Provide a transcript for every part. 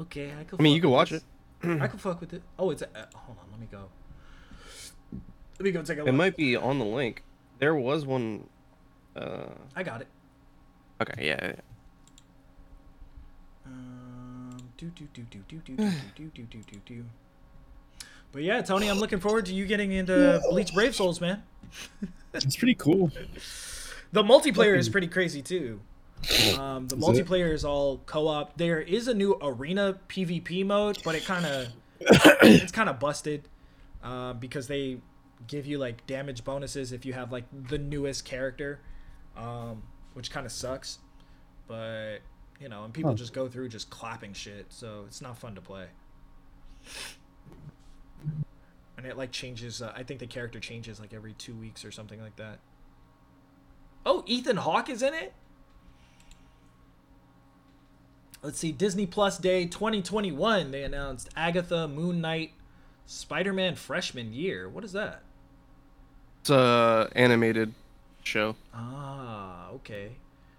Okay, I could. I mean, you can watch this. it. I could fuck with it. Oh, it's a, uh, hold on. Let me go. Let me go take a look. It might be on the link. There was one. Uh, I got it. okay, yeah, yeah. Um, do do do do do do do do do do do do. But yeah, Tony, I'm looking forward to you getting into Bleach Brave Souls, man. It's pretty cool. The multiplayer is pretty crazy too. Um, the Is multiplayer is all co-op. There is a new arena PvP mode, but it kind of it's kind of busted uh, because they give you like damage bonuses if you have like the newest character, um, which kind of sucks. But you know, and people Huh. just go through just clapping shit, so it's not fun to play. And it like changes. Uh, I think the character changes like every two weeks or something like that. Oh, Ethan Hawke is in it. Let's see, Disney Plus Day 2021. They announced Agatha, Moon Knight, Spider-Man Freshman Year. What is that? It's a animated show. Ah, okay.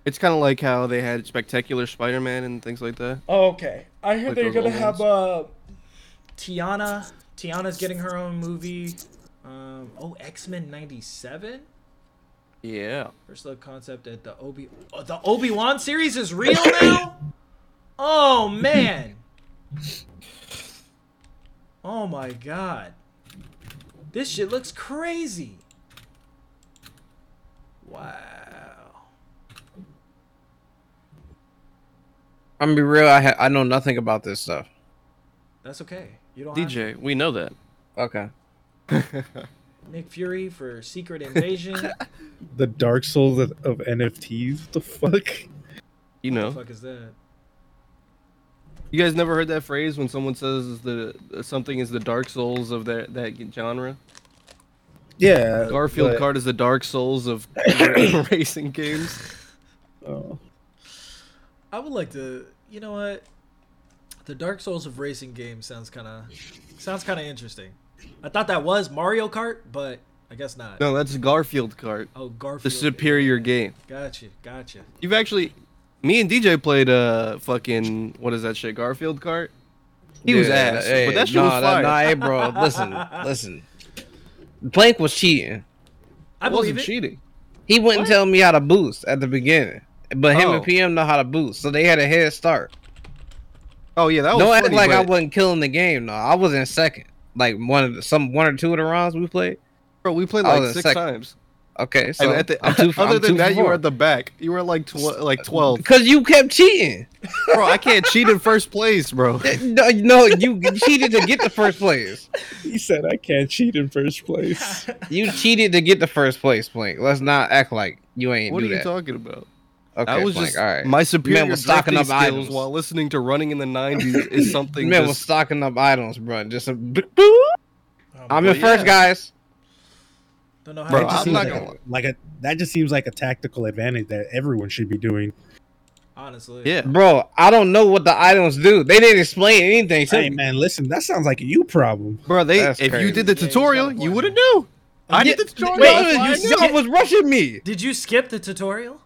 It's kind of like how they had Spectacular Spider-Man and things like that. Oh, okay. I heard Like they're gonna have uh, Tiana. Tiana's getting her own movie. Um, oh, X Men '97. Yeah. First look concept at the Obi. Oh, the Obi Wan series is real now. oh man. Oh my god. This shit looks crazy. Wow. I'm gonna be real. I ha- I know nothing about this stuff. That's okay. You don't have DJ, we know that. Okay. Nick Fury for Secret Invasion. The Dark Souls of, of NFTs. What the fuck? You What know. the fuck is that? You guys never heard that phrase when someone says the something is the Dark Souls of that that genre? Yeah. Garfield but- Kart is the Dark Souls of racing games. Oh. I would like to. You know what? The Dark Souls of racing games sounds kind of sounds kind of interesting. I thought that was Mario Kart, but I guess not. No, that's Garfield Kart. Oh, Garfield. The superior game. Gotcha, gotcha. You've actually, me and DJ played uh fucking what is that shit? Garfield Kart. He was Yeah, ass, hey, but that shit nah, was fire. Nah, hey, bro, listen, listen. Plank was cheating. I I believe wasn't it. cheating. He wouldn't tell me how to boost at the beginning, but him Oh. and PM know how to boost, so they had a head start. Oh yeah, that was Don't act funny, like I wasn't killing the game. No, I was in second. Like one of the, some one or two of the rounds we played. Bro, we played like was in six second. times. Okay, so And at the, I'm two, other I'm than that, for you were at the back. You were like tw- like twelve. because you kept cheating. bro, I can't cheat in first place, bro. no, no, you cheated to get the first place. He said I can't cheat in first place. You cheated to get the first place, Plank. Let's not act like you ain't What do are you that. talking about? okay, I was Plank, just all right. my superior was stocking up skills items. while listening to "Running in the '90s" is something. Man was stocking up items, bro. Just a boop. Oh, I'm boy. in first, yeah. guys. Don't know how Bro, to That just I'm not like, gonna- a, like a that just seems like a tactical advantage that everyone should be doing. honestly. yeah. Bro, I don't know what the items do. They didn't explain anything Hey me. man, listen, that sounds like a you problem. Bro, they That's if you did the tutorial, got a you would have knew. I did the tutorial. Wait, that's I you, y'all was rushing me. Did you skip the tutorial?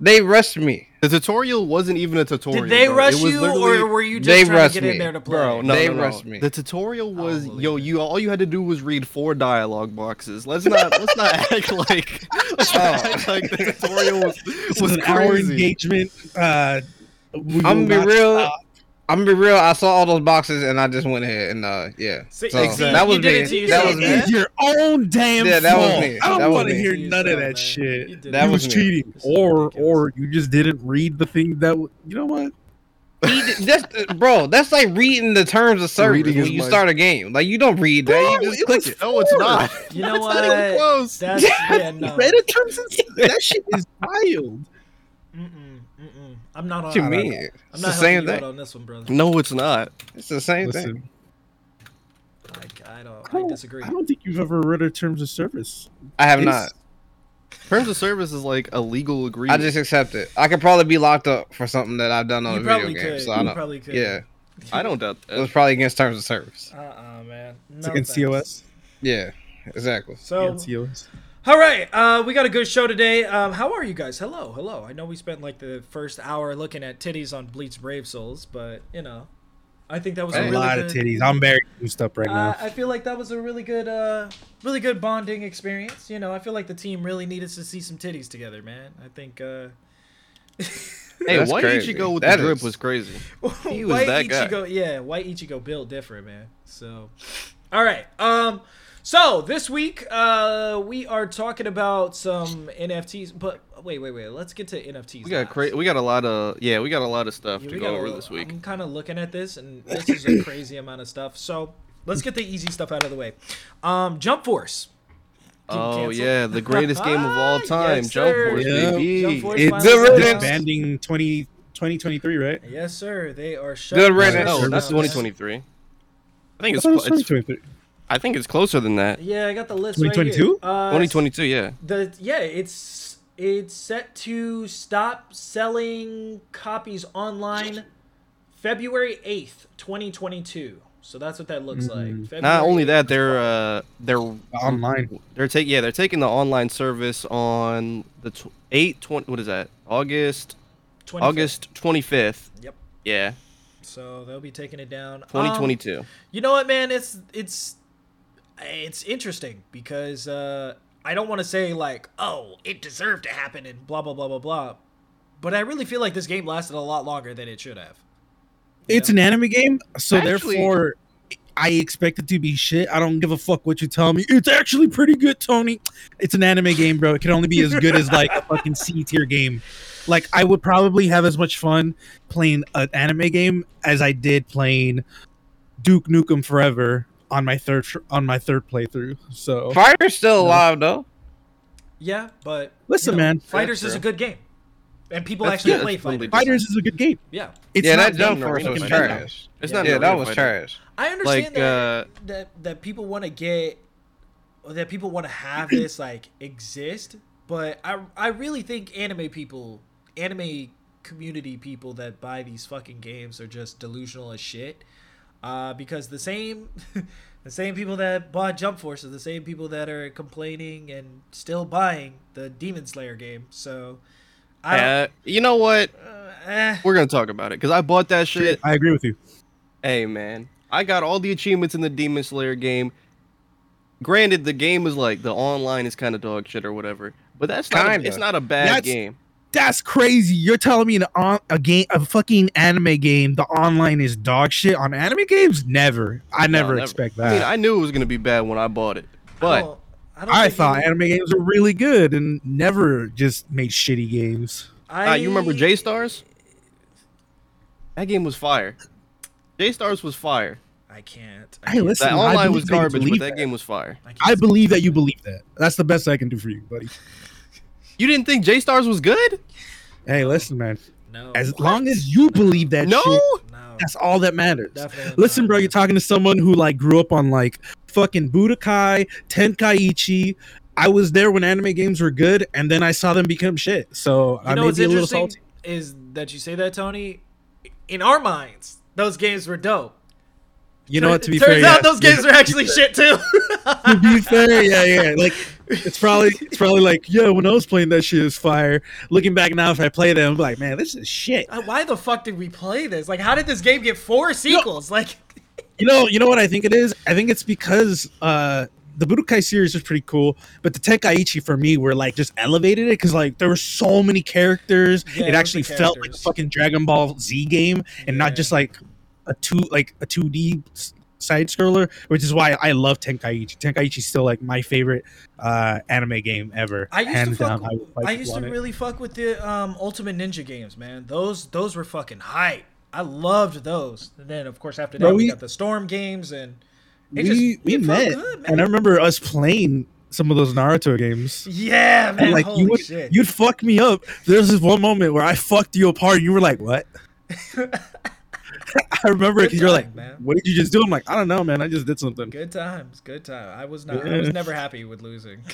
They rushed me. The tutorial wasn't even a tutorial. Did they bro. rush was you, or were you just trying to rushed get in me. there to play? Bro, no, They no, no. rushed me. The tutorial was believe yo, you all you had to do was read four dialogue boxes. Let's not let's not act like let's not act like the tutorial was This was is an hour engagement. Uh, we I'm gonna be real. stop. I'm gonna be real. I saw all those boxes and I just went ahead and uh yeah. See- So see, that was you did me. it to That was me. Your own damn Yeah, that was me. I don't want to hear You none of that man. shit. You That was was cheating, or or you just didn't read the thing that w- you know what? He that's uh, bro. That's like reading the terms of service Reading when is you my- start a game. Like you don't read that. Bro, you just it click was it. No, it's not. You know it's what? not even close. That's yeah, no. Read it terms and that shit is wild. I'm not on. What you I'm mean? not It's the same helping you out thing. on this one, brother. No, it's not. It's the same thing. Listen, I, I don't. I I don't, disagree. I don't think you've ever read a terms of service. I have It's- not. Terms of service is like a legal agreement. I just accept it. I could probably be locked up for something that I've done on You a video probably game. could. So I You know. probably could. Yeah, I don't doubt that. it was probably against terms of service. Uh-uh, man. It's No against thanks. COS. Yeah, exactly. So, Against COS. All right, uh, we got a good show today. Um, how are you guys? Hello, hello. I know we spent like the first hour looking at titties on Bleach Brave Souls, but you know, I think that was a a really lot good, of titties. I'm very juiced up right Uh, now. I feel like that was a really good, uh, really good bonding experience. You know, I feel like the team really needed to see some titties together, man. I think. uh Hey, That's White crazy. Ichigo with That the drip is- was crazy. He was White that guy. Ichigo, yeah, White Ichigo built different, man. So, all right. Um, so this week, uh, we are talking about some NFTs. But wait, wait, wait. Let's get to NFTs. We got last. cra- we got a lot of yeah, we got a lot of stuff Yeah, to go got a over little- this week. I'm kind of looking at this, and this is a crazy amount of stuff. So let's get the easy stuff out of the way. Um, Jump Force. getting Oh canceled. yeah, the greatest game of all time, Yes, Jump. Force, Yeah. baby. Jump Force It's finally good came riddance. out. Banding 20, 2023, right? Yes, sir. They are shutting Good down riddance. No, their that's 2023. I think it's, thought it was cl- it's 2023. I think it's closer than that. Yeah, I got the list 2022? right here. Uh, 2022, yeah. The yeah, it's it's set to stop selling copies online February 8th, 2022. So that's what that looks Mhm. like. Not only 8th. that, they're uh they're Online. they're taking yeah they're taking the online service on the tw- 8 20 what is that August 25th. August 25th. Yep. Yeah, So they'll be taking it down. Um, 2022. you know what, man? It's it's it's interesting because uh, I don't want to say like, oh, it deserved to happen and blah blah blah blah blah, but I really feel like this game lasted a lot longer than it should have. You It's know? an anime game, so Actually- therefore I expect it to be shit. I don't give a fuck what you tell me. It's actually pretty good, Tony. It's an anime game, bro. It can only be as good as like a fucking C tier game. Like I would probably have as much fun playing an anime game as I did playing Duke Nukem Forever on my third on my third playthrough. So Fighter's still alive though. Yeah, but Listen, you know, man. Fighters is a good game, and people That's- actually yeah, play that's totally Fighters. Fighters is a good game. Yeah, It's yeah, not that jump no force was trash. It's Yeah. not. Yeah, that real was fighter. trash. I understand Like, that, uh, that that people want to get that people want to have this like exist, but I I really think anime people, anime community people that buy these fucking games are just delusional as shit. Uh, because the same the same people that bought Jump Force are the same people that are complaining and still buying the Demon Slayer game. So I Uh, you know what? uh, eh. We're gonna talk about it because I bought that shit. I agree with you. Hey man, I got all the achievements in the Demon Slayer game. Granted, the game is like the online is kind of dog shit or whatever, but that's not. A, Kinda. it's not a bad That's- game. That's crazy. You're telling me an on, a game, a fucking anime game, the online is dog shit on anime games? Never. I No, never, expect that. I mean, I knew it was gonna be bad when I bought it, but don't- I, I thought any- anime games were really good and never just made shitty games. I, uh, you remember J Stars? That game was fire. J Stars was fire. I can't. Hey, can't- listen, That I online was believe that you garbage, but that that. game was fire. I, I say- believe that you believe that. That's the best I can do for you, buddy. You didn't think J Stars was good? Hey, listen, man. no. As long as you believe that No. shit, no, that's all that matters. definitely Listen, not. bro, you're talking to someone who like grew up on like fucking Budokai, Tenkaichi. I was there when anime games were good, and then I saw them become shit. So You I know may what's be a little interesting salty. is that you say that, Tony. In our minds, those games were dope. You know what? To be Turns fair, out yeah. those games are actually shit too. to be fair, yeah, yeah. Like it's probably it's probably like, yeah, when I was playing that shit is fire. Looking back now, if I play them, I'm like, man, this is shit. Uh, Why the fuck did we play this? Like, how did this game get four sequels? Like, You know, you know what I think it is? I think it's because uh the Budokai series was pretty cool, but the Tenkaichi for me were like just elevated it because like there were so many characters. Yeah, it was actually felt like a fucking Dragon Ball Z game and Yeah. not just like a two like a two D side scroller, which is why I love Tenkaichi. Tenkaichi is still like my favorite uh anime game ever. I used Hands to fuck. down, I, I used to on it. really fuck with the um, Ultimate Ninja games, man. Those those were fucking hype. I loved those. And then, of course, after that, Bro, we, we- got the Storm games, and we just we met, good, and I remember us playing some of those Naruto games. yeah, man. And like holy you would, shit. you'd fuck me up. There's this one moment where I fucked you apart. You were like, "What?" I remember Good because you're like, man. "What did you just do?" I'm like, "I don't know, man. I just did something." Good times, good time. I was not. I was never happy with losing.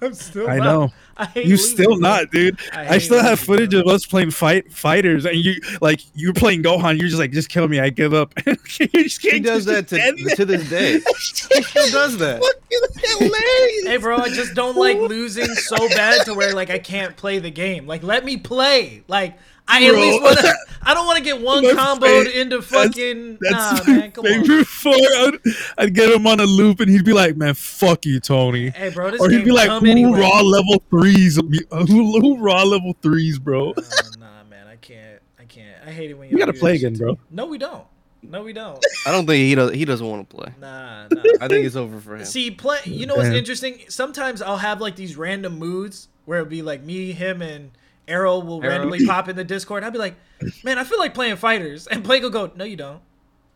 I'm still. I not. know. I hate You losing, still man. not, dude. I I, still have footage bro. of us playing fight fighters, and you like you're playing Gohan. You're just like, "Just kill me. I give up." you just He can't does just that stand to, to this day. she still does that. Fucking hilarious. Hey, bro, I just don't like losing so bad to where like I can't play the game. Like, let me play. Like, I at Bro. least want to. I don't want to get one My comboed fa- into fucking. That's nah, my man, come on. favorite part. I'd, I'd get him on a loop and he'd be like, "Man, fuck you, Tony." Hey, bro, this Or he'd game be like, "Who anyway. raw level threes? Who, who raw level threes, bro?" Uh, nah, man, I can't. I can't. I hate it when you. We gotta play again, bro. No, we don't. No, we don't. I don't think he does. He doesn't want to play. Nah, nah. I think it's over for him. See, play. You know what's Damn. interesting? Sometimes I'll have like these random moods where it'll be like me, him, and Arrow will Arrow. randomly pop in the Discord. I'll be like, "Man, I feel like playing fighters," and Blake will go, "No, you don't."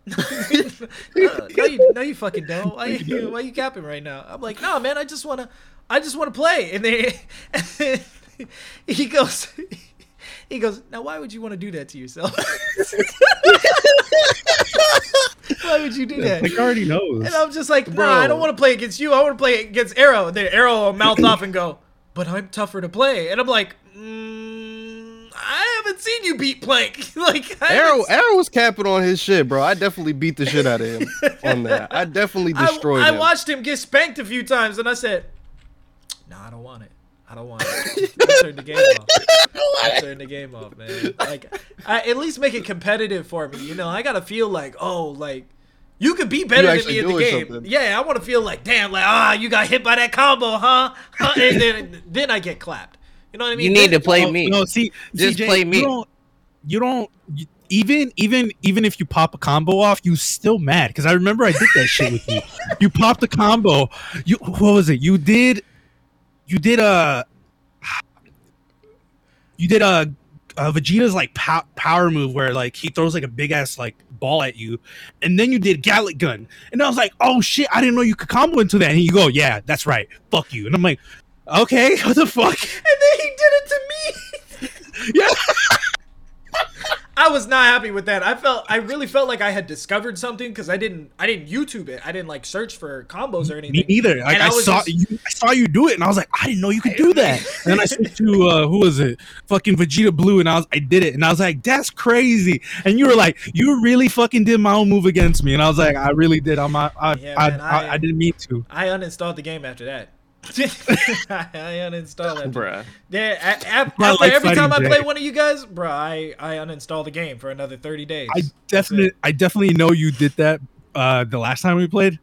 no, no, you, no, you fucking don't. Why you, why you capping right now? I'm like, no, man, I just wanna, I just wanna play. And then, and then he goes, he goes, now why would you want to do that to yourself? why would you do that? Like, I already knows. And I'm just like, Bro. I don't want to play against you. I want to play against Arrow. And then Arrow will mouth off and go, but I'm tougher to play. And I'm like, mm, haven't seen you beat Plank. like, I Arrow, haven't- Arrow was capping on his shit, bro. I definitely beat the shit out of him on that. I definitely destroyed I him. watched him get spanked a few times, and I said, "No, I don't want it. I don't want it." I turned the game off. I turned the game off, man. Like, I, at least make it competitive for me. You know, I gotta feel like, oh, like you could be better than me in the game. something. Yeah, I want to feel like, damn, like ah, you got hit by that combo, huh? Huh? and then then I get clapped. You know what I mean? You need to Then- play no, me. No, see, Just CJ, play me. You don't. You don't you- even even even if you pop a combo off, you still mad because I remember I did that shit with you. You popped a combo. You what was it? You did. You did a. You did a, a Vegeta's like pow- power move where like he throws like a big ass like ball at you, and then you did Galick Gun, and I was like, oh shit, I didn't know you could combo into that, and you go, yeah, that's right, fuck you, and I'm like, okay, what the fuck? And then he did it to me. Yeah. I was not happy with that. I felt I really felt like I had discovered something because I didn't I didn't YouTube it. I didn't like search for combos or anything. Me neither. Like And I, I saw just- you, I saw you do it, and I was like, I didn't know you could do that. and then I switched to uh, who was it? Fucking Vegeta Blue, and I was I did it, and I was like, that's crazy. And you were like, you really fucking did my own move against me, and I was like, I really did. I'm not, I, Yeah, I, man, I, I- I didn't mean to. I uninstalled the game after that. I uninstall it. Bruh. Yeah, a- a- after like every time I fighting play one of you guys, bro, I I uninstall the game for another thirty days. I definitely, I definitely know you did that uh, the last time we played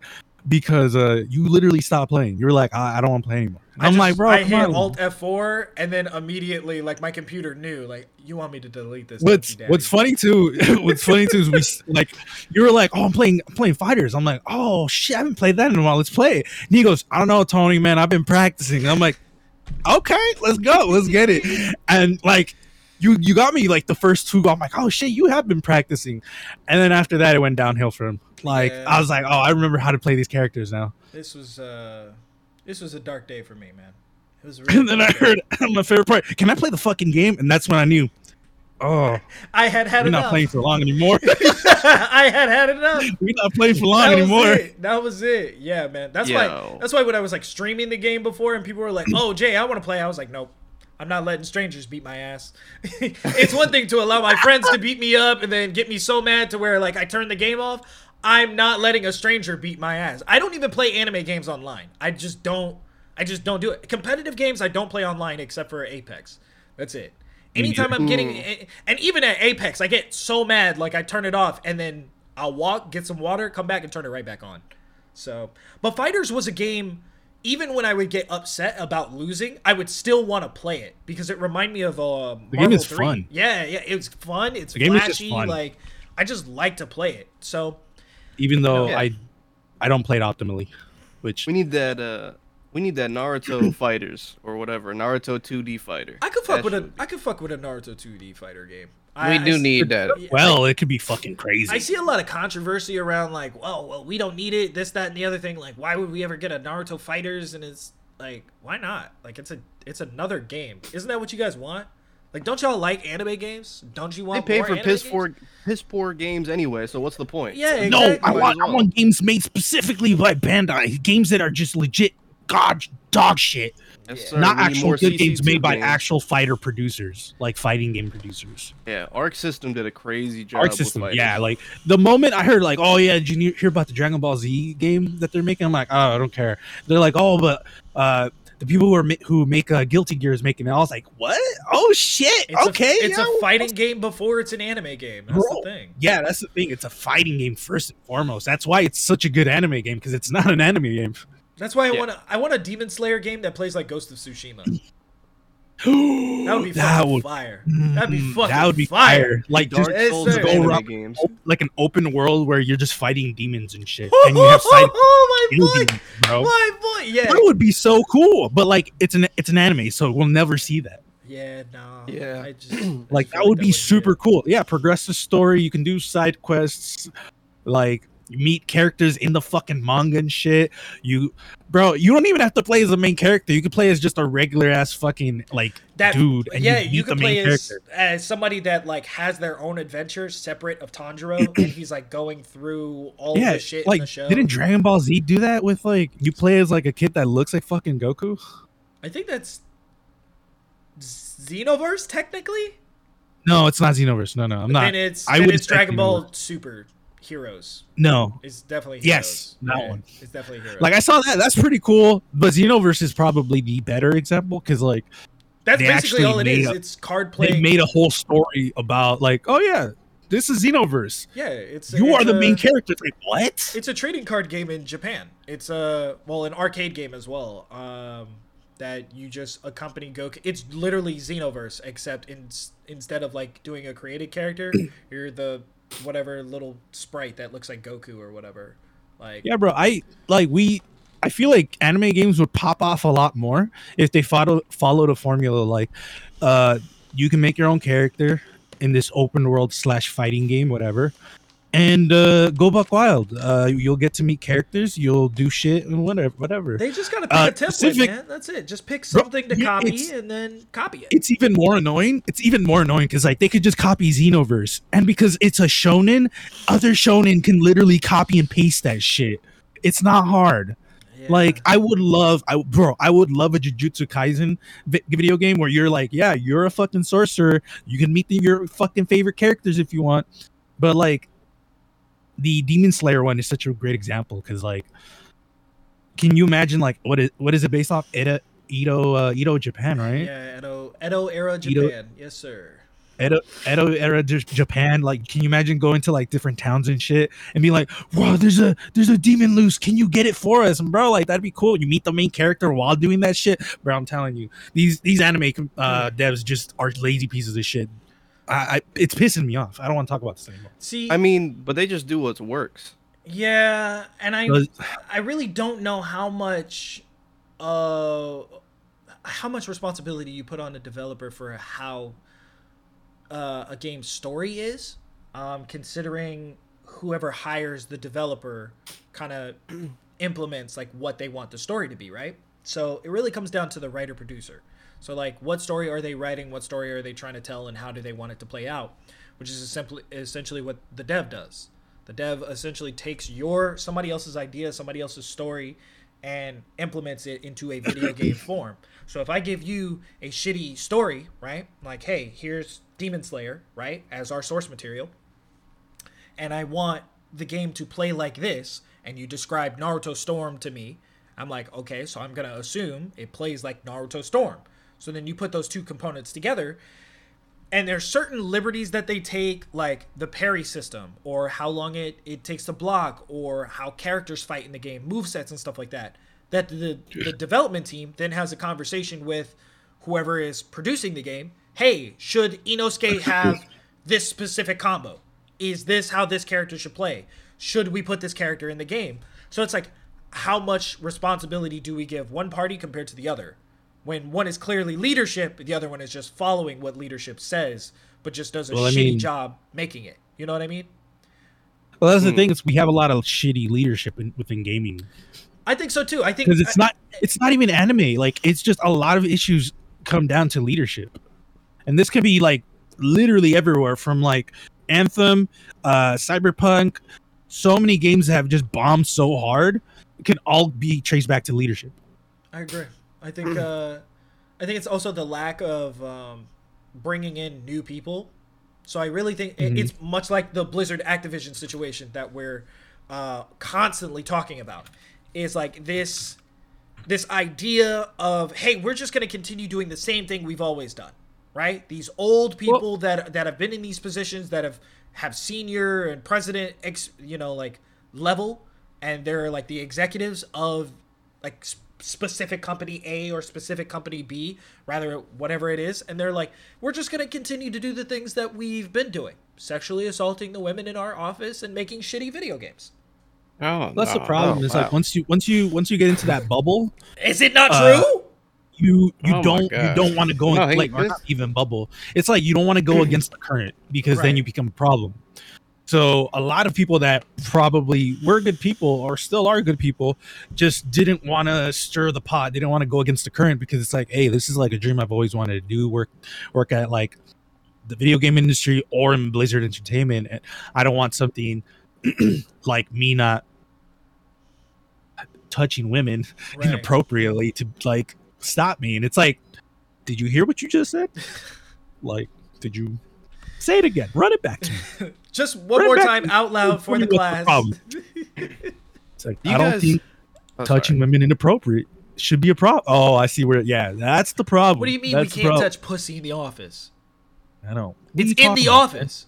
because uh, you literally stopped playing. You're like, I, I don't want to play anymore. I I'm just- like, bro, I hit on. Alt F4 and then immediately, like my computer knew, like you want me to delete this. What's What's funny too? What's funny too is we like you were like, oh, I'm playing, I'm playing fighters. I'm like, oh shit, I haven't played that in a while. Let's play it. And he goes, I don't know, Tony, man, I've been practicing. I'm like, okay, let's go, let's get it. And like, you you got me like the first two. I'm like, oh shit, you have been practicing. And then after that, it went downhill for him. Like Yeah. I was like, oh, I remember how to play these characters now. This was uh, this was a dark day for me, man. It was. A really And then I day. heard my favorite part. Can I play the fucking game? And that's when I knew. Oh, I had had we're not enough. playing for long anymore. I had had enough. we're not playing for long that anymore. It. That was it. Yeah, man. That's why. That's why when I was like streaming the game before, and people were like, "Oh, Jay, I want to play," I was like, "Nope." I'm not letting strangers beat my ass. it's one thing to allow my friends to beat me up and then get me so mad to where like I turn the game off. I'm not letting a stranger beat my ass. I don't even play anime games online. I just don't. I just don't do it. Competitive games I don't play online except for Apex. That's it. Anytime I'm getting, and even at Apex, I get so mad like I turn it off and then I'll walk, get some water, come back and turn it right back on. So, but Fighters was a game. Even when I would get upset about losing, I would still want to play it because it reminded me of uh, The game is 3. fun. Yeah, yeah, it was fun. It's The flashy. fun. Like I just like to play it. So even though Yeah. I I don't play it optimally, which We need that. uh We need that Naruto fighters or whatever. Naruto 2D fighter. I could fuck That with shit a be- I could fuck with a Naruto 2D fighter game. We I, do I, need that. well, it could be fucking crazy. I see a lot of controversy around like, oh, well, we don't need it, this, that, and the other thing. Like, why would we ever get a Naruto Fighters? And it's like, why not? Like, it's a, it's another game. Isn't that what you guys want? Like, don't y'all like anime games? Don't you want? They pay more for anime piss games? poor, piss poor games anyway. So what's the point? Yeah, no. I want I want games made specifically by Bandai, games that are just legit god dog shit, Yes, sir. not actual good games CC2 made by games. actual fighter producers, like fighting game producers. Yeah, Arc System did a crazy job. Arc System, fighters. yeah. Like the moment I heard, like, oh yeah, did you hear about the Dragon Ball Z game that they're making? I'm like, oh, I don't care. They're like, oh, but uh, the people who are ma- who make uh, Guilty Gear is making it. I was like, what? Oh shit! It's okay, a, it's yo. a fighting game before it's an anime game. That's Bro. the thing. Yeah, that's the thing. It's a fighting game first and foremost. That's why it's such a good anime game because it's not an anime game. That's why I Yeah. want to. I want a Demon Slayer game that plays like Ghost of Tsushima. That would be That fucking would- fire. That'd be Mm, fucking That would be fire. fire. Like just Dark Yes, Souls Go anime around- games. op- like an open world where you're just fighting demons and shit, and you have side oh my boy, buildings, bro. my boy. Yeah, That would be so cool. But like, it's an it's an anime, so we'll never see that. yeah, no. Yeah. I just, I Like just that feel would be super it. cool. Yeah, progressive story. You can do side quests, like you meet characters in the fucking manga and shit. You, bro, you don't even have to play as the main character. You can play as just a regular ass fucking like That dude. And yeah, you, you, can play as, as somebody that like has their own adventures separate of Tanjiro, and he's like going through all Yeah, the shit in like the show. didn't Dragon Ball Z do that with like you play as like a kid that looks like fucking Goku? I think that's Xenoverse technically. No, it's not Xenoverse. No, no, I'm not. Then it's I then it's Dragon Ball Xenoverse. Super Heroes. No, It's definitely Yes, Heroes. that Yeah, one. It's definitely Heroes. like I saw that. That's pretty cool. But Xenoverse is probably the better example because like that's basically all it is. a- It's card play. they made a whole story about like, oh yeah, this is Xenoverse. yeah, it's You it's are the a- main character. Like what? It's a trading card game in Japan. It's a well, an arcade game as well. Um, that you just accompany Goku. It's literally Xenoverse, except in, instead of like doing a created character, you're the whatever little sprite that looks like Goku or whatever. Like Yeah, bro. I like we. I feel like anime games would pop off a lot more if they follow followed a formula like, uh, you can make your own character in this open world slash fighting game, whatever, and uh, go buck wild. Uh, you'll get to meet characters. You'll do shit and whatever, whatever. they just gotta pick Uh, a template, specific- man. That's it. Just pick something to copy and then copy it. it's even more annoying. It's even more annoying because like they could just copy Xenoverse, and because it's a shonen, other shonen can literally copy and paste that shit. It's not hard. Yeah. Like I would love, I bro, I would love a Jujutsu Kaisen vi- video game where you're like, yeah, you're a fucking sorcerer. You can meet the, your fucking favorite characters if you want, but like the Demon Slayer one is such a great example because like, can you imagine like what is what is it based off? Edo Edo uh, Edo Japan, right? yeah, Edo Edo era Edo- Japan. Yes, sir. Edo, Edo era Japan. Like, can you imagine going to like different towns and shit and be like, "Wow, there's a there's a demon loose. Can you get it for us?" And bro, like that'd be cool. You meet the main character while doing that shit, bro. I'm telling you, these these anime uh, devs just are lazy pieces of shit. I, I it's pissing me off. I don't want to talk about this anymore. See, I mean, but they just do what works. Yeah, and I Does- I really don't know how much uh how much responsibility you put on a developer for how uh, a game's story is, um, considering whoever hires the developer kind of implements like what they want the story to be, right? So it really comes down to the writer producer. So like, what story are they writing? What story are they trying to tell, and how do they want it to play out? Which is simply essentially what the dev does. The dev essentially takes your somebody else's idea, somebody else's story, and implements it into a video game form. So if I give you a shitty story, right? Like, hey, here's Demon Slayer, right, as our source material, and I want the game to play like this, and you describe Naruto Storm to me, I'm like, okay, so I'm gonna assume it plays like Naruto Storm. So then you put those two components together, and there's certain liberties that they take, like the parry system, or how long it, it takes to block, or how characters fight in the game, move sets and stuff like that. That the, the development team then has a conversation with whoever is producing the game. Hey, should Inosuke have this specific combo? Is this how this character should play? Should we put this character in the game? So it's like, how much responsibility do we give one party compared to the other? When one is clearly leadership, the other one is just following what leadership says, but just does a Well, I shitty mean- job making it. You know what I mean? Well, that's the Hmm. thing is we have a lot of shitty leadership in, within gaming I think so too. I think because it's not it's not even anime. Like it's just a lot of issues come down to leadership, and this could be like literally everywhere from like Anthem, uh, Cyberpunk. So many games that have just bombed so hard it can all be traced back to leadership. I agree. I think uh, I think it's also the lack of um, bringing in new people. So I really think Mhm. it's much like the Blizzard Activision situation that we're uh, constantly talking about. Is like this this idea of hey, we're just going to continue doing the same thing we've always done, right? These old people that that have been in these positions that have have senior and president ex, you know, like level and they're like the executives of like specific company A or specific company B, rather whatever it is, and they're like, we're just gonna continue to do the things that we've been doing, sexually assaulting the women in our office and making shitty video games. Oh, That's the problem. Oh, is like once you once you once you get into that bubble, Is it not Uh, true? you you Oh don't you don't want to go No, in, like this- not even bubble. It's like you don't want to go against the current because Right. then you become a problem. So a lot of people that probably were good people or still are good people just didn't want to stir the pot. They didn't want to go against the current because it's like, hey, this is like a dream I've always wanted to do. Work work at like the video game industry or in Blizzard Entertainment. And I don't want something like me not touching women Right. inappropriately to like stop me. And it's like, did you hear what you just said? like, did you say it again? Run it back to me. Just one Run more back time out loud for the class. problem. It's like You I don't think Oh, touching sorry. women inappropriate should be a problem. Oh, I see where. Yeah, that's the problem. What do you mean That's we can't touch pussy in the office? I don't. What It's in the about, office.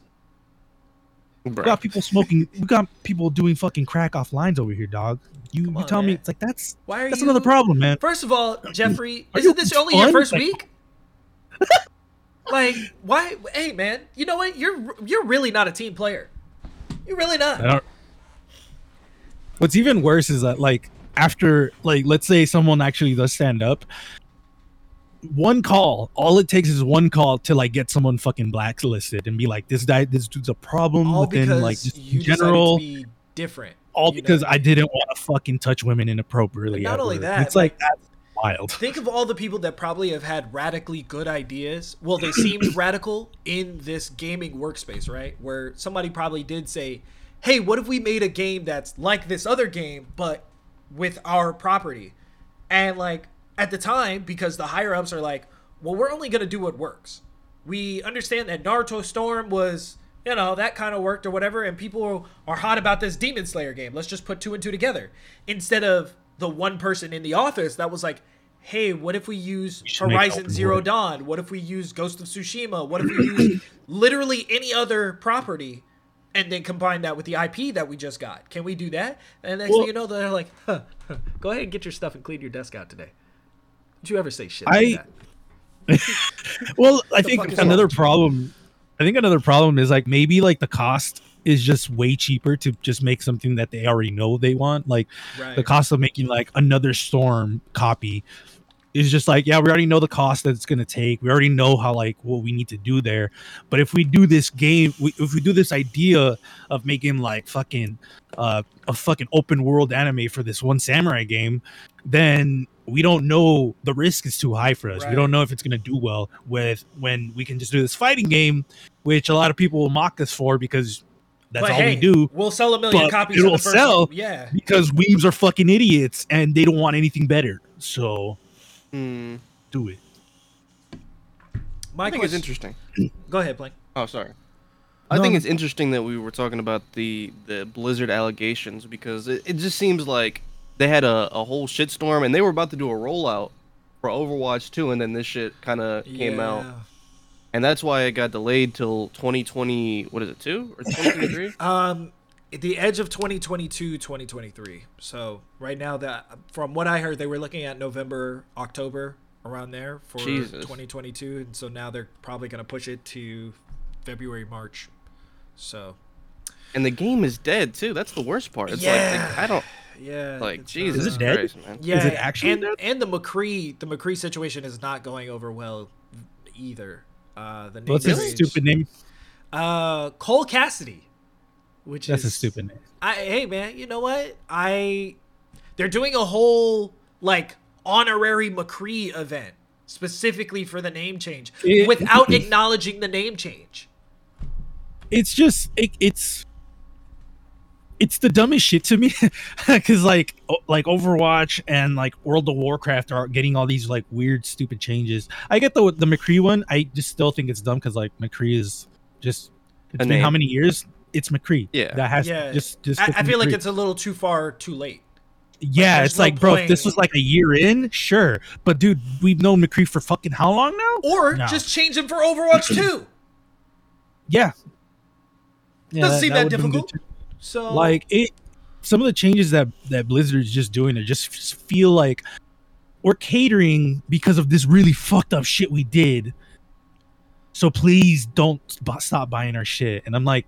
We got people smoking. We got people doing fucking crack off lines over here, dog. You Come you on, tell me it's like that's Why are that's you another problem, man. First of all, Jeffrey, Are isn't you this only your first Like- week? like, why? Hey, man, you know what? You're you're really not a team player. You're really not. don't. What's even worse is that like after like let's say someone actually does stand up, one call, all it takes is one call to like get someone fucking blacklisted and be like this guy this dude's a problem All within like just you general. to be different. all you know? because I didn't want to fucking touch women inappropriately. Not at only that, it's like that's wild. Think of all the people that probably have had radically good ideas. Well, they seemed radical in this gaming workspace, right? Where somebody probably did say, "Hey, what if we made a game that's like this other game but with our property?" And like at the time because the higher ups are like, "Well, we're only going to do what works." We understand that Naruto Storm was you know that kind of worked or whatever and people are hot about this demon slayer game let's just put two and two together instead of the one person in the office that was like hey what if we use horizon zero world. dawn? What if we use ghost of tsushima? What if we use literally any other property and then combine that with the ip that we just got? Can we do that? And next Well- thing you know they're like huh, huh, go ahead and get your stuff and clean your desk out today. Don't you ever say shit like I- that? Well, I think another problem. I think another problem is like maybe like the cost is just way cheaper to just make something that they already know they want. Like right. the cost of making like another storm copy is just like yeah we already know the cost that it's going to take. We already know how like what we need to do there. But if we do this game we, if we do this idea of making like fucking uh a fucking open world anime for this one samurai game then we don't know the risk is too high for us. We don't know if it's going to do well with when we can just do this fighting game which a lot of people will mock us for because that's But all hey, we do we'll sell a million but copies it'll the first sell. one. yeah because weebs are fucking idiots and they don't want anything better so Hmm. do it my I think it's interesting. go ahead Plank. Oh, sorry. I No, think it's interesting that we were talking about the the Blizzard allegations because it, it just seems like they had a, a whole shitstorm and they were about to do a rollout for Overwatch 2 and then this shit kind of came out. Yeah. And that's why it got delayed till 2020, what is it, 2 or 2023? Um, the edge of 2022, 2023. So right now, that from what I heard, they were looking at November, October, around there for Jesus. 2022, and so now they're probably going to push it to February, March. So and the game is dead too. That's the worst part. It's Yeah. like, I don't yeah, like Jesus Is it dead? Christ, man. Yeah, Is it actually and dead? and the McCree the McCree situation is not going over well either. Uh, the name what's his stupid name Uh, Cole Cassidy, which that's is a stupid name I hey man, you know what? I they're doing a whole like honorary McCree event specifically for the name change It- without acknowledging the name change. it's just it, it's it's the dumbest shit to me because like like overwatch and like world of warcraft are getting all these like weird stupid changes i get the the mccree one i just still think it's dumb because like mccree is just it's A been how many years it's mccree Yeah. that has Yeah. just just I, I with feel like it's a little too far too late. yeah, there's it's no like, bro, if this was like a year in, sure. But dude, we've known McCree for fucking how long now? Or No. just change him for Overwatch 2. Yeah. Yeah, Doesn't seem that would've been good difficult. So. Like it, some of the changes that that Blizzard's just doing, it just f- feel like we're catering because of this really fucked up shit we did. So please don't stop buying our shit. And I'm like,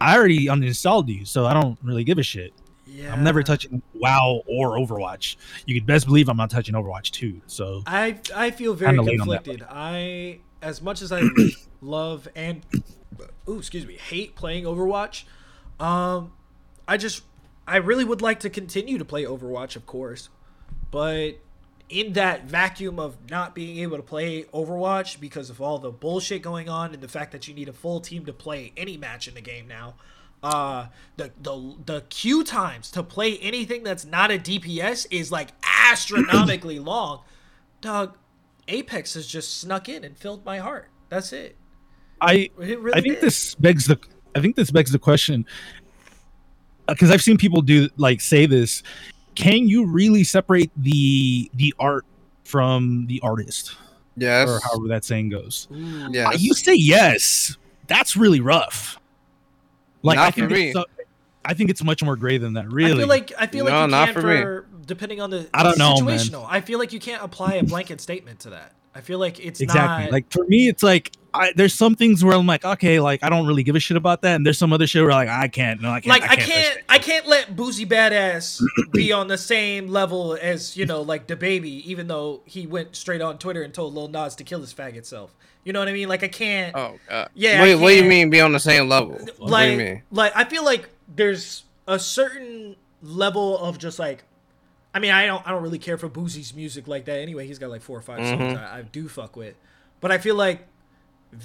I already uninstalled you, so I don't really give a shit. yeah. I'm never touching WoW or Overwatch. You can best believe I'm not touching Overwatch too. So I I feel very Kinda late on that conflicted. I as much as I love and ooh, excuse me, hate playing Overwatch, um I just I really would like to continue to play Overwatch, of course. But in that vacuum of not being able to play Overwatch because of all the bullshit going on and the fact that you need a full team to play any match in the game now, uh the the the queue times to play anything that's not a DPS is like astronomically long. Dog, Apex has just snuck in and filled my heart. That's it. I It really I think did. this begs the I think this begs the question because I've seen people do like say this. Can you really separate the the art from the artist, Yes. or however that saying goes? Ooh. Yes. Uh, you say yes. That's really rough. Like Not I think for it's me. so- I think it's much more gray than that. Really, I feel like I feel like you not can't for me. for depending on the I don't it's know, man. situational. I feel like you can't apply a blanket statement to that. I feel like it's exactly. not Like for me, it's like I, there's some things where I'm like, okay, like I don't really give a shit about that, and there's some other shit where like I can't, no, I can't, like I touch can't. I can't let Boosie Badazz be on the same level as you know like DaBaby, even though he went straight on Twitter and told Lil Nas to kill his faggot self. You know what I mean? Like I can't. Oh god. Yeah, Wait, what do you mean be on the same level? what do you like mean? like I feel like there's a certain level of just like I mean I don't I don't really care for Boosie's music like that anyway. He's got like four or 5 songs Mhm. I, I do fuck with. But I feel like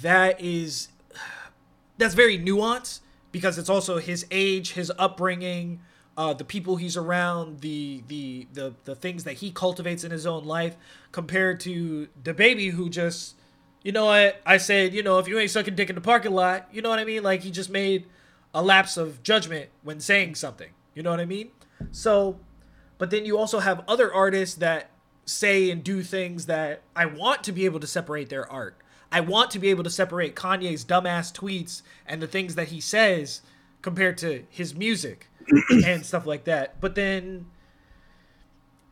that is that's very nuanced because it's also his age, his upbringing, uh, the people he's around, the, the the the things that he cultivates in his own life, compared to DaBaby who just, you know what I said, you know, if you ain't sucking dick in the parking lot, you know what I mean? Like he just made a lapse of judgment when saying something. You know what I mean? So, but then you also have other artists that say and do things that I want to be able to separate their art. I want to be able to separate Kanye's dumbass tweets and the things that he says compared to his music and stuff like that. But then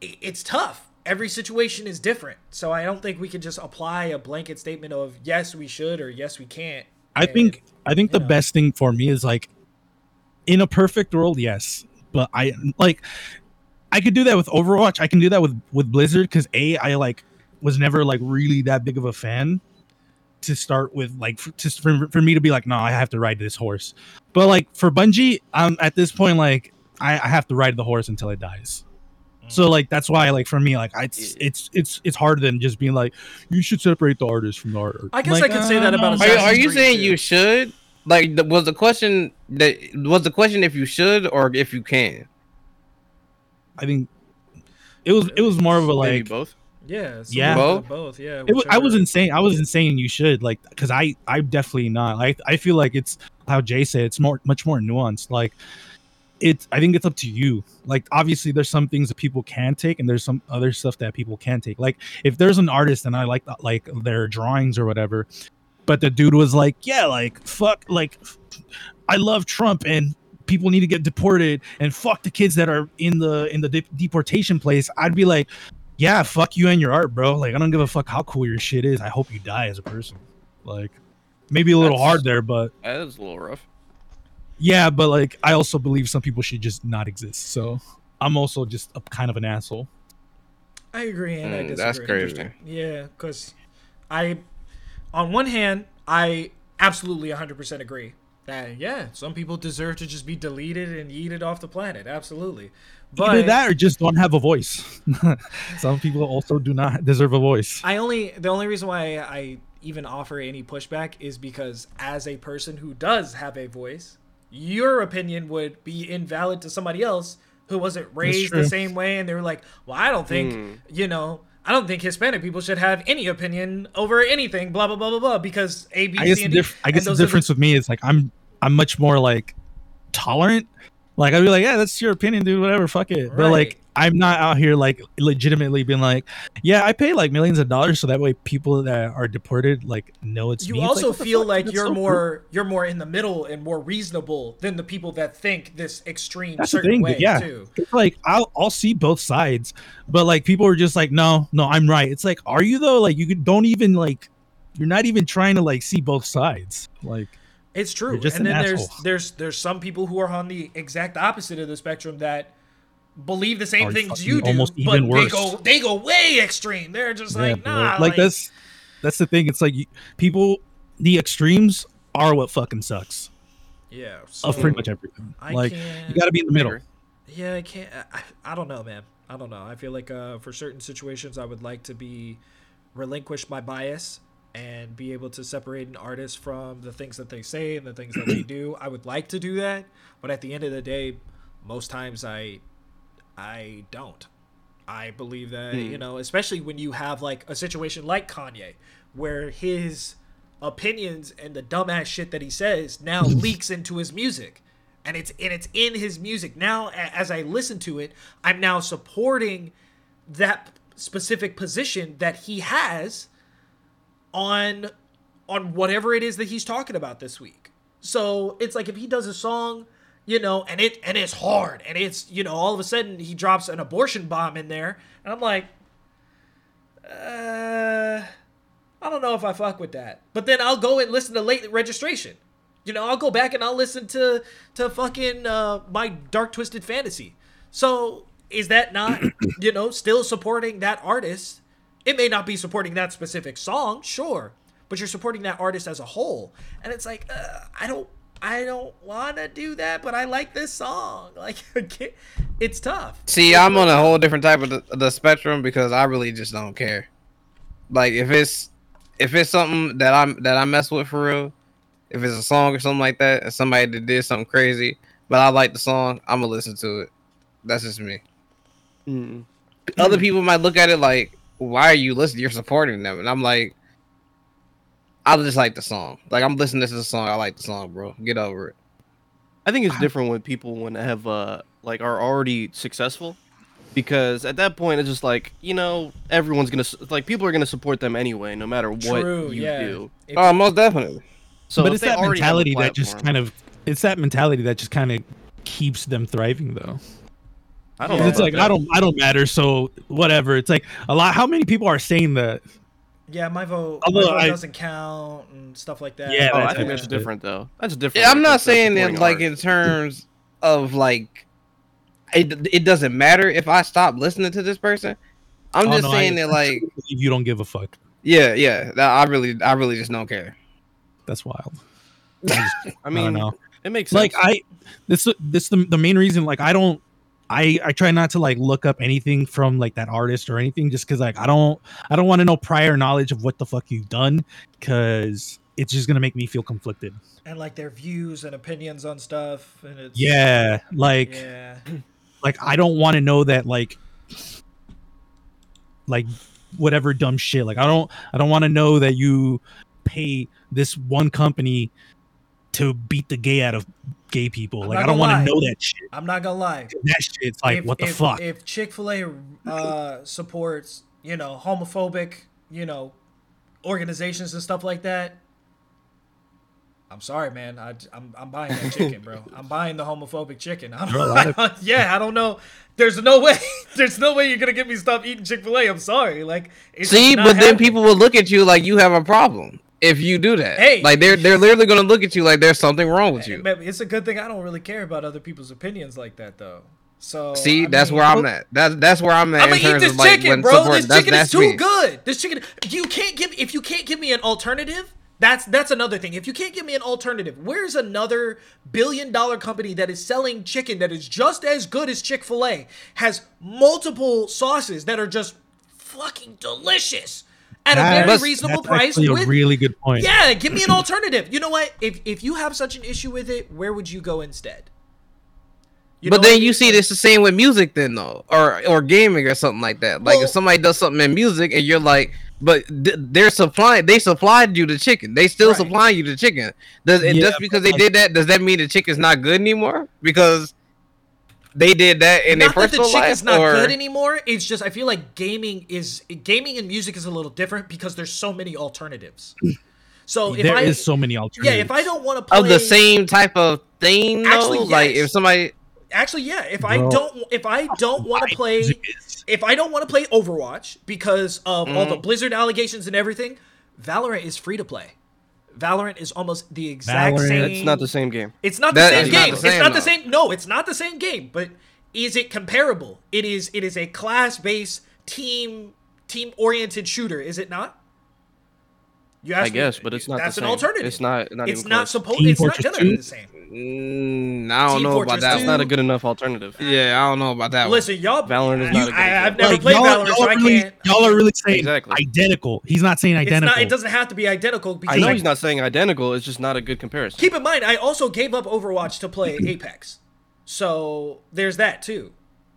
it's tough. Every situation is different. So I don't think we can just apply a blanket statement of yes, we should or yes, we can't. I And- think I think the yeah. best thing for me is like in a perfect world, yes. But I like I could do that with Overwatch. I can do that with with Blizzard because a I like was never like really that big of a fan to start with. Like for, just for, for me to be like, no, I have to ride this horse. But like for Bungie, I'm at this point like I, I have to ride the horse until it dies. So like that's why like for me like I, it's it's it's it's harder than just being like you should separate the artist from the art. I guess Like, I could say that uh, about no. Are you, are you Creed saying too. you should? Like, the, was the question that was the question if you should or if you can? I think it was it was more of a Maybe like both. Yeah, it's a Yeah. little bit of both. Yeah, it was, I was insane. I was insane. you should like because I I'm definitely not. I I feel like it's how Jay said it's more much more nuanced. Like it's I think it's up to you. Like obviously there's some things that people can take and there's some other stuff that people can take. Like if there's an artist and I like like their drawings or whatever, but the dude was like, yeah, like fuck, like I love Trump and people need to get deported and fuck the kids that are in the in the de- deportation place. I'd be like, yeah, fuck you and your art, bro. Like I don't give a fuck how cool your shit is. I hope you die as a person. Like maybe a little That's- hard there, but That is a little rough. yeah, but like I also believe some people should just not exist. So I'm also just a kind of an asshole. I agree and I Mm, disagree. that's crazy. Yeah, because I, on one hand, I absolutely 100% agree that yeah, some people deserve to just be deleted and yeeted off the planet. Absolutely, but Either that or just don't have a voice. some people also do not deserve a voice. I only the only reason why I even offer any pushback is because as a person who does have a voice, your opinion would be invalid to somebody else who wasn't raised the same way and they were like, "Well, I don't think, Hmm. you know, I don't think Hispanic people should have any opinion over anything, blah blah blah blah blah because A B I guess C the, and D." diff- I guess and the those are difference with me is like I'm I'm much more like tolerant Like I'd be like, yeah, that's your opinion, dude. Whatever, fuck it. But like, I'm not out here like legitimately being like, yeah, I pay like millions of dollars so that way people that are deported like know it's you me. Also the feel like you're so more you're more in the middle and more reasonable than the people that think this extreme That's certain thing, way yeah. too. It's like I'll I'll see both sides, but like people are just like, no, no, I'm right. It's like, are you though? Like you could- don't even like, you're not even trying to like see both sides. Like It's true. Just and an then there's asshole. there's there's some people who are on the exact opposite of the spectrum that believe the same Are things you do, almost but even they go they go way extreme. They're just yeah, like, bro. nah, like, that's that's the thing. It's like you, people, the extremes are what fucking sucks yeah. So of pretty much everything. I like can't, you got to be in the middle. Yeah, I can't. I, I don't know, man. I don't know. I feel like uh, for certain situations, I would like to be relinquish my bias and be able to separate an artist from the things that they say and the things that they do. I would like to do that, but at the end of the day, most times I I don't. I believe that, Hmm. you know, especially when you have like a situation like Kanye where his opinions and the dumbass shit that he says now leaks into his music. And it's and it's in his music. Now as I listen to it, I'm now supporting that specific position that he has on on whatever it is that he's talking about this week. So it's like if he does a song, you know, and it and it's hard, and it's you know all of a sudden he drops an abortion bomb in there, and I'm like, uh, I don't know if I fuck with that. But then I'll go and listen to late registration. You know, I'll go back and I'll listen to to fucking uh, my dark twisted fantasy. So is that not you know still supporting that artist? It may not be supporting that specific song, sure, but you're supporting that artist as a whole. And it's like uh, I don't I don't want to do that, but I like this song. Like it's tough. See, I'm on a whole different type of the, the spectrum because I really just don't care. Like if it's if it's something that I'm that I mess with for real, if it's a song or something like that, and somebody that did something crazy, but I like the song, I'm gonna listen to it. That's just me. Mm. Other people might look at it like, "Why are you listening? You're supporting them," and I'm like, I just like the song. Like I'm listening to the song. I like the song, bro. Get over it. I think it's different when people when they have uh like are already successful, because at that point it's just like you know everyone's gonna like people are gonna support them anyway no matter what True, you yeah. do. If- Oh, most definitely. So but it's that already have a mentality that just kind of it's that mentality that just kind of keeps them thriving though. I don't know. It's like about I don't I don't matter, so whatever. It's like a lot. How many people are saying that? yeah, my vote, my vote I- doesn't count and stuff like that. Yeah, Oh, that I think type that's of different though. That's different. Yeah, I'm not saying that like art. in terms of like it. It doesn't matter if I stop listening to this person. I'm Oh, just no, saying I, that like believe you don't give a fuck. yeah, yeah. that- I really, I really just don't care. That's wild. I, just, I I mean, don't know. it makes sense. Like I, this this the the main reason. Like I don't. I, I try not to like look up anything from like that artist or anything just because like I don't I don't want to know prior knowledge of what the fuck you've done because it's just gonna make me feel conflicted. and like their views and opinions on stuff, and it's Yeah, like yeah, like I don't want to know that like like whatever dumb shit. Like I don't I don't want to know that you pay this one company to beat the gay out of gay people. I'm like I don't want to know that shit. I'm not gonna lie. That shit's like if, what the if, fuck. If Chick Fil A uh, supports, you know, homophobic, you know, organizations and stuff like that, I'm sorry, man. I, am I'm buying that chicken, bro. I'm buying the homophobic chicken. I There are a lot don't, yeah, I don't know. There's no way. There's no way you're gonna get me stop eating Chick Fil A. I'm sorry. Like, it's See, just not but then people will look at you like you have a problem if you do that. Hey. like they're they're literally gonna look at you like there's something wrong with you. It's a good thing I don't really care about other people's opinions like that, though. So See, I that's mean, where I'm at. That's that's where I'm at I'm in gonna eat terms this of like chicken, bro. support. This that's chicken is too me. good. This chicken, you can't give. If you can't give me an alternative, that's that's another thing. If you can't give me an alternative, where's another billion dollar company that is selling chicken that is just as good as Chick Fil A, has multiple sauces that are just fucking delicious at a very That's- reasonable That's price. actually a really good point. yeah, give me an alternative. You know what? If if you have such an issue with it, where would you go instead? You but then what you mean? see this the same with music then though, or or gaming or something like that. Like Well- if somebody does something in music and you're like, but th- they're supplying, they supplied you the chicken. They still Right. supplying you the chicken. Does and Yeah, just because they but- did that, does that mean the chicken's not good anymore? Because they did that in their not that the personal chick is not or good anymore. It's just I feel like gaming is gaming and music is a little different because there's so many alternatives. So if There I is so many alternatives. yeah, if I don't want to play of the same type of thing. Though? Actually, like if somebody, Actually, yeah. If I don't, if I don't want to play, if I don't want to play Overwatch because of all the Mm. Blizzard allegations and everything, Valorant is free to play. Valorant is almost the exact Valorant- same. It's not the same game. It's not the That same is not game. the it's same, not the though. same. No, it's not the same game. But is it comparable? It is. It is a class-based team team oriented shooter. Is it not? You I asked me- guess, but it's not That's the an alternative. It's not. Not It's even not close. supposed. It's not Fortress gonna be the same. Mm, I don't Team know Fortress about that. That's two. one. not a good enough alternative. Yeah, I don't know about that one. Listen, y'all. Valorant is not a good I, I've never Like, played y'all, Valorant, y'all so I are really, can't. y'all are really saying Exactly. identical. He's not saying It's identical. not. It doesn't have to be identical because I know like, he's not saying identical. It's just not a good comparison. Keep in mind, I also gave up Overwatch to play Apex, so there's that too.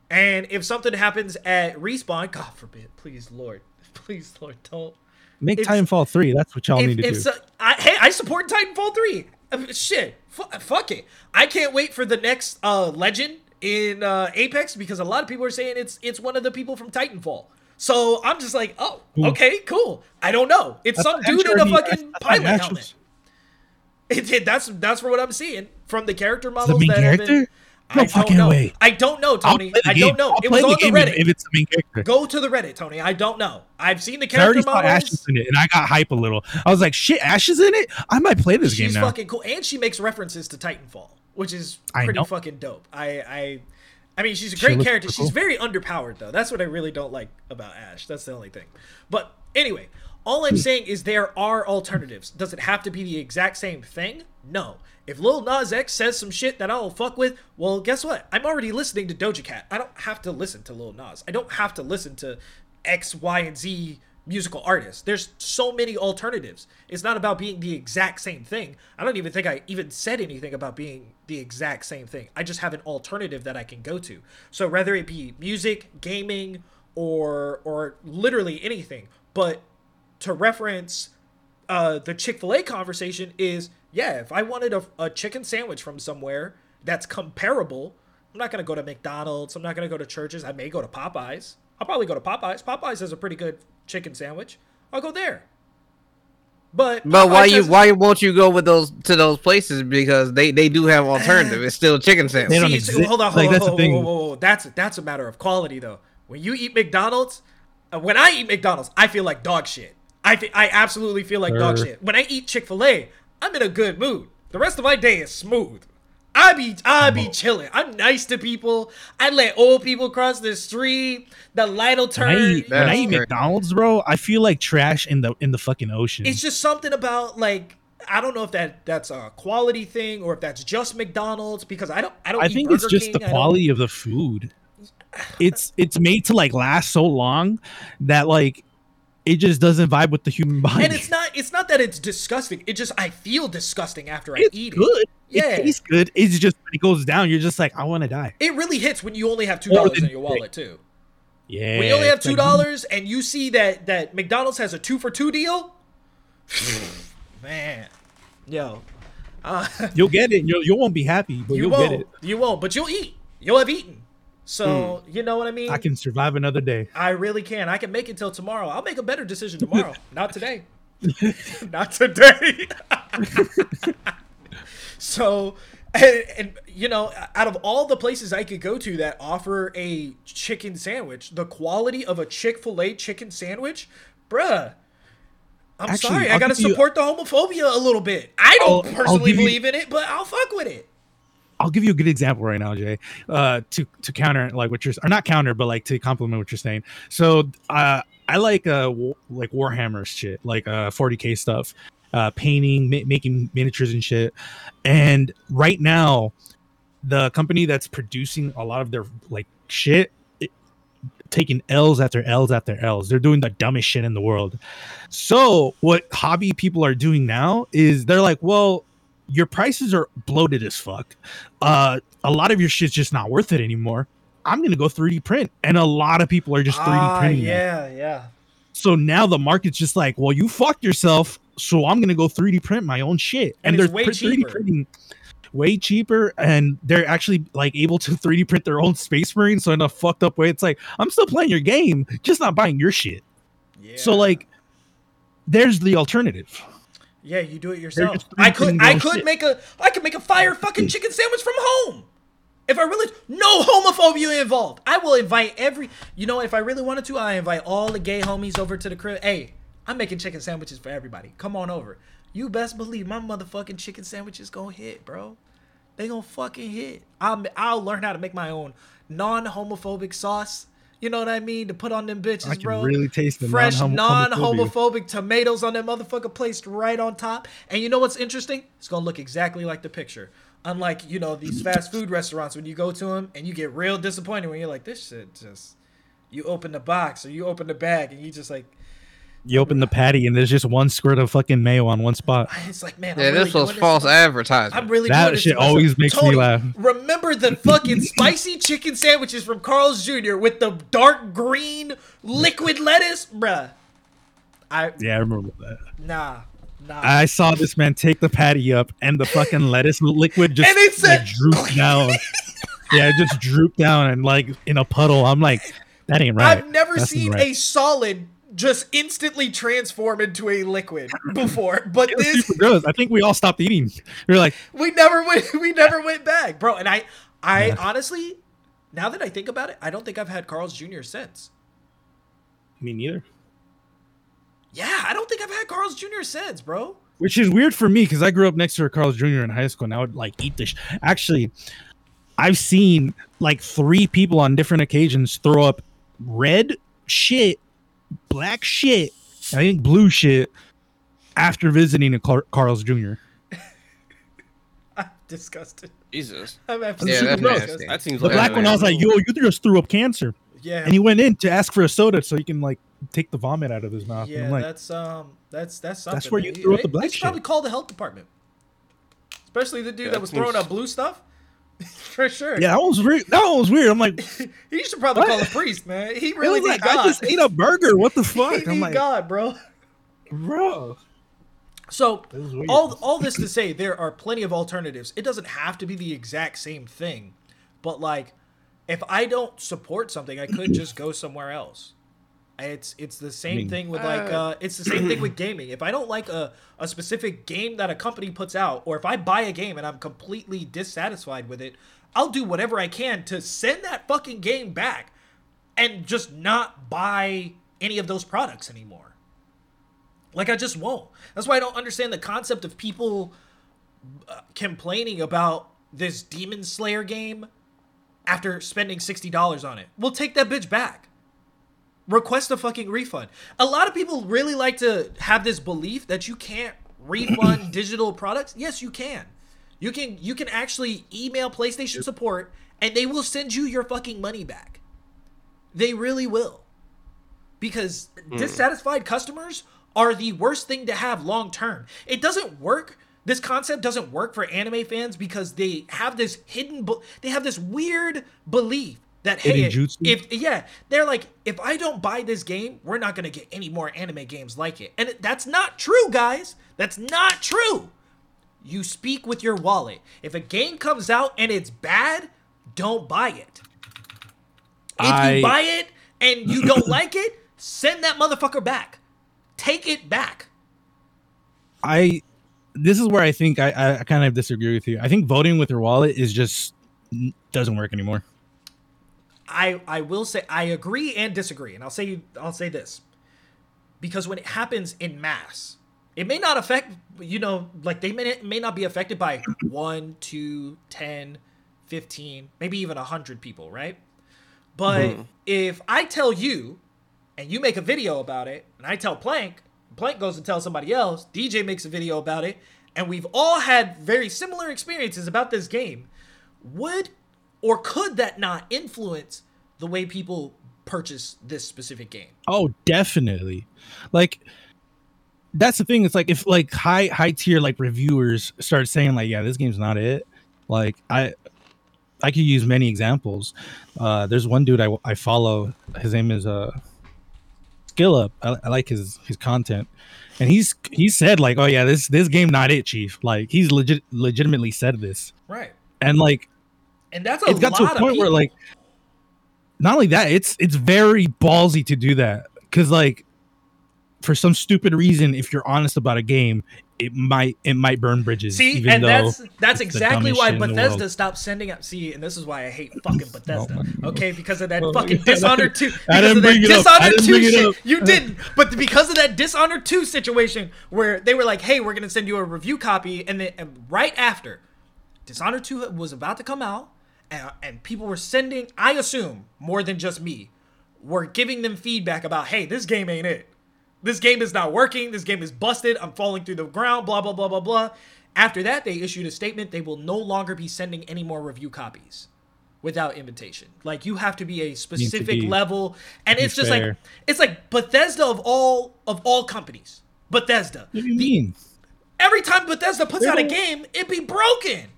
And if something happens at respawn, God forbid, please Lord, please Lord, don't. Make if- Titanfall three. That's what y'all If, need to if do. so, I, hey, I support Titanfall three. Uh, Shit, Fu fuck it. I can't wait for the next uh, legend in uh, Apex because a lot of people are saying it's it's one of the people from Titanfall. So I'm just like, oh, okay, cool. I don't know. It's I some dude in a fucking pilot helmet. It did. That's that's for what I'm seeing from the character the models main that have character? been. No I don't fucking know. way. I don't know, Tony. the I game. don't know. I'll it was on the if- Reddit. if it's the main character. Go to the Reddit, Tony. I don't know. I've seen the I already character saw Ashes in it, and I got hype a little. I was like, "Shit, Ashes in it? I might play this game now." She's fucking cool, and she makes references to Titanfall, which is pretty fucking dope. I, I, I mean, she's a great looks character. cool. She's very underpowered though. That's what I really don't like about Ash. That's the only thing. But anyway, all I'm hmm. saying is there are alternatives. Does it have to be the exact same thing? No. If Lil Nas X says some shit that I'll fuck with, well, guess what? I'm already listening to Doja Cat. I don't have to listen to Lil Nas. I don't have to listen to X, Y, and Z musical artists. There's so many alternatives. It's not about being the exact same thing. I don't even think I even said anything about being the exact same thing. I just have an alternative that I can go to. So whether it be music, gaming, or or literally anything, but to reference uh, the Chick Fil A conversation is yeah. If I wanted a, a chicken sandwich from somewhere that's comparable, I'm not gonna go to McDonald's. I'm not gonna go to Church's. I may go to Popeyes. I'll probably go to Popeyes. Popeyes has a pretty good chicken sandwich. I'll go there. But But why you why won't you go with those to those places because they they do have alternative. It's still chicken They sandwich. don't See, exist. hold on, hold Like, on, that's the whoa, thing. whoa, whoa, whoa. That's that's a matter of quality though. When you eat McDonald's, uh, when I eat McDonald's, I feel like dog shit. I fe- I absolutely feel like dog shit. When I eat Chick Fil A, I'm in a good mood. The rest of my day is smooth. I be I be chilling. I'm nice to people. I let old people cross the street. The light'll When I turn. eat, when I eat. McDonald's, bro, I feel like trash in the in the fucking ocean. It's just something about like I don't know if that that's a quality thing or if that's just McDonald's because I don't I don't. I eat think it's Burger just King, the quality of the food. It's it's made to like last so long that like it just doesn't vibe with the human body. And it's not it's not that it's disgusting. It just I feel disgusting after I It's eat good. it. Yeah. It tastes good. It's just when it goes down, you're just like, I want to die. It really hits when you only have two dollars in your wallet too. Yeah. When you only have two dollars and you see that that McDonald's has a two for two deal, man, yo, uh, You'll get it. You'll, you won't be happy, but you you'll won't, get it. you won't, but you'll eat. You'll have eaten. So hmm. you know what I mean. I can survive another day. I really can. I can make it till tomorrow. I'll make a better decision tomorrow. Not today. Not today. so, and, and you know, out of all the places I could go to that offer a chicken sandwich, the quality of a Chick Fil A chicken sandwich, bruh. I'm Actually, sorry, I I'll gotta give you- support the homophobia a little bit. I don't I'll- I'll personally you- believe in it, but I'll fuck with it. I'll give you a good example right now, Jay. Uh, to to counter like what you're or not counter, but like to complement what you're saying. So uh, I like uh like Warhammer shit, like uh 40k stuff, uh, painting, ma- making miniatures and shit. And right now, the company that's producing a lot of their like shit. it- Taking L's after L's after L's. They're doing the dumbest shit in the world. So, what hobby people are doing now is they're like, well, your prices are bloated as fuck. Uh, a lot of your shit's just not worth it anymore. I'm gonna go 3D print, and a lot of people are just 3D Ah, printing. yeah, yeah. So now the market's just like, well, you fucked yourself, so I'm gonna go 3D print my own shit, And and, they're way pr- 3D cheaper. printing way cheaper, and they're actually like able to 3D print their own Space Marine. So in a fucked up way, it's like I'm still playing your game, just not buying your shit. Yeah. So like, there's the alternative. Yeah, you do it yourself. I could I could shit. make a I could make a fire fucking chicken sandwich from home. If I really no homophobia involved. I will invite every you know if I really wanted to, I invite all the gay homies over to the crib. Hey, I'm making chicken sandwiches for everybody. Come on over. You best believe my motherfucking chicken sandwiches gonna hit, bro. They gonna fucking hit. I'll I'll learn how to make my own non-homophobic sauce. You know what I mean? To put on them bitches, bro. really taste the fresh non-homo- non-homophobic tomatoes on that motherfucker placed right on top. And you know what's interesting? It's gonna look exactly like the picture. Unlike you know these fast food restaurants when you go to them and you get real disappointed when you're like this shit just. You open the box or you open the bag and you just like You open the patty and there's just one squirt of fucking mayo on one spot. it's like man. Yeah, I'm really this was doing false to my- advertisement. I'm really That this shit always makes me laugh. Remember the fucking spicy chicken sandwiches from Carl's Jr. with the dark green liquid lettuce, bruh. I Yeah, I remember that. nah nah. I saw this man take the patty up and the fucking lettuce liquid just And it said- like, drooped down. yeah, it just drooped down and like in a puddle. I'm like, that ain't right. I've never That's seen not a solid just instantly transform into a liquid before, but this. I think we all stopped eating. We are like, we never went we never went back, bro. And I I Yeah. honestly, now that I think about it, I don't think I've had Carl's Jr. since. me neither. Yeah, I don't think I've had Carl's Jr. since, bro. Which is weird for me because I grew up next to a Carl's Jr. in high school and I would like eat this. Actually, I've seen like three people on different occasions throw up red shit, black shit, I think blue shit after visiting a Car- Carl's Jr. I'm disgusted. Jesus, I'm yeah, absolutely that's gross. disgusted. that seems The like black a- one, I was like, yo, you just threw up cancer. Yeah. And he went in to ask for a soda so he can like take the vomit out of his mouth. And Yeah, I'm like, that's um, that's that's something. That's where you man. threw up the black They should probably call the health department, especially the dude Yeah, that that was throwing up blue stuff. For sure. yeah, that was weird. That was weird. I'm like, He should probably What? call a priest, man. He it really was like I God. just ate a burger. What the he fuck? I'm like, God, bro. bro. So This is weird. all all this to say, there are plenty of alternatives. It doesn't have to be the exact same thing, but like, if I don't support something, I could just go somewhere else. It's it's the same mean- thing with like uh, it's the same thing with gaming. If I don't like a, a specific game that a company puts out, or if I buy a game and I'm completely dissatisfied with it, I'll do whatever I can to send that fucking game back and just not buy any of those products anymore. Like I just won't. That's why I don't understand the concept of people uh, complaining about this Demon Slayer game after spending $60 on it. We'll take that bitch back. Request a fucking refund. A lot of people really like to have this belief that you can't refund digital products. Yes, you can. You can you can actually email PlayStation support and they will send you your fucking money back. They really will. Because hmm. dissatisfied customers are the worst thing to have long term. It doesn't work. This concept doesn't work for anime fans because they have this hidden, they have this weird belief that hey, if yeah, they're like, if I don't buy this game, we're not gonna get any more anime games like it, and that's not true, guys. That's not true. You speak with your wallet. If a game comes out and it's bad, don't buy it. If I- you buy it and you don't like it, send that motherfucker back. Take it back. I this is where I think I, I kind of disagree with you. I think voting with your wallet is just doesn't work anymore. I I will say I agree and disagree, and I'll say I'll say this because when it happens in mass, it may not affect you know like they may may not be affected by one, two, 10, 15, maybe even a hundred people, right? But hmm. if I tell you and you make a video about it, and I tell Plank, Plank goes and tells somebody else, DJ makes a video about it, and we've all had very similar experiences about this game, would or could that not influence the way people purchase this specific game? Oh, definitely. Like that's the thing. It's like if like high high tier like reviewers start saying like, yeah, this game's not it. Like I I could use many examples. Uh there's one dude I, I follow. His name is uh Skill Up. I, I like his his content, and he's he said like, "Oh yeah, this this game not it, chief." Like he's legit legitimately said this, Right. and like And that's a it's got lot to a point where like, not only that, it's it's very ballsy to do that because like, for some stupid reason, if you're honest about a game, it might it might burn bridges. See, even and that's that's exactly why shit in the Bethesda stopped sending out. See, and this is why I hate fucking Bethesda. Oh God. okay, because of that Oh, fucking yeah, Dishonored that- two. I Because didn't of that bring it up. I Dishonored two shit. You didn't, but because of that Dishonored two situation where they were like, "Hey, we're gonna send you a review copy," and then and right after Dishonored two was about to come out, and, and people were sending, I assume more than just me, were giving them feedback about, "Hey, this game ain't it." this game is not working. This game is busted. I'm falling through the ground. Blah blah blah blah blah. After that, they issued a statement. They will no longer be sending any more review copies without invitation. Like you have to be a specific be- level, and it's just like it's like Bethesda of all of all companies. Bethesda. What do you mean? Every time Bethesda puts They out a game, it be broken.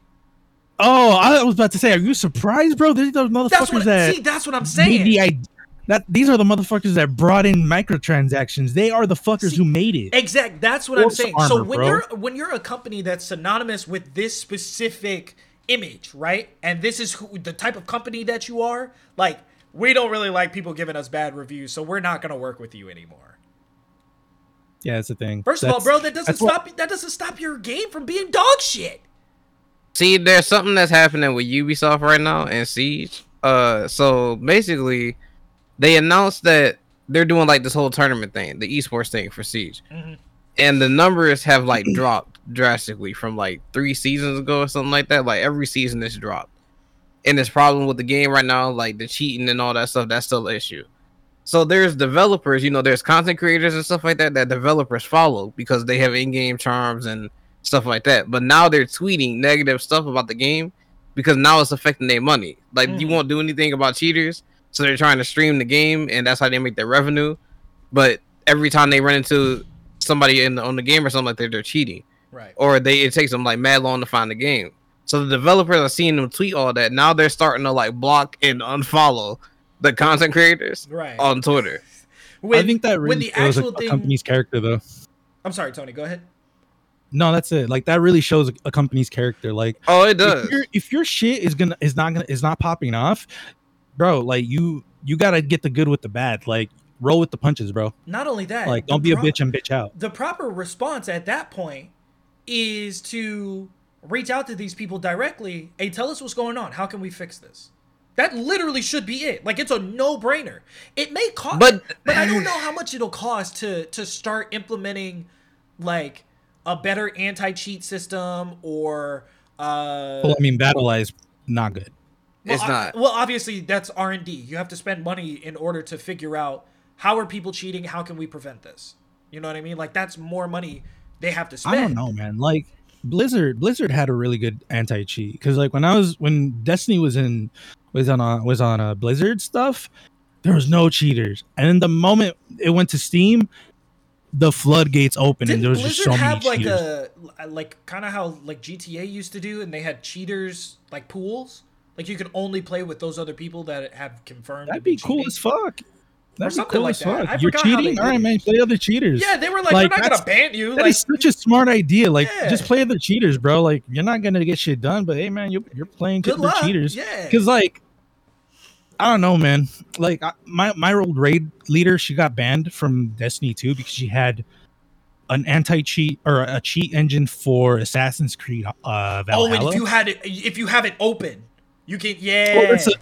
Oh, I was about to say, are you surprised, bro? These are the motherfuckers That's what. that See, that's what I'm saying. the idea. That these are the motherfuckers that brought in microtransactions. They are the fuckers See, who made it. Exact. That's what I'm Force saying. so when bro. you're when you're a company that's synonymous with this specific image, right? And this is who the type of company that you are. Like, we don't really like people giving us bad reviews, so we're not gonna work with you anymore. Yeah, that's the thing. First of all, bro, that doesn't that's what- stop that doesn't stop your game from being dog shit. See, there's something that's happening with Ubisoft right now and Siege. Uh, so basically, they announced that they're doing like this whole tournament thing, the esports thing for Siege, Mhm. and the numbers have like dropped drastically from like three seasons ago or something like that. Like every season, it's dropped, and this problem with the game right now, like the cheating and all that stuff, that's still an issue. So there's developers, you know, there's content creators and stuff like that that developers follow because they have in-game charms and stuff like that. But now they're tweeting negative stuff about the game because now it's affecting their money. Like you Mhm. won't do anything about cheaters, so they're trying to stream the game, and that's how they make their revenue. But every time they run into somebody in the, on the game or something like that, they're cheating, Right. or they it takes them like mad long to find the game. So the developers are seeing them tweet all that. Now they're starting to like block and unfollow the content creators Right. on Twitter. When, I think that when really the shows a, actual a thing. company's character, though. I'm sorry, Tony. Go ahead. No, that's it. Like that really shows a, a company's character. Like Oh, it does. if your if your shit is gonna is not gonna is not popping off, bro. Like you you gotta get the good with the bad. Like roll with the punches, bro. Not only that, Like don't be a bitch and bitch out. the proper response at that point is to reach out to these people directly. Hey, tell us what's going on. How can we fix this? That literally should be it. Like it's a no-brainer. It may cost, But- but I don't know how much it'll cost to to start implementing like a better anti-cheat system or uh Well, I mean, BattlEye is not good. well, It's I- not. well, obviously that's R and D. You have to spend money in order to figure out how are people cheating. How can we prevent this? You know what I mean? Like that's more money they have to spend. I don't know, man. Like Blizzard, Blizzard had a really good anti cheat because like when I was when Destiny was in was on a, was on a Blizzard stuff, there was no cheaters, and then the moment it went to Steam, the floodgates opened Didn't and there was Blizzard just so many have like cheaters. a like kind of how like GTA used to do, and they had cheaters like pools. Like you can only play with those other people that have confirmed. That'd be cool cheating. as fuck. That'd something cool like as that. fuck. I You're forgot how they cheating, all right, man. Play other cheaters. Yeah, they were like, Like, we're not gonna ban you. That Like, is such a smart idea. Like, Yeah. just play other cheaters, bro. Like, you're not gonna get shit done, but hey, man, you're, you're playing good luck. cheaters. Yeah, Because like, I don't know, man. Like I, my my old raid leader, she got banned from Destiny 2 because she had an anti cheat or a cheat engine for Assassin's Creed uh, oh, and if you had it, if you have it open, you can. Yeah, Well, that's, a-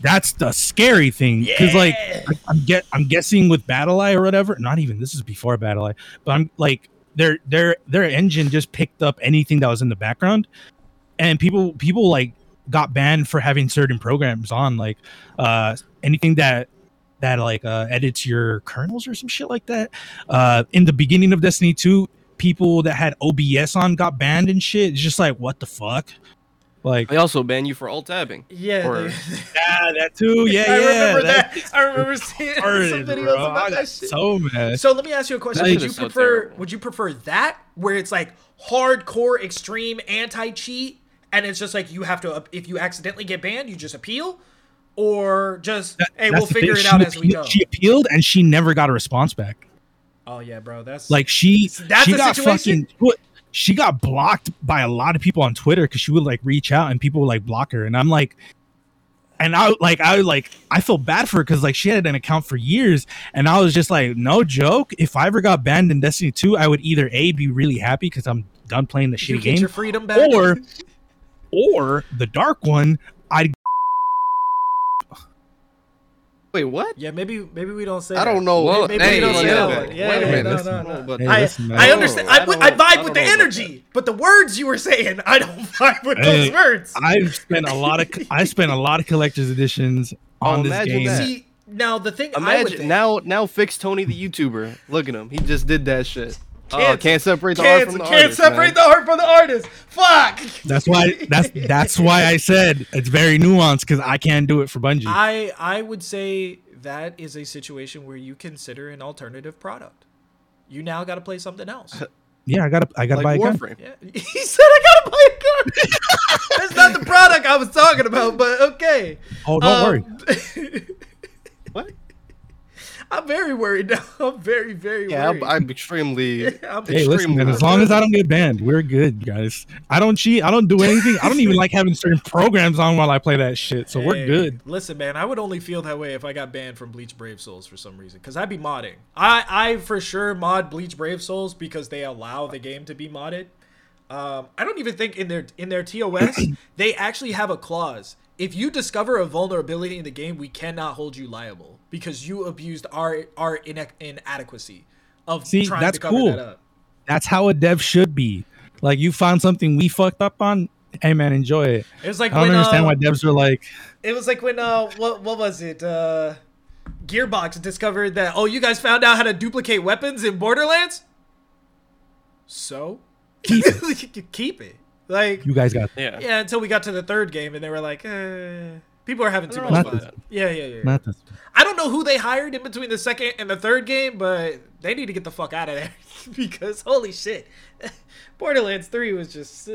that's the scary thing because like Yeah. I- I'm get I'm guessing with BattlEye or whatever. Not even this is before BattlEye, but I'm like their their their engine just picked up anything that was in the background, and people people like got banned for having certain programs on like uh anything that that like uh edits your kernels or some shit like that. Uh, in the beginning of Destiny 2, people that had OBS on got banned and shit. It's just like what the fuck. Like They also ban you for alt tabbing. yeah. Or- yeah, that too. Yeah, I yeah. remember that that. I remember seeing some videos bro. about that shit. so mad. So let me ask you a question. That Would you is so prefer terrible. would you prefer that where it's like hardcore extreme anti-cheat and it's just like you have to if you accidentally get banned, you just appeal or just hey, we'll figure thing. it out She as we go. She appealed and she never got a response back. Oh yeah, bro. That's Like she, That's she got situation? fucking. She got blocked by a lot of people on Twitter because she would like reach out and people would like block her, and I'm like, and I like I like I feel bad for her because like she had an account for years, and I was just like, no joke. If I ever got banned in Destiny 2, I would either a be really happy because I'm done playing the shitty game, your freedom back. or or the dark one, I'd Wait, what? yeah, maybe maybe we don't say. I that. don't know. Well, Maybe hey, we don't say yeah, that one. Yeah, wait a minute, no, no, no, no. but- Hey, I, listen, man. I understand. I I, w- I don't- vibe I with the energy, but the words you were saying, I don't vibe with Hey, those words. I've spent a lot of I spent a lot of collectors editions on Oh, this game. that. See, now the thing I would Imagine think, now, now FixedTony the YouTuber. Look at him. He just did that shit. Oh, Can't- can't separate the art can't, from the can't artist, separate man. the art from the artist. Fuck. That's why that's that's why I said it's very nuanced because I can't do it for Bungie. I I would say that is a situation where you consider an alternative product. You now got to play something else. yeah, I gotta I gotta buy Like a gun. Warframe. Yeah. He said I gotta buy a gun. That's not the product I was talking about, but okay. Oh, don't um, worry. worry. What? I'm very worried now. I'm very, very Yeah, I'm. I'm extremely. I'm Hey, listen, extremely man, as long as I don't get banned, we're good, guys. I don't cheat. I don't do anything. I don't even like having certain programs on while I play that shit. So we're good. Listen, man, I would only feel that way if I got banned from Bleach Brave Souls for some reason, because I'd be modding. I, I for sure mod Bleach Brave Souls because they allow the game to be modded. Um, I don't even think in their in their TOS they actually have a clause. If you discover a vulnerability in the game, we cannot hold you liable because you abused our our ine- inadequacy of See, trying that's to cover cool. that up. That's how a dev should be. Like you found something we fucked up on. Hey man, enjoy it. It was like I don't when understand uh, why devs are like, It was like when uh what what was it? Uh Gearbox discovered that oh you guys found out how to duplicate weapons in Borderlands? So keep it. keep it. Like You guys got Yeah. yeah, until we got to the third game and they were like, eh, people are having too much fun. about Yeah, yeah, yeah. not this. I don't know who they hired in between the second and the third game, but they need to get the fuck out of there because holy shit. Borderlands 3 was just uh,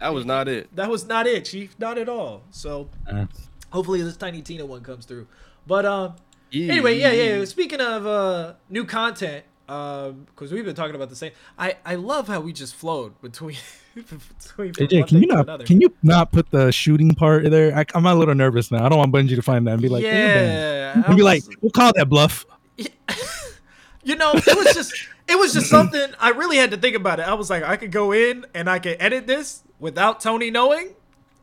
That was not it. that was not it, chief, not at all. So Uh, hopefully this Tiny Tina one comes through. But um Anyway, yeah, yeah. Speaking of uh, new content, because we've been talking about the same. I I love how we just flowed between. between AJ, can you not another. can you not put the shooting part there? I, I'm a little nervous now. I don't want Bungie to find that and be like, yeah, I and be like, we'll call that bluff. you know, it was just it was just something I really had to think about it. I was like, I could go in and I could edit this without Tony knowing,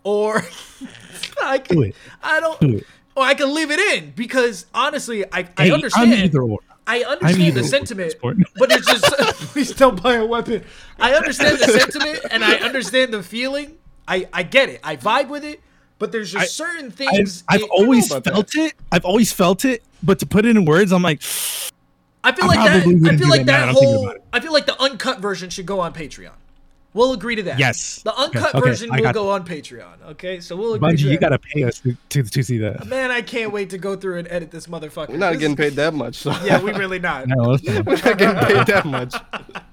or I do it. I don't, Do it. or I can leave it in because honestly, I I understand. I'm either or. I understand the sentiment, but it's just please don't buy a weapon. I understand the sentiment and I understand the feeling. I I get it. I vibe with it, but there's just I- certain I've, things. I've always about that. felt it. I've always felt it, but to put it in words, I'm like, I feel I like that. I feel like that that that I'm thinking whole. I feel like the uncut version should go on Patreon. We'll agree to that. Yes. The uncut Okay, okay, version I will got go on Patreon. Okay, so we'll agree. Bungie, to you gotta pay us to, to, to see that. Man, I can't wait to go through and edit this motherfucker. We're not This- getting paid that much. So. Yeah, we really not. No. We're not getting paid that much.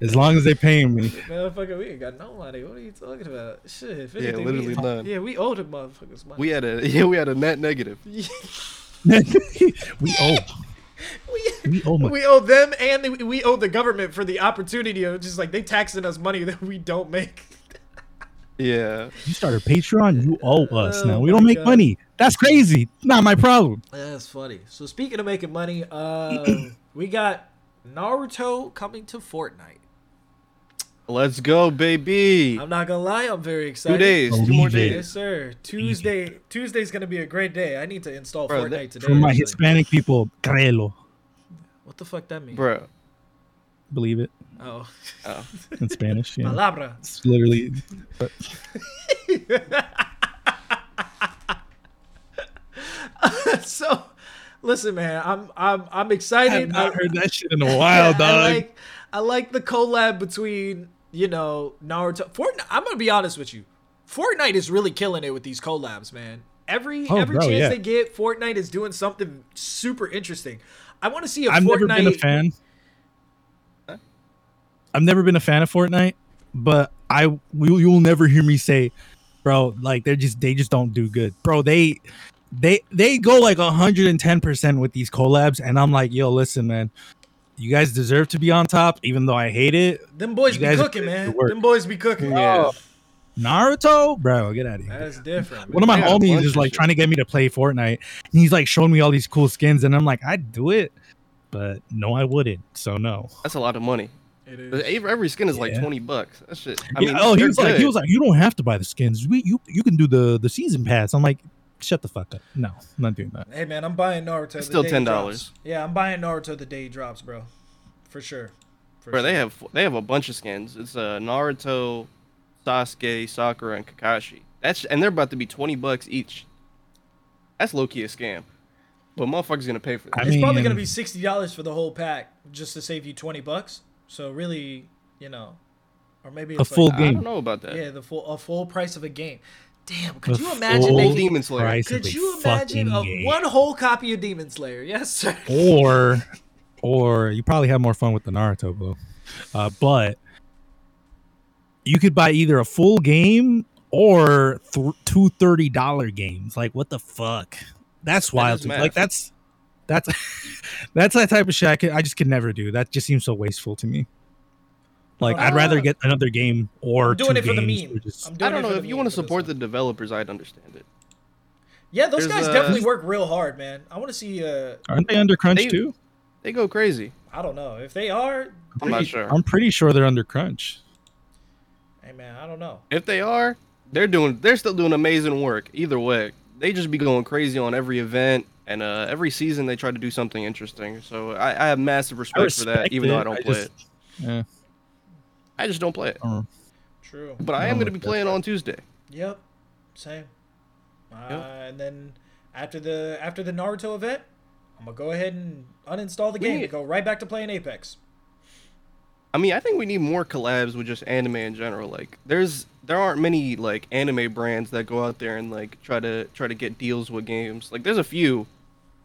as long as they paying me. Motherfucker, we ain't got no money. What are you talking about? Shit, if Yeah, anything, literally we, none. Yeah, we owe the motherfuckers money. We had a yeah, we had a net negative. we owe. we, We owe money. we owe them and the, we owe the government for the opportunity of just like they taxing us money that we don't make. Yeah. You started Patreon, you owe us Oh now. We don't make God. money. That's crazy. Not my problem. That's funny. So speaking of making money, uh, we got Naruto coming to Fortnite. Let's go, baby. I'm not gonna lie, I'm very excited. Two days, oh, two more Believe it. Yes, days. sir. Tuesday. Tuesday's gonna be a great day. I need to install Bro, Fortnite that- today. For my actually. Hispanic people, créelo. What the fuck that mean? Bro. Believe it Oh, Oh. in Spanish. Yeah. palabra. It's literally. so, listen, man, I'm I'm I'm excited. I have not heard that shit in a while, I dog. like I like the collab between you know Naruto. Fortnite. I'm gonna be honest with you. Fortnite is really killing it with these collabs, man. Every Oh, every bro, chance yeah. they get, Fortnite is doing something super interesting. I want to see a I've Fortnite. never been a fan. I've never been a fan of Fortnite, but I you, you will never hear me say, bro, like they're just they just don't do good, bro. They they they go like hundred and ten percent with these collabs, and I'm like, yo, listen, man, You guys deserve to be on top, even though I hate it. Them boys You be guys are cooking, man. the work. Them boys be cooking. Yeah. Naruto, bro, get out of here. That's different. One of my They got a homies is like shit. trying to get me to play Fortnite, and he's like showing me all these cool skins, and I'm like, I'd do it, but no, I wouldn't. So no. That's a lot of money. It is. Every every skin is like twenty bucks. That shit. I Yeah, mean, oh, he they're was like, he was like, you don't have to buy the skins. We, you, you can do the the season pass. I'm like, shut the fuck up. No, I'm not doing that. Hey man, I'm buying Naruto. the still $10. Yeah, I'm buying Naruto the day he drops, bro. For sure. For Bro, they have they have a bunch of skins. It's uh, Naruto, Sasuke, Sakura, and Kakashi. That's and they're about to be twenty bucks each. That's low key a scam, but motherfuckers gonna pay for that. I It's probably gonna be sixty dollars for the whole pack just to save you twenty bucks. So really, you know, or maybe A it's full like, I don't know about that. yeah, the full a full price of a game. Damn, could The you imagine full making? Demon Slayer. price Could you imagine a, game. one whole copy of Demon Slayer? Yes, sir. or or you probably have more fun with the Naruto bro. Uh, but you could buy either a full game or th- two thirty dollar games. Like what the fuck? That's wild. is to me. Like that's that's that's that type of shit I, could, I just could never do. That just seems so wasteful to me. Like I'd rather get another game or I'm doing two it for the meme. just- I'm doing I don't it for know the if you meme want to for this support the one. developers, I'd understand it. Yeah, those There's, guys uh, definitely work real hard, man. I want to see. uh aren't they under crunch They- too? They go crazy. I don't know if they are. I'm not Pretty- sure. I'm pretty sure they're under crunch. Hey man, I don't know. If they are, they're doing they're still doing amazing work. Either way, they just be going crazy on every event and uh, every season they try to do something interesting. So I, I have massive respect, for that, respect even though I don't I play just- it. Yeah. I just don't play it. I don't. True. But I I am going to be playing on Tuesday. Yep. Same. Uh, Yep. And then after the after the Naruto event, I'm gonna go ahead and uninstall the We game need- and go right back to playing Apex. I mean, I think we need more collabs with just anime in general. Like, there's there aren't many like anime brands that go out there and like try to try to get deals with games. Like, there's a few,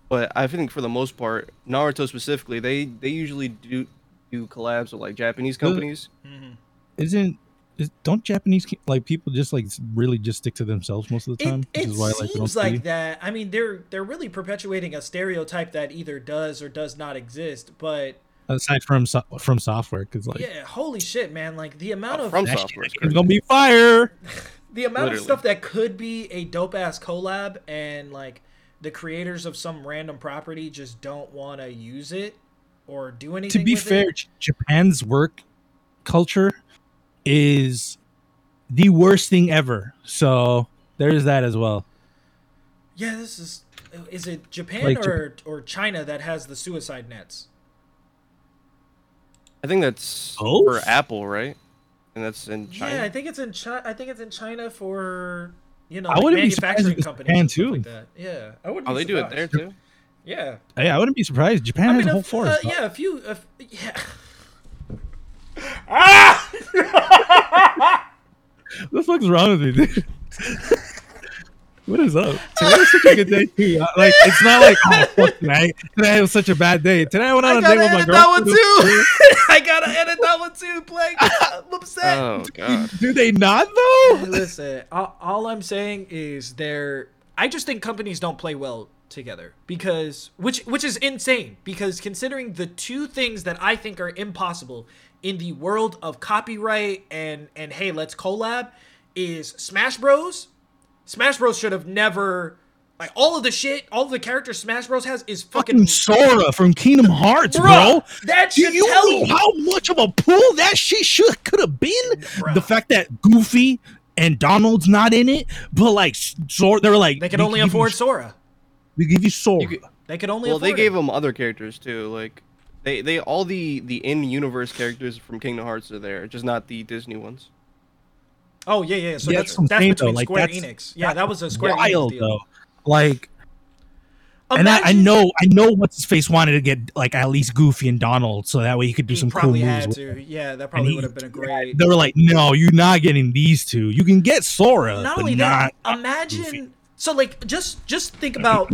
but I think for the most part, Naruto specifically, they they usually do do collabs with like Japanese companies. Mm-hmm. isn't is, don't Japanese like people just like really just stick to themselves most of the time, It, which it is why I like seems like that. I mean, they're they're really perpetuating a stereotype that either does or does not exist. But aside from so- FromSoftware because like yeah, holy shit, man! Like the amount Oh, of FromSoftware. shit is gonna be fire. the amount of stuff that could be a dope ass collab and like the creators of some random property just don't want to use it or do anything. To be with fair, it. Japan's work culture is the worst thing ever. So there's that as well. yeah, this is. Is it Japan Like or or China that has the suicide nets? I think that's Both? for Apple, right? And that's in China. Yeah, I think it's in China. I think it's in China for you know I like wouldn't be surprised manufacturing if companies Japan, and too. like that. Yeah, I wouldn't. oh, be they do it there too. Yeah, Hey, I wouldn't be surprised. Japan I has mean, a whole a, forest. uh, yeah, a few. A, f- yeah. ah! What the fuck's wrong with me, dude? what is up? Today was such a good day too. Like it's not like oh fuck tonight. Today was such a bad day. Today I went on I a date gotta with my edit girl. that one too. I gotta edit that one too, Blake. I'm upset. Oh god. Do they not though? Listen, all, all I'm saying is they're. I just think companies don't play well together because which which is insane because considering the two things that I think are impossible in the world of copyright and and hey let's collab is Smash Bros. Smash Bros should have never like all of the shit all of the characters Smash Bros has is fucking Fucking Sora from Kingdom Hearts, Bruh, bro. That Do should you tell know you. how much of a pull that shit should could have been? Bruh. The fact that Goofy and Donald's not in it, but like Sora, they were like They can only afford Sora. We give you Sora. You could- They could only well, they gave it. them other characters too. Like they they all the the in universe characters from Kingdom Hearts are there, just not the Disney ones. Oh yeah, yeah. So Yeah, that's, that's that's saying, between like, Square that's- Enix. Yeah, that was a Square Wild Enix deal. though. Like and I, I know I know what's his face wanted to get like at least Goofy and Donald so that way he could do he some cool probably moves. had with to. Yeah, that probably would have been a great. They were like, "No, you're not getting these two. You can get Sora, Not but only not." that, imagine. Goofy. So like, just just think about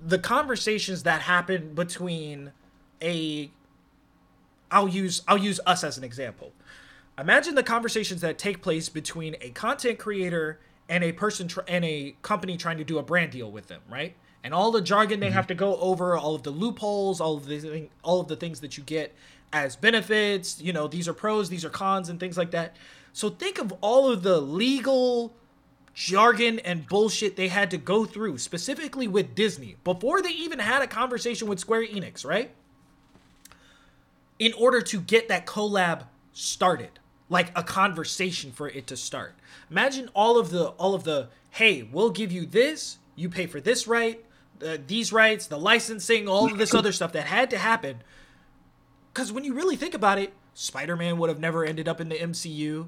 the conversations that happen between a. I'll use I'll use us as an example. Imagine the conversations that take place between a content creator and a person tr- and a company trying to do a brand deal with them, right? And all the jargon they mm-hmm. have to go over, all of the loopholes, all of the thing- all of the things that you get as benefits. You know, these are pros, these are cons, and things like that. So think of all of the legal jargon and bullshit they had to go through, specifically with Disney, before they even had a conversation with Square Enix, right? In order to get that collab started, like a conversation for it to start. Imagine all of the all of the hey, we'll give you this, you pay for this right, uh, these rights, the licensing, all of this other stuff that had to happen. Because when you really think about it, Spider Man would have never ended up in the MCU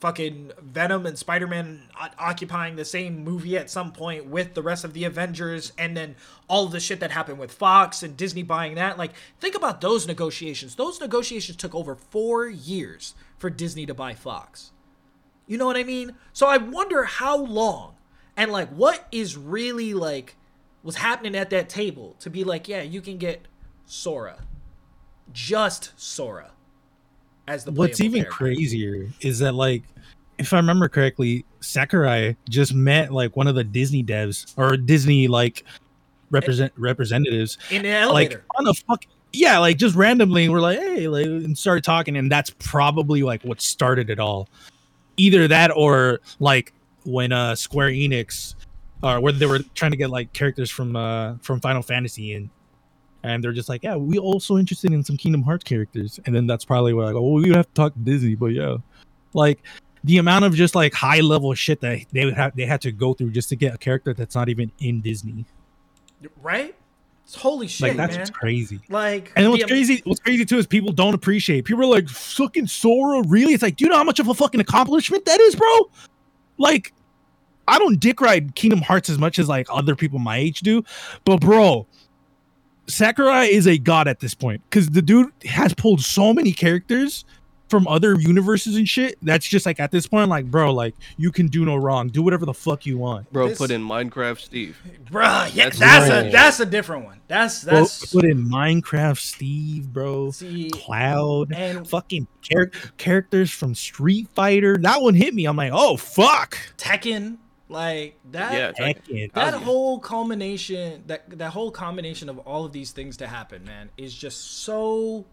fucking Venom and Spider Man occupying the same movie at some point with the rest of the Avengers, and then all the shit that happened with Fox and Disney buying that. Like, think about those negotiations. Those negotiations took over four years for Disney to buy Fox. You know what I mean? So I wonder how long and like what is really like was happening at that table to be like, yeah, you can get Sora, just Sora, as the What's even character. crazier is that like if I remember correctly, Sakurai just met like one of the Disney devs or Disney like represent representatives in the like elevator. on the fuck yeah like just randomly we're like hey like and started talking and that's probably like what started it all either that or like when uh square enix or where they were trying to get like characters from uh from final fantasy in and they're just like yeah we also interested in some kingdom hearts characters and then that's probably where like oh we have to talk to disney but yeah like the amount of just like high level shit that they would have they had to go through just to get a character that's not even in disney right? It's holy shit, like that's man. crazy Like, And what's crazy, what's crazy too is people don't appreciate. People are like, "Fucking Sora, really?" It's like, do you know how much of a fucking accomplishment that is, bro? Like, I don't dick ride Kingdom Hearts as much as like other people my age do, but bro, Sakurai is a god at this point because the dude has pulled so many characters from other universes and shit. That's just like at this point, like, bro, like you can do no wrong. Do whatever the fuck you want. Bro, This- put in Minecraft Steve. Bro, yeah, That's that's, a right. that's a different one. That's Bro, that's put in Minecraft, Steve, bro. see Cloud. and fucking char- characters from Street Fighter. That one hit me. I'm like, oh fuck. Tekken, like that. Yeah, Heck. That Kazuya. whole culmination, that that whole combination of all of these things to happen, man, is just so,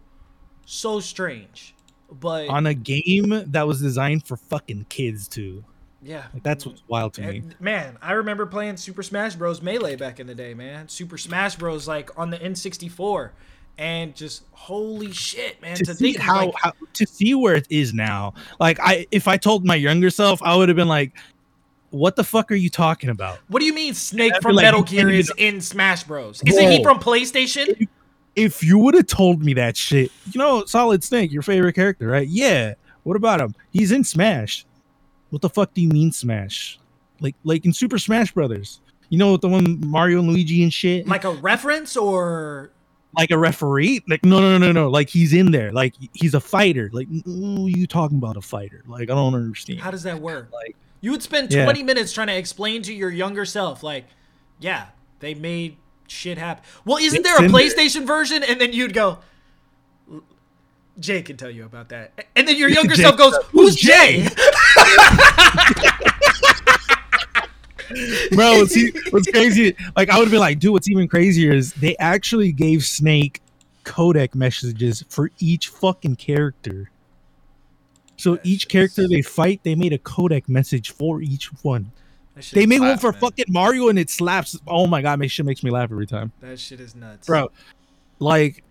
so strange. But On a game that was designed for fucking kids too. yeah, Like that's what's wild to me. Man, I remember playing Super Smash Bros. Melee back in the day, man. Super Smash Bros. like on the N64, and just holy shit, man. To, To, see think how, like, how to see where it is now. Like I if I told my younger self, I would have been like, what the fuck are you talking about? what do you mean Snake from like Metal Gear is in Smash Bros? Isn't he from PlayStation? If you would have told me that shit, you know, Solid Snake, your favorite character, right? Yeah. What about him? He's in Smash. What the fuck do you mean Smash? Like like in Super Smash Brothers. You know the one Mario and Luigi and shit? Like a reference or like a referee like no no no no like he's in there like he's a fighter like you talking about a fighter like i don't understand how does that work? like You would spend Yeah. 20 minutes trying to explain to your younger self, like, yeah, they made shit happen. Well, isn't there a. PlayStation version? And then you'd go, Jay can tell you about that. And then your younger Jay- self goes, Who's Jay? bro what's, what's crazy like i would be like dude what's even crazier is they actually gave snake codec messages for each fucking character so each character they fight they made a codec message for each one they made one for man. fucking mario and it slaps oh my god it shit makes me laugh every time That shit is nuts. bro like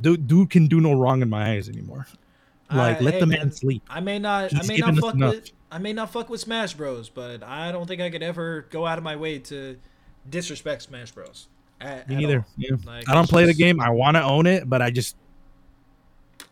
dude, dude can do no wrong in my eyes anymore like I- let hey, the man, sleep I may not He's I may not fuck enough. with I may not fuck with Smash Bros, but I don't think I could ever go out of my way to disrespect Smash Bros. At, me at neither yeah. Like, i don't play the game i want to own it but i just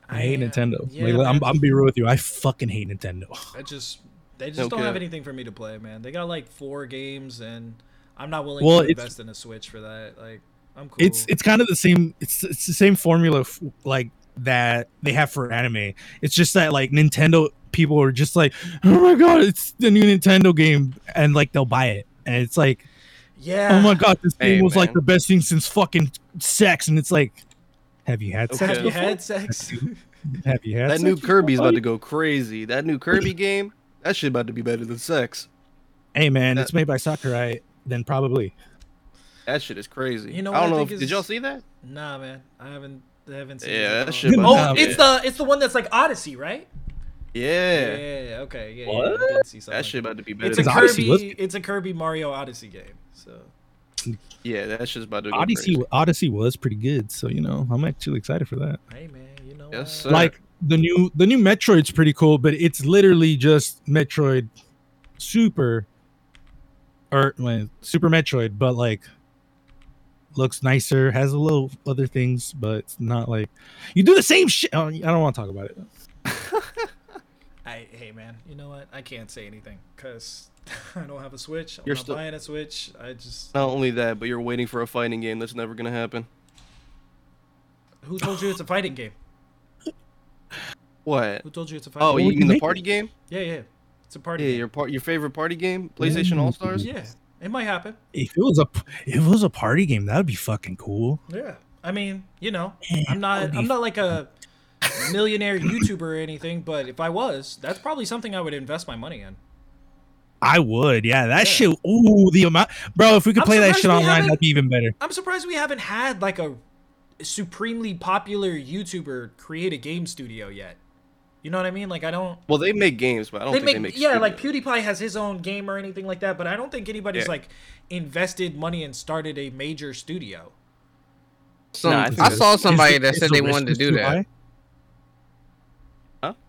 I hate uh, Nintendo. yeah, like, I'm, man. I'm be real with you. I fucking hate Nintendo. I just they just don't have anything for me to play, man. They got like four games, and I'm not willing Well, to invest in a Switch for that. Like, I'm cool. It's it's kind of the same. It's it's the same formula f- like that they have for anime. It's just that like Nintendo people are just like, oh my god, it's the new Nintendo game, and like they'll buy it, and it's like, yeah. oh my god, this Hey, game was like the best thing since fucking sex, and it's like, have you had sex? Have you had sex? Have you had That sex new before, Kirby's about to go crazy. That new Kirby game, That shit about to be better than sex. Hey man, That- it's made by Sakurai. Then probably. That shit is crazy. You know I what don't I know. think If, is- did y'all see that? Nah, man, I haven't. I haven't seen. Yeah, it at that shit. Oh, about to be- it's the it's the one that's like Odyssey, right? Yeah. Yeah. Okay. Yeah. What? Yeah, I did see something That like shit about to be better It's a than Because Kirby. was- It's a Kirby Mario Odyssey game. So Yeah, that's just about to go Odyssey crazy. Odyssey was pretty good, so you know I'm actually excited for that. hey, man, you know. Yes, sir. Like the new the new Metroid's pretty cool, but it's literally just Metroid Super or well, Super Metroid, but like looks nicer, has a little other things, but it's not like you do the same shit. Oh, I don't want to talk about it. I, hey man, you know what? I can't say anything because I don't have a Switch. I'm You're not still- buying a Switch. I just Not only that, but you're waiting for a fighting game that's never gonna happen. who told you it's a fighting game? What? Who told you it's a oh, fighting Oh, What game? you you mean the party it? game? Yeah, yeah, it's a party. Yeah, game. your part, your favorite party game, PlayStation Yeah. All Stars. Yeah, it might happen. If it was a if it was a party game, that would be fucking cool. Yeah, I mean, you know, I'm not I'm not like a millionaire YouTuber or anything, but if I was, that's probably something I would invest my money in. I would, yeah. That Yeah. shit. Ooh, the amount, bro. If we could I'm play that shit online, that'd be even better. I'm surprised we haven't had like a supremely popular YouTuber create a game studio yet. You know what I mean? Like I don't. Well, they make games, but I don't They think make, they make. yeah, like. PewDiePie has his own game or anything like that, but I don't think anybody's Yeah. like invested money and started a major studio. Some, Nah, I I, saw somebody is- that is said they wanted to do that. high?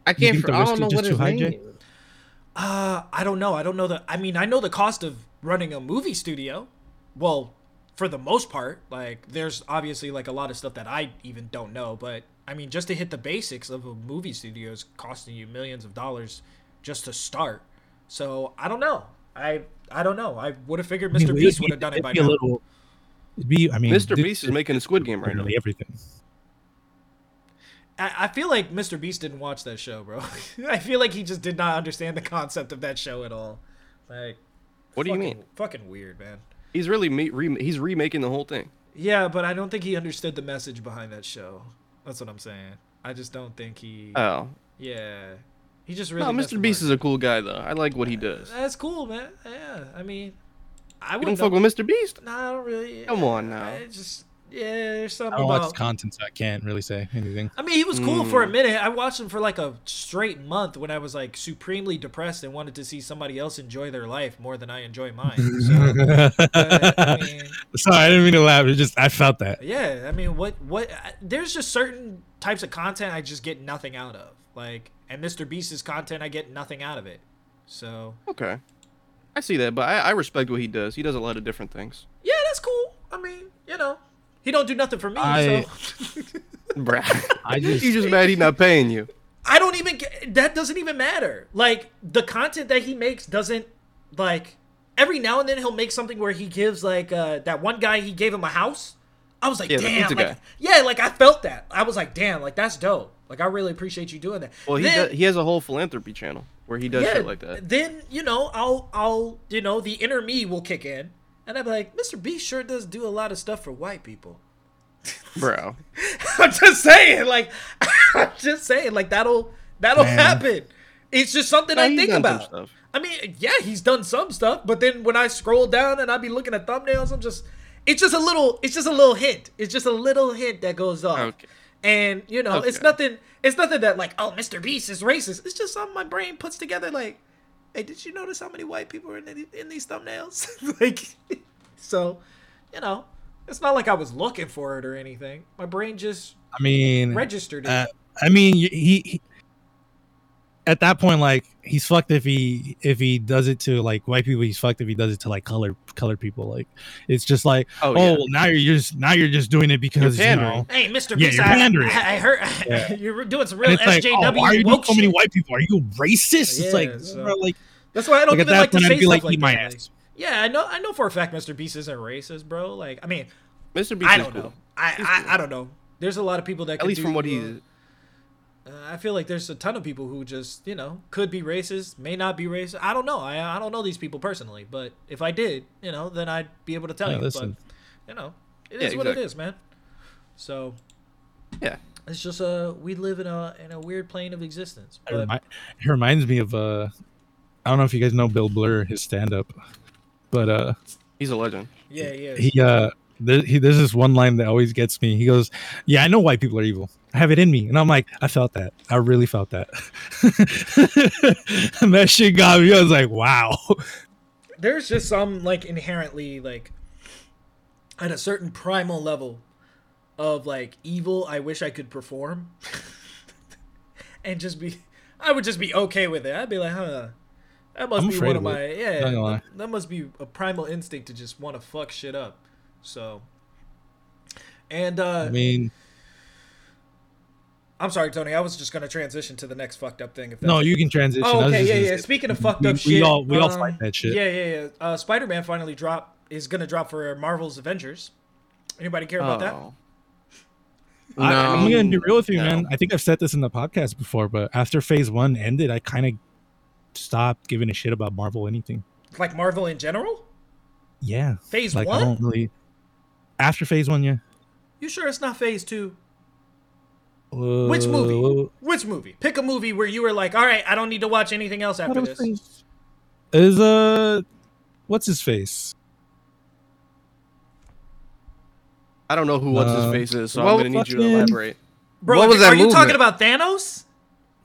I can't. think For, I don't know what just his too name. Jay? is. Uh, I don't know. I don't know the. I mean, I know the cost of running a movie studio. Well, for the most part, like there's obviously like a lot of stuff that I even don't know, but I mean, just to hit the basics of a movie studio is costing you millions of dollars just to start. So I don't know. I I don't know. I would have figured I mean, Mr. Beast would have done it by be a now. little- be, I mean, Mr. dude, Beast is making a Squid Game right now. literally everything. I, feel like Mr. Beast didn't watch that show, bro. I feel like he just did not understand the concept of that show at all. Like, What do you mean? Fucking weird, man. He's really me- re- he's remaking the whole thing. Yeah, but I don't think he understood the message behind that show. That's what I'm saying. I just don't think he. Oh, yeah, he just really. no, Mr. Beast is a cool guy though. I like what he uh, does. That's cool, man. Yeah, I mean, I You would don't fuck with Mr. Beast? Nah, I don't really. Come on now. I just yeah, there's something I don't watch about. content, so I can't really say anything. I mean, he was cool for a Mm. minute. I watched him for like a straight month when I was like supremely depressed and wanted to see somebody else enjoy their life more than I enjoy mine. So, but, I mean, Sorry, I didn't mean to laugh. It just I felt that. yeah, I mean, what what? There's just certain types of content I just get nothing out of. Like, and Mr. Beast's content, I get nothing out of it. So Okay, I see that, but I, I respect what he does. He does a lot of different things. yeah, that's cool. I mean, you know, he don't do nothing for me. I- so Bruh. I just- you just mad he not paying you. I don't even get that doesn't even matter. Like the content that he makes doesn't like every now and then he'll make something where he gives like uh that one guy he gave him a house. I was like, Yeah, damn, like, guy. yeah, like I felt that. I was like, damn, like that's dope. Like I really appreciate you doing that. Well, he Then- does, he has a whole philanthropy channel where he does shit like that. Then you know, I'll I'll you know the inner me will kick in, and I'll be like, Mr. B sure does do a lot of stuff for white people. Bro, I'm just saying, like, I'm just saying, like that'll that'll Man. happen. It's just something Nah, I think about. I mean, yeah, he's done some stuff, but then when I scroll down and I be looking at thumbnails, I'm just, it's just a little, it's just a little hint. It's just a little hint that goes off. Okay. And you know, it's nothing. It's nothing that like, oh, Mr. Beast is racist. It's just something my brain puts together. Like, hey, did you notice how many white people are in, the, in these thumbnails? like, so, you know, it's not like I was looking for it or anything. My brain just I mean, registered it. uh, I mean, he, he at that point, like he's fucked if he if he does it to like white people. He's fucked if he does it to like colored colored people. Like it's just like, Oh, oh, yeah. well, now you're just now you're just doing it because you know. Hey, Mr. Yeah, Beast, you're I, pandering. I, I heard Yeah. you're doing some real it's like, SJW oh, why are you doing so many white people? Are you racist? Yeah, it's like, so- bro, like, That's why I don't like at even that like to say I'd be stuff like, like eat my that. Like, ass. yeah, I know. I know for a fact Mr. Beast isn't racist, bro. Like, I mean, Mr. Beast I don't cool. know. I, I I don't know. There's a lot of people that At could least do, from what uh, he. Uh, I feel like there's a ton of people who just, you know, could be racist, may not be racist. I don't know. I I don't know these people personally, but if I did, you know, then I'd be able to tell Yeah, you. listen. But you know, it Yeah, is what it is, man. So Yeah. it's just uh we live in a in a weird plane of existence. It, But remi- it reminds me of uh I don't know if you guys know Bill Burr, his stand up, but uh, He's a legend. Yeah, yeah. he uh, there, he, there's this one line that always gets me. He goes, "Yeah, I know white people are evil. I have it in me," and I'm like, I felt that. I really felt that. and that shit got me. I was like, wow. There's just some like inherently like at a certain primal level of like evil I wish I could perform. and just be I would just be okay with it. I'd be like, huh. That must I'm be afraid one of of my it. yeah. Not gonna lie. That, that must be a primal instinct to just want to fuck shit up. So and uh I mean, I'm sorry, Tony. I was just gonna transition to the next fucked up thing. If that's no, you can transition. Oh, okay, just yeah, gonna yeah. Speaking of fucked we, up we shit, all we all um, fight that shit. Yeah, yeah, yeah. Uh, Spider-Man finally drop is gonna drop for Marvel's Avengers. Anybody care about that? Oh. I, I'm gonna be real with you, No. man. I think I've said this in the podcast before, but after Phase One ended, I kind of stopped giving a shit about Marvel anything. Like Marvel in general? Yeah, Phase like I one? don't really. After Phase One, yeah. You sure it's not Phase two? Which movie? Uh, Which movie? Pick a movie where you were like, all right, I don't need to watch anything else after this. Phase- Is uh, what's his face? I don't know who what's Uh, his face is, so well, I'm gonna need you to elaborate. Bro, What was are that you talking about Thanos?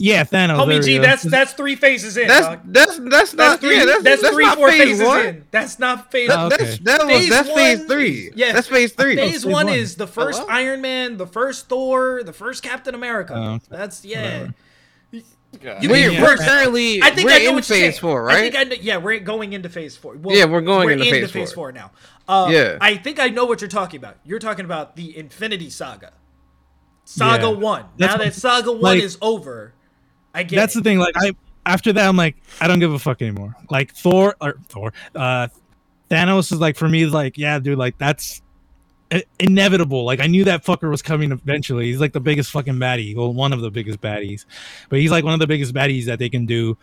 Yeah, Thanos. there Homie we G, that's that's three phases in. That's dog. that's that's That's not three. yeah, that's, that's, that's three, four phase phases one. in. That's not phase. Oh, okay. That's that was Phase that's phase three. yeah. that's phase three. Phase phase one one. is the first Hello? Iron Man, the first Thor, the first Captain America. Oh, okay. That's yeah. Whatever. You we're, can- we're currently I think we're I know in phase saying. four, I think I know, yeah, we're going into phase four. Well, Yeah, we're going we're into into phase four four. now. Uh, Yeah. I think I know what you're talking about. You're talking about the Infinity Saga, Saga Yeah. One. Now that Saga One is over, I get That's it. the thing. Like I after that, I'm like, I don't give a fuck anymore. Like Thor or Thor, uh, Thanos is like for me, is like, yeah, dude, like that's inevitable. Like I knew that fucker was coming eventually. He's like the biggest fucking baddie, well, one of the biggest baddies, but he's like one of the biggest baddies that they can do,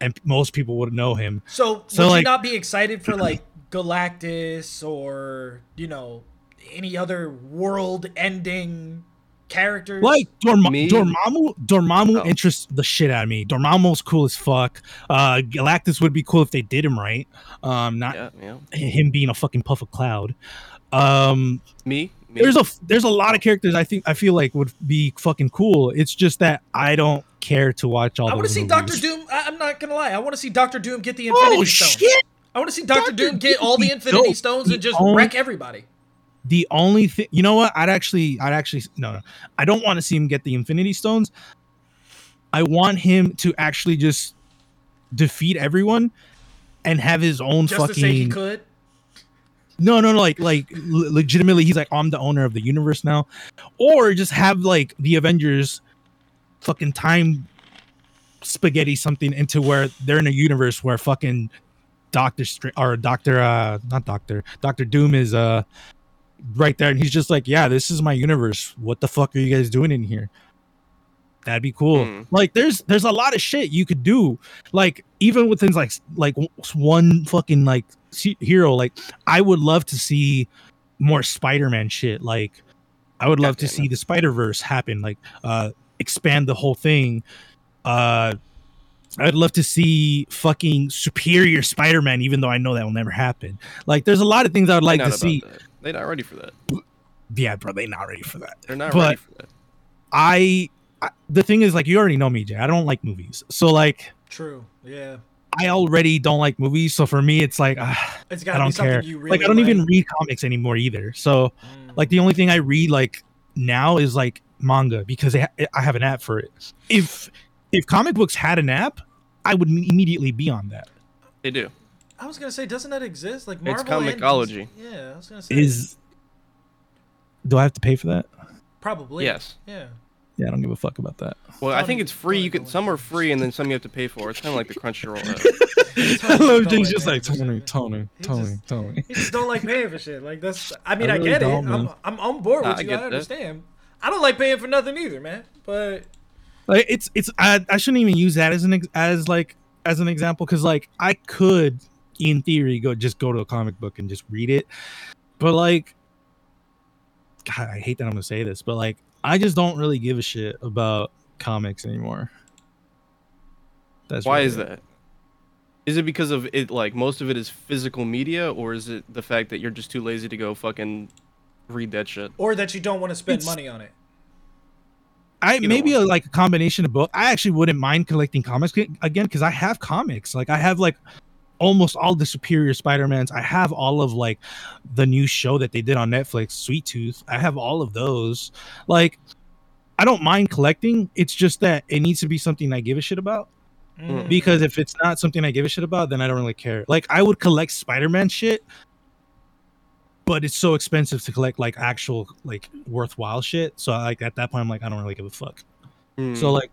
and most people would know him. So, So, would like- you not be excited for like Galactus or you know any other world-ending characters? Like Dorma- Me? Dormammu, Dormammu Oh. interests the shit out of me. Dormammu's cool as fuck. Uh, Galactus would be cool if they did him right. Um, not Yeah, yeah. him being a fucking puff of cloud. Um, Me, me. there's a there's a lot of characters I think I feel like would be fucking cool. It's just that I don't care to watch all. I want to see. Doctor Doom. I, I'm not gonna lie. I want to see Doctor Doom get the Infinity Oh Stone. shit! I want to see Doctor Doom get Doom all the Infinity dope. Stones and just only- wreck everybody. The only thing, you know what? I'd actually, I'd actually, no, no, I don't want to see him get the Infinity Stones. I want him to actually just defeat everyone and have his own Just fucking. to say he could. No, no, no, like, like le- legitimately, he's like, I'm the owner of the universe now, or just have like the Avengers, fucking time spaghetti something into where they're in a universe where fucking Doctor Str- or Doctor, uh, not Doctor, Doctor Doom is uh right there, and he's just like, yeah, this is my universe. What the fuck are you guys doing in here? That'd be cool. Hmm. Like, there's there's a lot of shit you could do. Like, even with things like like one fucking like hero. Like, I would love to see more Spider-Man shit. Like, I would love to Goddamn see the Spider-Verse happen. Like, uh, expand the whole thing. Uh, I'd love to see fucking superior Spider-Man, even though I know that will never happen. Like, there's a lot of things I would like to see. that. They're not ready for that. Yeah, bro, They're not ready for that. They're not But- ready for that. I, I the thing is like you already know me, Jay. I don't like movies. So like True. Yeah. I already don't like movies. So for me it's like ah, It's I got to be don't something care. you really like I don't even read comics anymore either. So Mm. like the only thing I read like now is like manga because they ha- I have an app for it. If if comic books had an app, I would immediately be on that. They do. I was gonna say, doesn't that exist? Like Marvel and ComiXology. DC Yeah, I was gonna say. Is do I have to pay for that? probably Yes. Yeah. Yeah, I don't give a fuck about that. Well, I think it's free. You can some are free and then some you have to pay for. It's kind of like the Crunchyroll. app. I love Tony, just like just- Tony, Tony, he Tony, just- Tony. You just don't like paying for shit. Like that's. I mean, I I, get it. I'm. I'm on board Nah, with I you. get I that. understand. I don't like paying for nothing either, man. But like it's it's I, I shouldn't even use that as an as like as an example because like I could in theory go just go to a comic book and just read it, but like God, I hate that I'm gonna say this, but like I just don't really give a shit about comics anymore. That's Why really is it. that? Is it because of it? Like most of it is physical media, or is it the fact that you're just too lazy to go fucking read that shit? or that you don't want to spend It's- money on it. I Either maybe a, like a combination of both. I actually wouldn't mind collecting comics again because I have comics. Like I have like almost all the Superior Spider-Mans. I have all of like the new show that they did on Netflix, Sweet Tooth. I have all of those. Like I don't mind collecting. It's just that it needs to be something I give a shit about. Mm. Because if it's not something I give a shit about, then I don't really care. Like I would collect Spider-Man shit, but it's so expensive to collect like actual like worthwhile shit. So like at that point, I'm like, I don't really give a fuck. Hmm. So like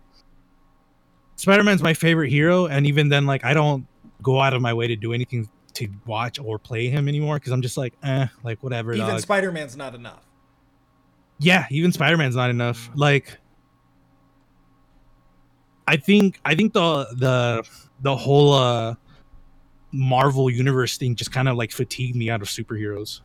Spider-Man's my favorite hero, and even then, like I don't go out of my way to do anything to watch or play him anymore because I'm just like, eh, like whatever. Even. Spider Man's not enough. yeah, even Spider-Man's not enough. Like I think I think the the the whole uh Marvel universe thing just kind of like fatigued me out of superheroes.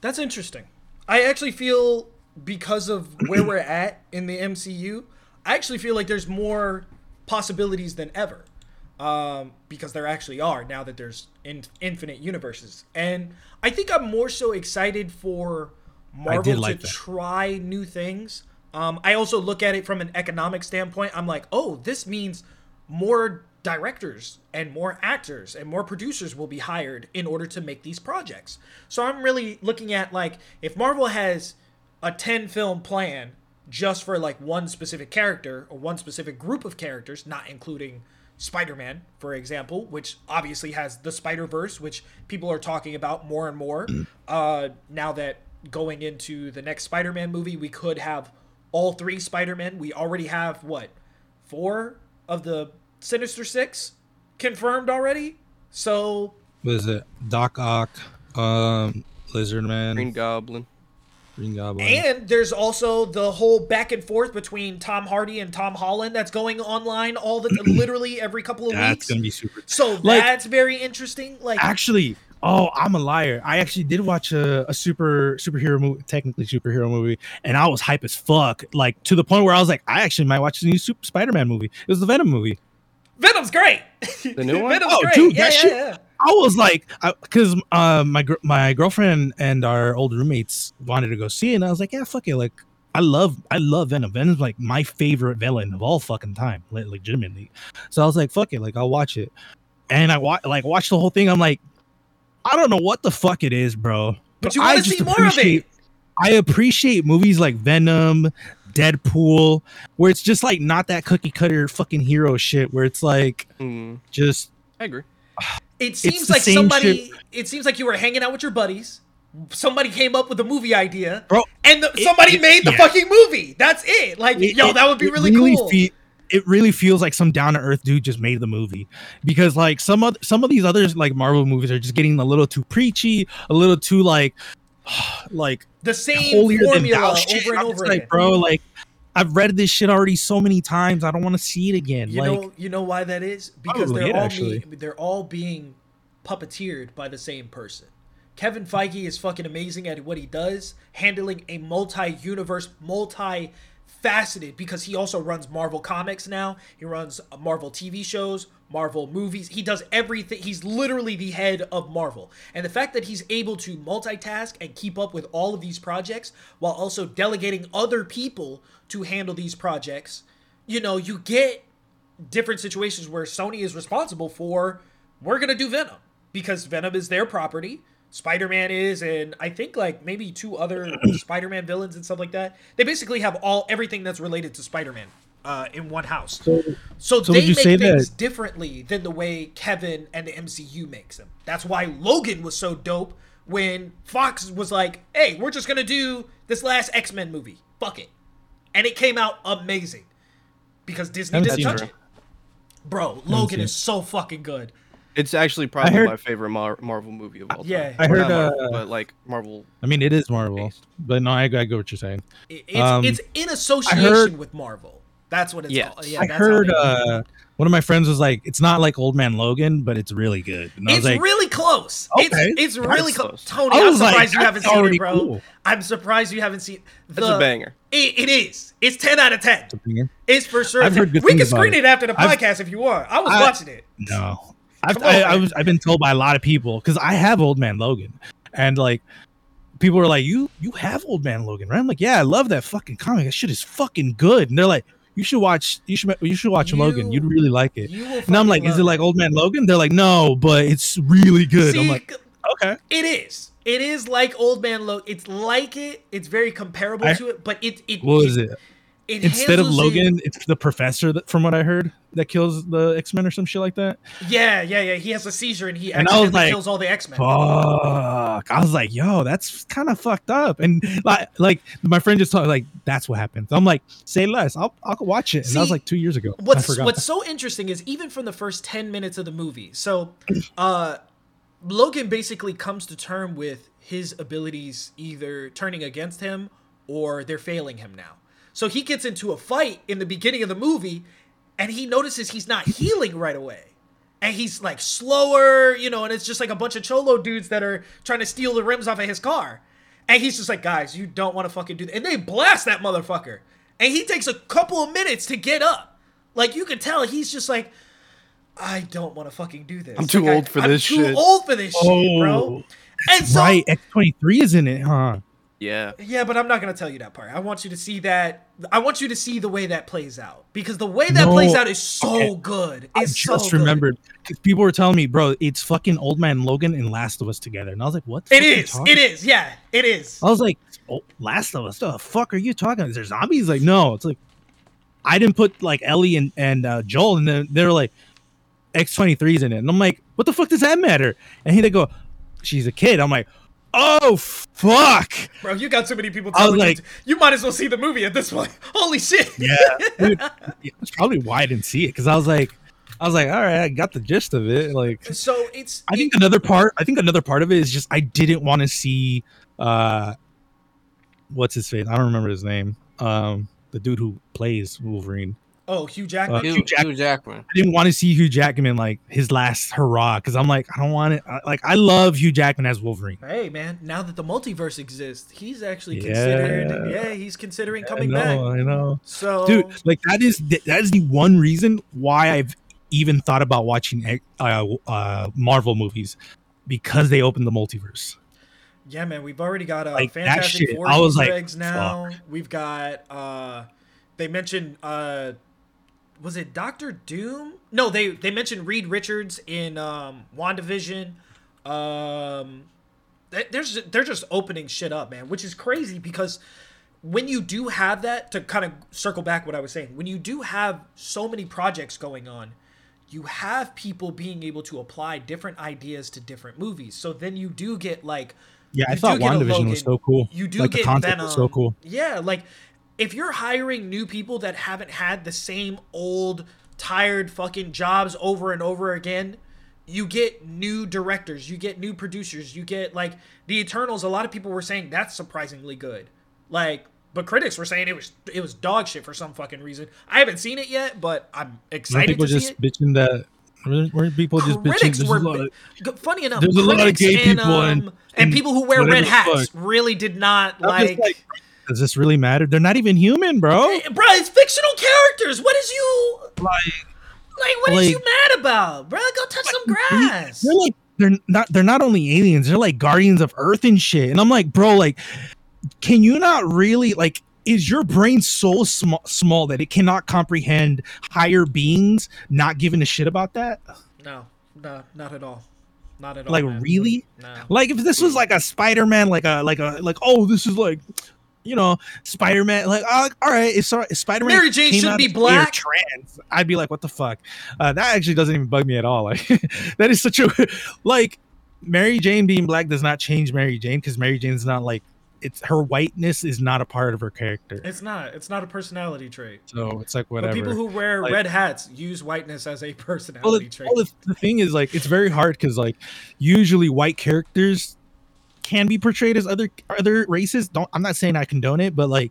That's interesting. I actually feel because of where we're at in the MCU, I actually feel like there's more possibilities than ever. Um, because there actually are now that there's in, infinite universes, and I think I'm more so excited for Marvel like to that. try new things. Um, I also look at it from an economic standpoint. I'm like, oh, this means more directors and more actors and more producers will be hired in order to make these projects. So I'm really looking at like if Marvel has a 10 film plan just for like one specific character or one specific group of characters, not including Spider-Man, for example, which obviously has the Spider-Verse, which people are talking about more and more. Uh, now that going into the next Spider-Man movie, we could have all three Spider-Men. We already have what four of the Sinister Six confirmed already. So What is it? Doc Ock, um, Lizard Man, Green Green, Goblin. Goblin. And there's also the whole back and forth between Tom Hardy and Tom Holland that's going online all the literally every couple of That's weeks. gonna be super. so Like- that's very interesting. Like Actually, oh, I'm a liar. I actually did watch a, a super superhero movie, technically superhero movie, and I was hype as fuck. Like to the point where I was like, I actually might watch the new Super Spider-Man movie. It was the Venom movie. Venom's great. The new one? Venom's Oh, great. dude, yeah, that yeah, shit- yeah. I was like, because uh, my gr- my girlfriend and our old roommates wanted to go see it, and I was like, yeah, fuck it. Like, I love I love Venom. Venom's like my favorite villain of all fucking time, le- legitimately. So I was like, fuck it, like I'll watch it. And I wa- like watched the whole thing. I'm like, I don't know what the fuck it is, bro. But you I want to see more of it. I appreciate movies like Venom, Deadpool, where it's just like not that cookie cutter fucking hero shit. Where it's like Hmm. just I agree. It seems like somebody. It seems like you were hanging out with your buddies. Somebody came up with a movie idea, Bro, and the, it- somebody it- made the yeah. fucking movie. That's it. Like, yo, that would be it really, cool. fe- it really feels like some down to earth dude just made the movie because like some of some of these others like Marvel movies are just getting a little too preachy, a little too like like the same formula thou shit. over and I'm over again. like, bro, like I've read this shit already so many times. I don't want to see it again. You like know, you know why that is oh, because they're all being, they're all being puppeteered by the same person. Kevin Feige is fucking amazing at what he does, handling a multi-universe, multi-faceted because he also runs Marvel Comics now. He runs uh, Marvel TV shows, Marvel movies. He does everything. He's literally the head of Marvel. And the fact that he's able to multitask and keep up with all of these projects while also delegating other people to handle these projects, you know, you get different situations where Sony is responsible for we're gonna do Venom because Venom is their property. Spider-Man is, and I think like maybe two other Spider-Man villains and stuff like that. They basically have all everything that's related to Spider-Man uh, in one house. So, So, So they you make say things that- differently than the way Kevin and the MCU makes them. That's why Logan was so dope when Fox was like, "Hey, we're just gonna do this last X Men movie. Fuck it," and it came out amazing because Disney Haven't didn't touch it. it. Bro, Logan is so fucking good. It's actually probably heard- my favorite Mar- Marvel movie of all time. Yeah. I heard, not Marvel, uh, but like Marvel. I mean, it is Marvel, Based. but no, I, I get what you're saying. It- It's, Um, it's in association heard- with Marvel. That's what it's Yes. called. Yeah, I that's heard uh, one of my friends was like, "It's not like Old Man Logan, but it's really good." And I it's was like, really close. Okay, it's it's really that's close. close. Tony, I I'm was like, surprised you haven't seen it, bro. cool. I'm surprised you haven't seen. The, That's a banger. It, it is. It's ten out of ten. It's for sure. I've heard good we can screen it. it after the I've- podcast if you want. I was I- watching it. No, I've, on, I, I was I've been told by a lot of people because I have Old Man Logan, and like people are like, "You you have Old Man Logan, right?" I'm like, "Yeah, I love that fucking comic. That shit is fucking good." And they're like, "You should watch you should you should watch You- Logan. You'd really like it." And I'm like, "Is it like Old Man Logan?" They're like, "No, but it's really good." I'm like, "Okay." It is. It is like Old Man Logan. It's like it. It's very comparable I- to it, but it it What is it? It Instead of Logan, it's the professor that, from what I heard, that kills the X Men or some shit like that. Yeah, yeah, yeah. He has a seizure and he And I was accidentally like, kills all the X Men. Fuck! I was like, "Yo, that's kind of fucked up." And like, like my friend just told me, like, "That's what happens." I'm like, "Say less. I'll I'll watch it." And that was like two years ago. What's. What's so interesting is even from the first ten minutes of the movie. So, uh, Logan basically comes to term with his abilities either turning against him or they're failing him now. So he gets into a fight in the beginning of the movie, and he notices he's not healing right away. And he's like slower, you know, and it's just like a bunch of cholo dudes that are trying to steal the rims off of his car. And he's just like, guys, you don't want to fucking do that. And they blast that motherfucker. And he takes a couple of minutes to get up. Like you can tell he's just like, I don't want to fucking do this. I'm too Like, I- old for I'm this too shit." old for this shit, bro. Oh, And so, right. X twenty three is in it, huh? Yeah. yeah, but I'm not gonna tell you that part. I want you to see that. I want you to see the way that plays out because the way that No. plays out is so Okay. good. I It's just so remembered because people were telling me, "Bro, it's fucking Old Man Logan and Last of Us together," and I was like, "What?" the It fuck are you is. talking It is. Yeah, it is. I was like, oh, Last of Us, the fuck are you talking? Is there zombies? Like, no. It's like I didn't put like Ellie and and uh, Joel, and then they're like X 23s in it, and I'm like, what the fuck does that matter? And he they go, she's a kid. I'm like, oh fuck, Bro, you got too many people telling like- you. You might as well see the movie at this point. Holy shit. yeah. Dude, that's probably why I didn't see it because I was like, I was like, all right, I got the gist of it. Like, So it's. I think it- another part. I think another part of it is just I didn't want to see, uh, what's his face? I don't remember his name. Um, the dude who plays Wolverine. Oh, Hugh Jackman. Uh, Hugh, Hugh Jack- Hugh Jackman. I didn't want to see Hugh Jackman like his last hurrah because I'm like, I don't want it. I- Like, I love Hugh Jackman as Wolverine. Hey man, now that the multiverse exists, he's actually Yeah. considered. Yeah, he's considering coming I back. know, I know, So, dude. Like that is that is the one reason why I've even thought about watching uh, uh, Marvel movies because they opened the multiverse. yeah, man, we've already got uh, Like, that Fantastic shit, Four I was like, eggs now. We've got. uh They mentioned. uh Was it Doctor Doom? No, they they mentioned Reed Richards in um Wandavision. Um, there's they're just opening shit up, man, which is crazy because when you do have that to kind of circle back what I was saying, when you do have so many projects going on, you have people being able to apply different ideas to different movies. So then you do get like Yeah, I thought WandaVision Logan. was so cool. you do like get the concept Venom. was so cool. Yeah, like if you're hiring new people that haven't had the same old tired fucking jobs over and over again, you get new directors, you get new producers, you get like the Eternals. A lot of people were saying that's surprisingly good. Like, but critics were saying it was it was dog shit for some fucking reason. I haven't seen it yet, but I'm excited people to see just it. bitching that? weren't- people just bitching? critics a were of- funny enough. there's a lot of gay and, people um, and- and people who wear red hats fuck. really did not I'm like, does this really matter? They're not even human, bro. Hey, bro, it's fictional characters. What is you Like, like? What is Like- you mad about, bro? Go touch some grass. they're like they're not they're not only aliens, they're like guardians of Earth and shit. And I'm like, bro, like, can you not really like? Is your brain so small, small that it cannot comprehend higher beings not giving a shit about that? No, no, not at all. Not at all. Like, man. really? No. Like, if this was mm. like a Spider-Man, like a like a like, oh, this is like, you know, Spider-Man. Like, uh, all right, if, so- if Spider-Man, Mary Jane should out be as gay black. trans, I'd be like, what the fuck? Uh, that actually doesn't even bug me at all. Like, that is such a like Mary Jane being black does not change Mary Jane because Mary Jane's not like it's her whiteness is not a part of her character. It's not. It's not a personality trait. So it's like whatever. But people who wear Like- red hats use whiteness as a well, personality the, trait. well, the, the thing is like it's very hard because like usually white characters can be portrayed as other other races don't i'm not saying i condone it but like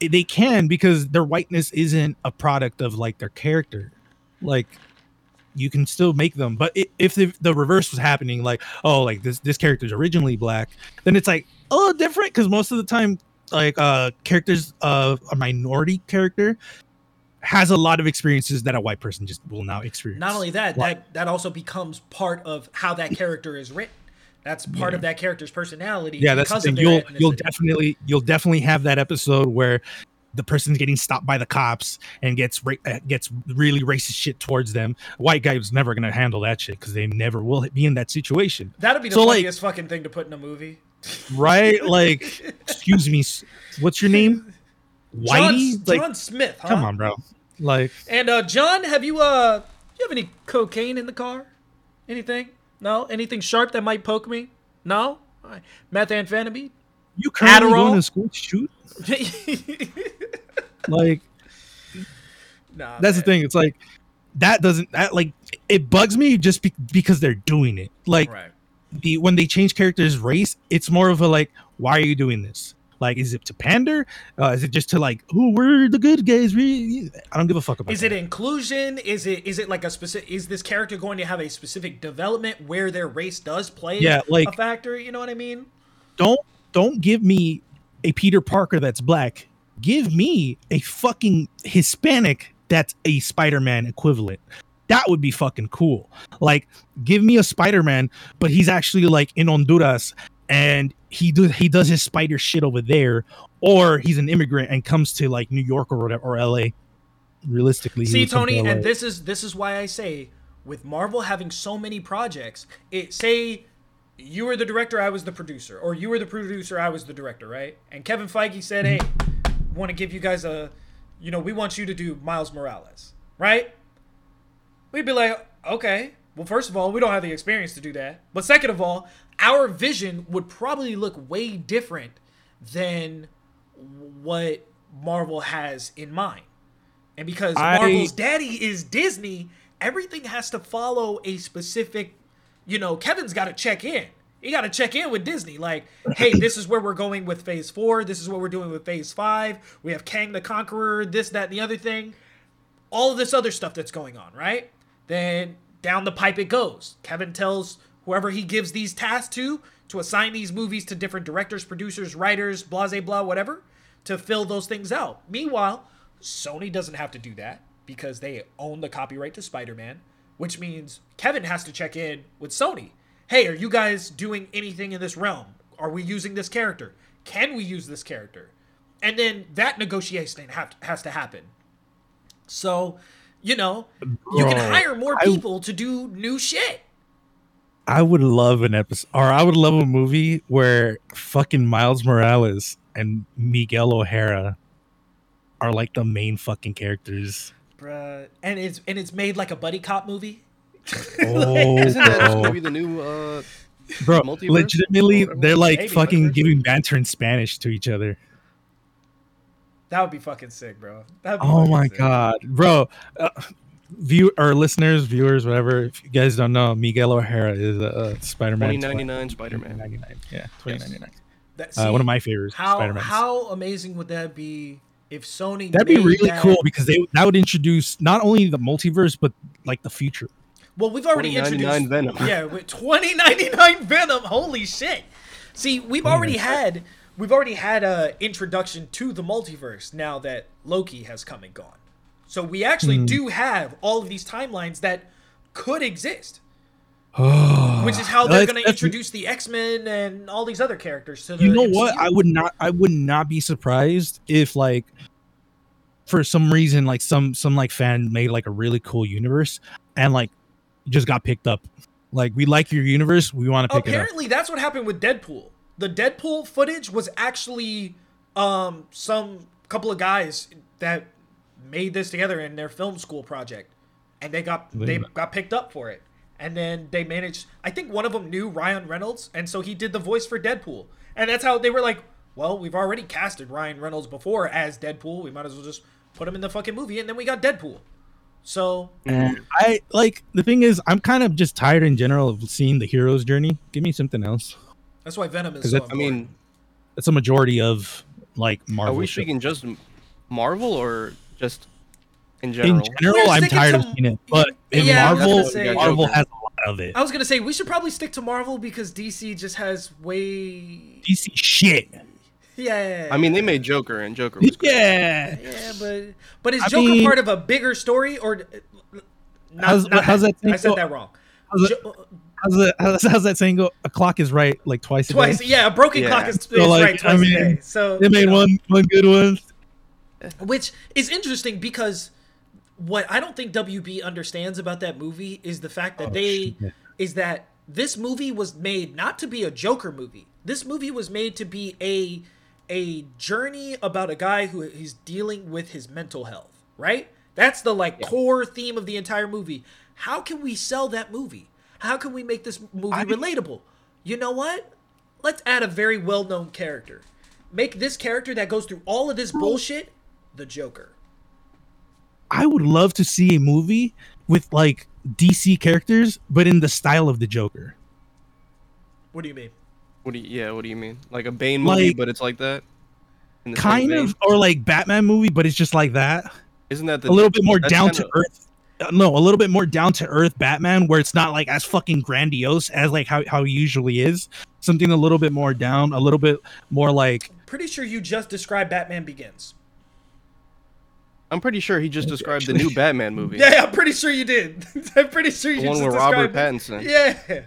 they can because their whiteness isn't a product of like their character like you can still make them but i if the, the reverse was happening like oh like this this character is originally black then it's like a little different because most of the time like uh characters of a minority character has a lot of experiences that a white person just will not experience. Not only that, Like- that that also becomes part of how that character is written. That's part of that character's personality. yeah, that's the You'll you'll definitely you'll definitely have that episode where the person's getting stopped by the cops and gets ra- uh, gets really racist shit towards them. White guy was never gonna handle that shit because they never will be in that situation, That'd be the So, like- funniest fucking thing to put in a movie. right? Like, excuse me, what's your name? John, Whitey? Like, John Smith. Huh? come on, bro. Like, And uh, John, have you uh, you have any cocaine in the car? Anything? No. Anything sharp that might poke me? No. All right. Methamphetamine. you currently Adderall? going to school to shoot? Like, nah, that's the thing. It's like that doesn't that like it bugs me just be- because they're doing it. Like Right. the when they change characters' race, it's more of a like, why are you doing this? Like, is it to pander? Uh, is it just to like, oh, we're the good guys? We, I don't give a fuck about. Is that. it inclusion? Is it is it like a specific? Is this character going to have a specific development where their race does play Yeah, like- a factor? You know what I mean? don't don't give me a Peter Parker that's black. Give me a fucking Hispanic that's a Spider-Man equivalent. That would be fucking cool. Like, give me a Spider-Man, but he's actually like in Honduras and he do he does his spider shit over there, or he's an immigrant and comes to like New York or whatever or LA. Realistically, See, come to Tony, and this is this is why I say with Marvel having so many projects, it say you were the director, I was the producer, or you were the producer, I was the director, right? And Kevin Feige said, mm-hmm. "Hey, want to give you guys a, you know, we want you to do Miles Morales, right?" We'd be like, "Okay, well, first of all, we don't have the experience to do that, but second of all, our vision would probably look way different than what Marvel has in mind." And because I- Marvel's daddy is Disney, everything has to follow a specific, you know, Kevin's got to check in. He got to check in with Disney. Like, hey, this is where we're going with phase four. This is what we're doing with phase five. We have Kang the Conqueror, this, that, and the other thing. All of this other stuff that's going on, right? Then down the pipe it goes. Kevin tells whoever he gives these tasks to to assign these movies to different directors, producers, writers, blah, blah, blah, whatever, to fill those things out. Meanwhile, Sony doesn't have to do that because they own the copyright to Spider Man, which means Kevin has to check in with Sony. Hey, are you guys doing anything in this realm? Are we using this character? Can we use this character? And then that negotiation have, has to happen. So, you know, you can hire more I- people to do new shit. I would love an episode, or I would love a movie where fucking Miles Morales and Miguel O'Hara are like the main fucking characters. Bruh. And it's and it's made like a buddy cop movie. Oh, Isn't that bro. gonna be the new? Uh, bro, legitimately, they're like Maybe, fucking giving banter in Spanish to each other. That would be fucking sick, bro. Oh my sick. god, bro! Uh, view or listeners, viewers, whatever. If you guys don't know, Miguel O'Hara is a uh, Spider-Man. 2099 Spider-Man. 2099, yeah, 2099. That, Uh, one of my favorites. How Spider-Man. how amazing would that be if Sony? That'd be really that- cool because they that would introduce not only the multiverse but like the future. Well, we've already 2099 introduced Venom. Yeah, with 2099 Venom. Holy shit! See, we've already had we've already had a introduction to the multiverse now that Loki has come and gone. So we actually Hmm. do have all of these timelines that could exist, Oh, which is how they're going to introduce the X Men and all these other characters to the. You know what? I would not. I would not be surprised if like, for some reason, like some some like fan made like a really cool universe and like just got picked up. Like we like your universe, we want to pick it. Apparently, that's what happened with Deadpool. The Deadpool footage was actually um, some couple of guys that made this together in their film school project, and they got they Really? got picked up for it. And then they managed. I think one of them knew Ryan Reynolds, and so he did the voice for Deadpool. And that's how they were like, "Well, we've already casted Ryan Reynolds before as Deadpool. We might as well just put him in the fucking movie." And then we got Deadpool. So I like the thing is, I'm kind of just tired in general of seeing the hero's journey. Give me something else. that's why Venom is. so that's- I mean, That's a majority of like Marvel. are Marvel. we shit. speaking just Marvel or just in general? in general? I'm tired to- of seeing it, but in Yeah, Marvel, say- Marvel has a lot of it. I was gonna say we should probably stick to Marvel because DC just has way. DC shit. Yeah. I mean, they made Joker, and Joker was great. Yeah. Yeah, but but is I Joker mean- part of a bigger story or? Not, How's- not how's that I said that wrong. How's, it, Jo- how's, that, how's, how's that saying go? A clock is right like twice a twice, day. yeah. A broken Yeah. clock is, is So, like, right I mean, a day. So They made you know, one one good one. Which is interesting because what I don't think WB understands about that movie is the fact that Oh, they shit. is that this movie was made not to be a Joker movie. This movie was made to be a a journey about a guy who is dealing with his mental health, right? That's the like core theme of the entire movie. How can we sell that movie? How can we make this movie I- relatable? You know what? Let's add a very well-known character. Make this character that goes through all of this bullshit the Joker. I would love to see a movie with like DC characters, but in the style of the Joker. What do you mean? What do you, yeah, what do you mean? Like a Bane movie, Like- but it's like that? In the Kind of, or like Batman movie, but it's just like that. Isn't that the a little bit more that's down kinda- to earth. uh, No, a little bit more down to earth Batman, where it's not like as fucking grandiose as like how how he usually is. Something a little bit more down, a little bit more like Pretty sure you just described Batman Begins. I'm pretty sure he just described the new Batman movie. Yeah, I'm pretty sure you did. I'm pretty sure you The one just with Robert described Pattinson. Yeah.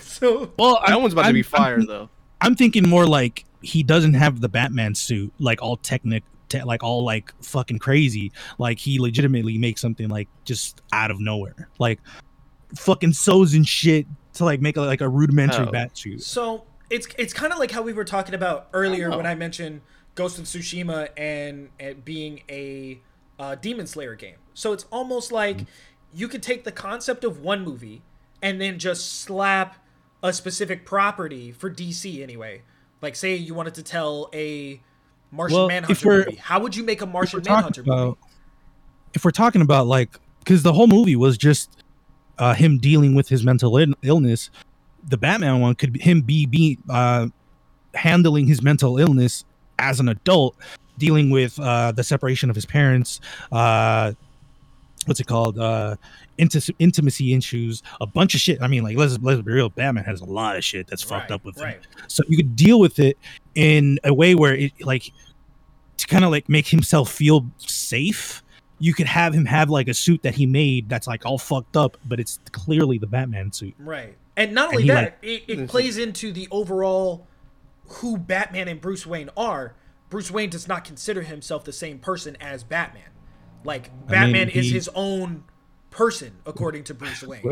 So well, That one's about to I'm- be fire I'm, though. I'm thinking more like he doesn't have the Batman suit, like all technic, te- like all like fucking crazy. Like he legitimately makes something like just out of nowhere, like fucking sews and shit to like make a, like a rudimentary Oh. bat suit. so it's it's kind of like how we were talking about earlier know. when I mentioned Ghost of Tsushima and, and being a uh, Demon Slayer game. So it's almost like you could take the concept of one movie and then just slap a specific property for DC anyway. Like say you wanted to tell a Martian Well, Manhunter movie. How would you make a Martian Manhunter movie? if we're talking about like, because the whole movie was just uh, him dealing with his mental il- illness. The Batman one could be him be be uh, handling his mental illness as an adult, dealing with uh, the separation of his parents. Uh, what's it called? Uh, inti- intimacy issues, a bunch of shit. I mean, like let's let's be real. Batman has a lot of shit that's fucked Right, up with him. So you could deal with it in a way where it like to kind of like make himself feel safe. You could have him have like a suit that he made that's like all fucked up, but it's clearly the Batman suit. Right. And not only he, that, like- it, it plays into the overall who Batman and Bruce Wayne are. Bruce Wayne does not consider himself the same person as Batman. Like I mean, Batman is his own person according to Bruce Wayne.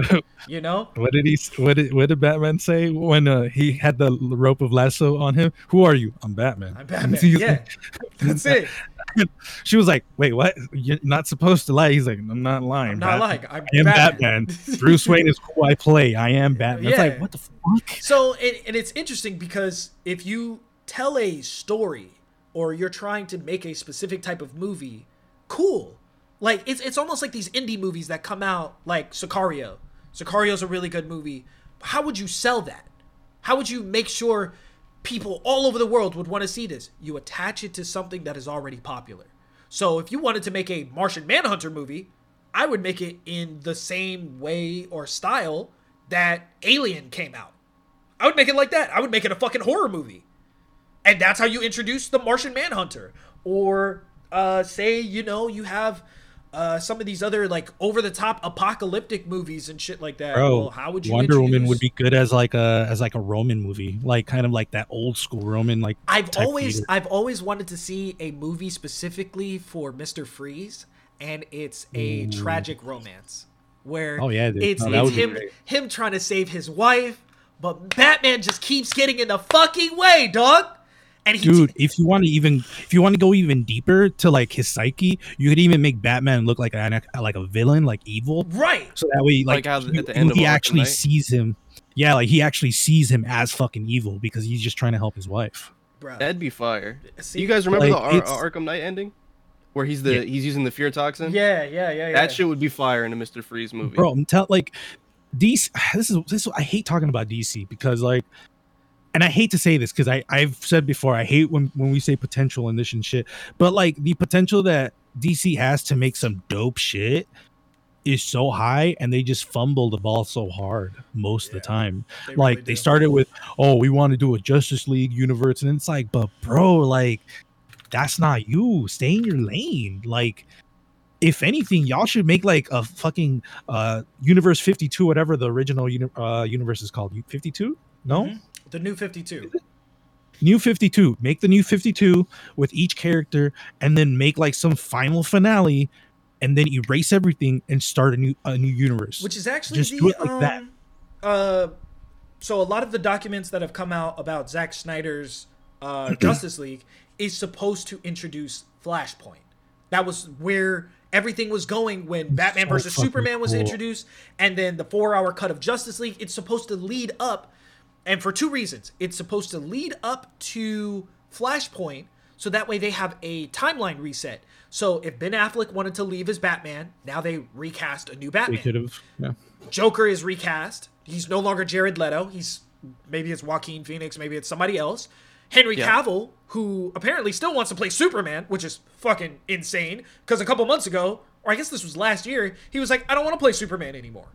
you know? What did he? What did what did Batman say when uh, he had the rope of lasso on him? Who are you? I'm Batman. I'm Batman. Yeah. That's it. She was like, "Wait, what? You're not supposed to lie." He's like, "I'm not lying. I'm not Bat- lying. I'm I am Batman. Batman. Bruce Wayne is who I play. I am Batman." It's Yeah. like, what the fuck? So, and, and it's interesting because if you tell a story or you're trying to make a specific type of movie, cool. Like it's it's almost like these indie movies that come out like Sicario. Sicario's a really good movie. How would you sell that? How would you make sure people all over the world would want to see this? You attach it to something that is already popular. So if you wanted to make a Martian Manhunter movie, I would make it in the same way or style that Alien came out. I would make it like that. I would make it a fucking horror movie. And that's how you introduce the Martian Manhunter. Or uh say, you know, you have uh some of these other like over the top apocalyptic movies and shit like that. Bro, well, how would you Wonder Woman would be good as like a as like a Roman movie, like kind of like that old school Roman like. I've always theater. I've always wanted to see a movie specifically for Mr. Freeze and it's a tragic romance where Oh, yeah, dude. it's, Oh, it's him him trying to save his wife, but Batman just keeps getting in the fucking way, dog. And he Dude, if you want to even if you want to go even deeper to like his psyche, you could even make Batman look like an like a villain, like evil. right. So that way, like, Like how he, at the end of he actually Knight? sees him. Yeah, like he actually sees him as fucking evil because he's just trying to help his wife. Bro. That'd be fire. See? you guys remember Like, the Ar- Arkham Knight ending, where he's the Yeah. he's using the fear toxin? Yeah, yeah, yeah, yeah. That shit would be fire in a Mister Freeze movie. bro i'm tell like DC this is this is, I hate talking about DC because like and I hate to say this because I I've said before I hate when when we say potential in this and shit but like the potential that DC has to make some dope shit is so high and they just fumble the ball so hard most of the time. They like really they do. started with, oh, we want to do a Justice League universe, and it's like, but bro, like that's not you. Stay in your lane. Like, if anything, y'all should make like a fucking uh universe 52, whatever the original uni- uh universe is called. 52? No? Mhm. The new 52. New 52. Make the new 52 with each character and then make like some final finale and then erase everything and start a new a new universe. Which is actually Just the do it like that. um, uh so a lot of the documents that have come out about Zack Snyder's uh Justice League is supposed to introduce Flashpoint. That was where everything was going when Batman so versus Superman was cool. introduced and then the 4-hour cut of Justice League. It's supposed to lead up and for two reasons. It's supposed to lead up to Flashpoint so that way they have a timeline reset. So if Ben Affleck wanted to leave as Batman, now they recast a new Batman. they Batman. could have yeah. Joker is recast. He's no longer Jared Leto. He's maybe it's Joaquin Phoenix, maybe it's somebody else. Henry Yeah. Cavill, who apparently still wants to play Superman, which is fucking insane. Because a couple months ago, or I guess this was last year, he was like, I don't want to play Superman anymore.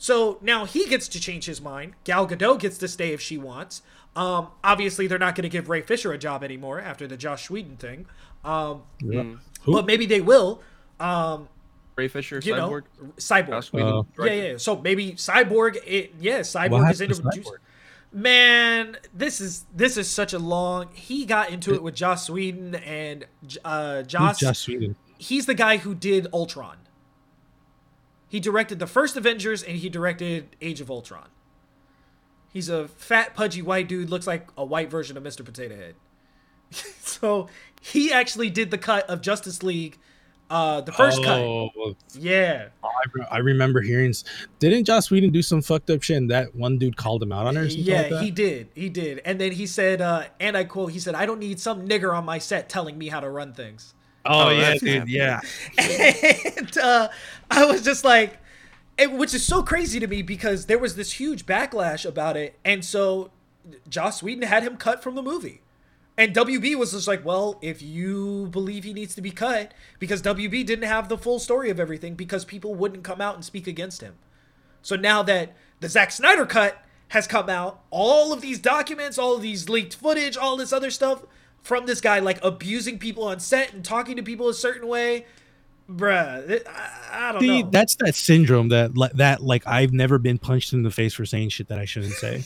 So now he gets to change his mind. Gal Gadot gets to stay if she wants. Um, obviously, they're not going to give Ray Fisher a job anymore after the Joss Whedon thing. Um, yeah. But maybe they will. Um, Ray Fisher, you Cyborg. know, Cyborg. Uh, Yeah, yeah. So maybe Cyborg. It, yeah, What Cyborg is happened into to Man, this is this is such a long. He got into it with Joss Whedon and uh, Who's Joss. Joss Whedon? He's the guy who did Ultron. He directed the first Avengers and he directed Age of Ultron. He's a fat, pudgy white dude. Looks like a white version of Mr. Potato Head. so he actually did the cut of Justice League, uh, the first cut. Oh, well, Yeah. I, re- I remember hearing. Didn't Joss Whedon do some fucked up shit? And that one dude called him out on it. Or something Yeah, like he did. He did. And then he said, uh, and I quote, he said, I don't need some nigger on my set telling me how to run things. Oh, Oh, yeah, dude. happening. Yeah. and uh, I was just like, it, which is so crazy to me because there was this huge backlash about it. And so Joss Whedon had him cut from the movie. And WB was just like, well, if you believe he needs to be cut, because WB didn't have the full story of everything because people wouldn't come out and speak against him. So now that the Zack Snyder cut has come out, all of these documents, all of these leaked footage, all this other stuff from this guy like abusing people on set and talking to people a certain way, bruh, it- I, I don't See, know. that's that syndrome that li- that like I've never been punched in the face for saying shit that I shouldn't say.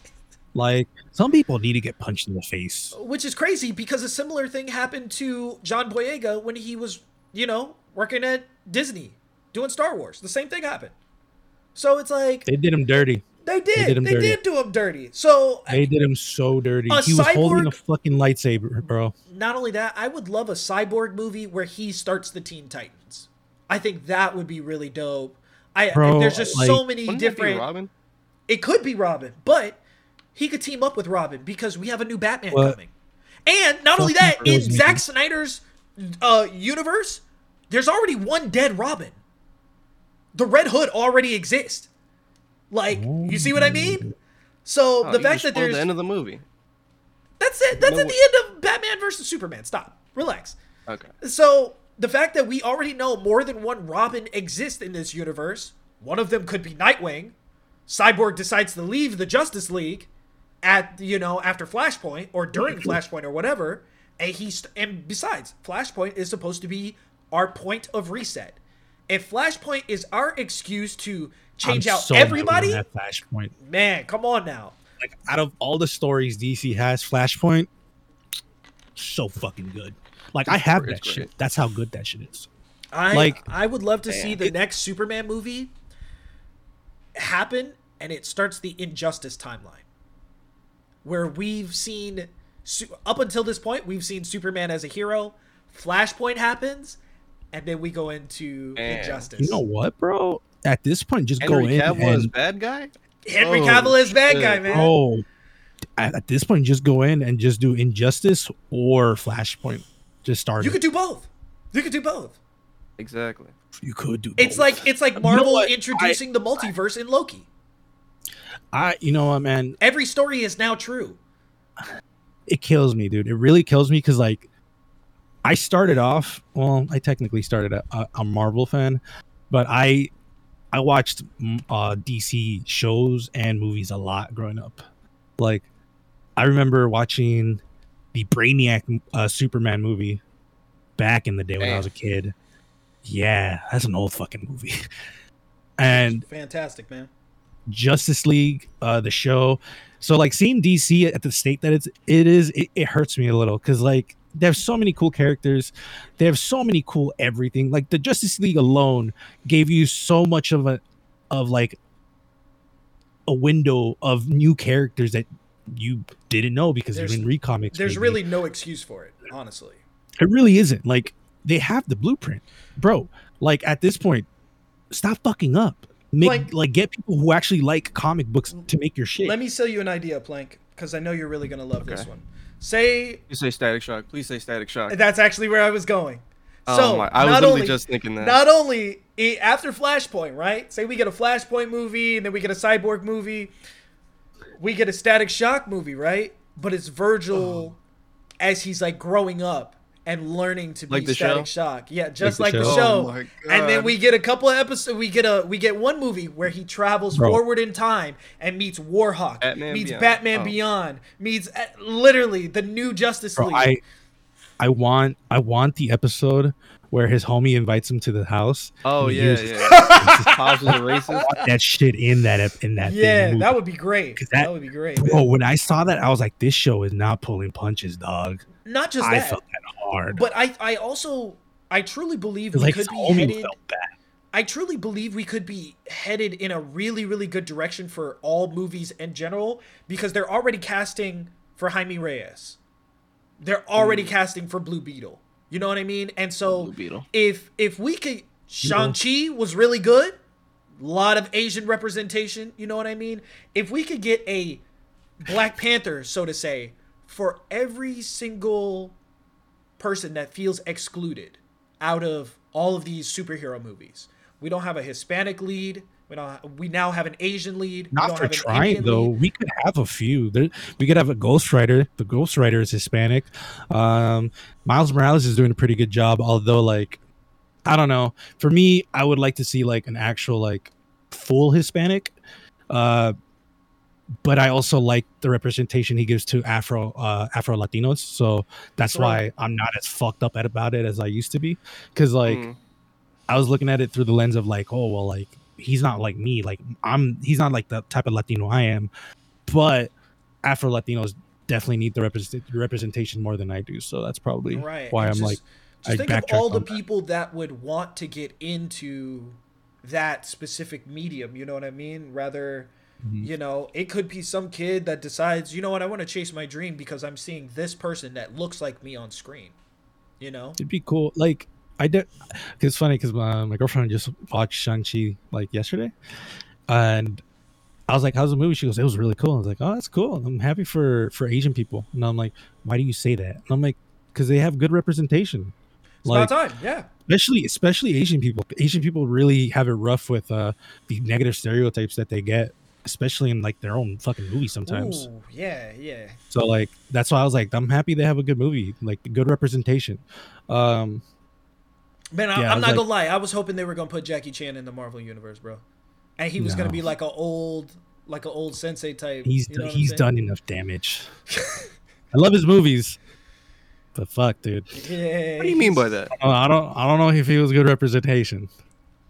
like some people need to get punched in the face. Which is crazy because a similar thing happened to John Boyega when he was, you know, working at Disney doing Star Wars. The same thing happened. So it's like They did him dirty. They did. They did him did, dirty. do him dirty. So They did him so dirty. A he was holding a fucking lightsaber, bro. not only that, I would love a cyborg movie where he starts the Teen Titans. I think that would be really dope. I Bro, there's just like- so many Wouldn't that be different. Robin? It could be Robin, but he could team up with Robin because we have a new Batman What? coming. And not only that, in kills me. Zack Snyder's uh, universe, there's already one dead Robin. The Red Hood already exists. Like, you see what I mean? So Oh, the fact just that spoiled there's the end of the movie. that's it. That's No at way. the end of Batman versus Superman. Stop. Relax. Okay. So the fact that we already know more than one Robin exists in this universe, one of them could be Nightwing. Cyborg decides to leave the Justice League at you know after Flashpoint or during Flashpoint or whatever, and he's and besides, Flashpoint is supposed to be our point of reset. If Flashpoint is our excuse to change I'm out so everybody, on that Flashpoint. man, come on now. Like out of all the stories DC has, Flashpoint, so fucking good. Like I have It's that shit. That's how good that shit is. I Like- I would love to see Man. the next Superman movie happen, and it starts the Injustice timeline, where we've seen up until this point we've seen Superman as a hero. Flashpoint happens, and then we go into Man. Injustice. You know what, bro? At this point, just Henry go in Cavill as and bad guy. Henry Oh, Cavill is bad shit. guy, man. oh, at, at this point, just go in and just do Injustice or Flashpoint. Just start. you it. could do both. You could do both. Exactly. you could do. It's both. like it's like know Marvel what? introducing the multiverse in Loki. I, you know what, man? Every story is now true. it kills me, dude. It really kills me because like I started off. Well, I technically started a, a, a Marvel fan, but I I watched mm, uh, DC shows and movies a lot growing up. Like I remember watching the Brainiac uh, Superman movie back in the day when I was a kid. Yeah, that's an old fucking movie. and fantastic, man. Justice League, uh, the show. So like seeing DC at the state that it's it is, it, it hurts me a little because like they have so many cool characters, they have so many cool everything. Like the Justice League alone gave you so much of a of like a window of new characters that you didn't know because you There's- didn't read comics. There's maybe. really no excuse for it, honestly. It really isn't. Like they have the blueprint, bro. Like at this point, stop fucking up. Make Like- like, get people who actually like comic books to make your shit. Let me sell you an idea, Plank, because I know you're really gonna love this one. Say You say Static Shock. Please say Static Shock. that's actually where I was going. Oh so my- I was literally only, just thinking that. Not only after Flashpoint, right? Say we get a Flashpoint movie, and then we get a Cyborg movie. We get a Static Shock movie, right? But it's Virgil oh. as he's like growing up and learning to be Like the Static show? Shock. Yeah, just the like the show? show. Oh And then we get a couple of episodes. We get a we get one movie where he travels Bro. forward in time and meets Warhawk, Batman meets Beyond. Batman Oh. Beyond, meets uh, literally the new Justice Bro, League. I I want I want the episode where his homie invites him to the house. Oh yeah, was- yeah. Pops was a racist. that shit in that in that yeah, thing, that would be great. 'Cause That, that- would be great. Bro, when I saw that, I was like, "This show is not pulling punches, dog." Not just I that, felt that hard. but I I also I truly believe 'Cause, we could be headed. felt bad. I truly believe we could be headed in a really, really good direction for all movies in general because they're already casting for Jaime Reyes. They're already mm. casting for Blue Beetle. You know what I mean? And so Blue Beetle. if if we could Shang-Chi was really good, a lot of Asian representation, you know what I mean? If we could get a Black Panther, so to say, for every single person that feels excluded out of all of these superhero movies. We don't have a Hispanic lead. We don't. We now have an Asian lead. Not for trying though. lead. We could have a few. There, we could have a Ghost Rider. The Ghost Rider is Hispanic. Um, Miles Morales is doing a pretty good job. Although, like, I don't know. For me, I would like to see like an actual like full Hispanic. Uh, but I also like the representation he gives to Afro uh, Afro Latinos. So that's Right. why I'm not as fucked up at about it as I used to be. Because like Mm. I was looking at it through the lens of like, oh well, like he's not like me. Like I'm, he's not like the type of Latino I am. But Afro Latinos definitely need the represent- representation more than I do. So that's probably Right. why I'm just- like, just I think of all the that. people that would want to get into that specific medium. You know what I mean? Rather, Mhm. you know, it could be some kid that decides, you know what, I want to chase my dream because I'm seeing this person that looks like me on screen. You know? it'd be cool. Like I did. It's funny because my, my girlfriend just watched Shang Chi like yesterday, and I was like, "How's the movie?" She goes, "It was really cool." I was like, "Oh, that's cool. I'm happy for for Asian people." And I'm like, "Why do you say that?" And I'm like, "Because they have good representation." It's like, about time. Yeah. especially especially Asian people. Asian people really have it rough with uh the negative stereotypes that they get, especially in like their own fucking movie sometimes. Ooh, yeah, yeah. So like that's why I was like, I'm happy they have a good movie, like good representation. Um, Man, I, Yeah, I I'm was not like- gonna lie. I was hoping they were gonna put Jackie Chan in the Marvel universe, bro, and he was gonna be like a old, like an old sensei type. he's you know he's done enough damage. I love his movies, but fuck, dude. Yeah. What do you mean by that? Uh, I don't I don't know if he was good representation.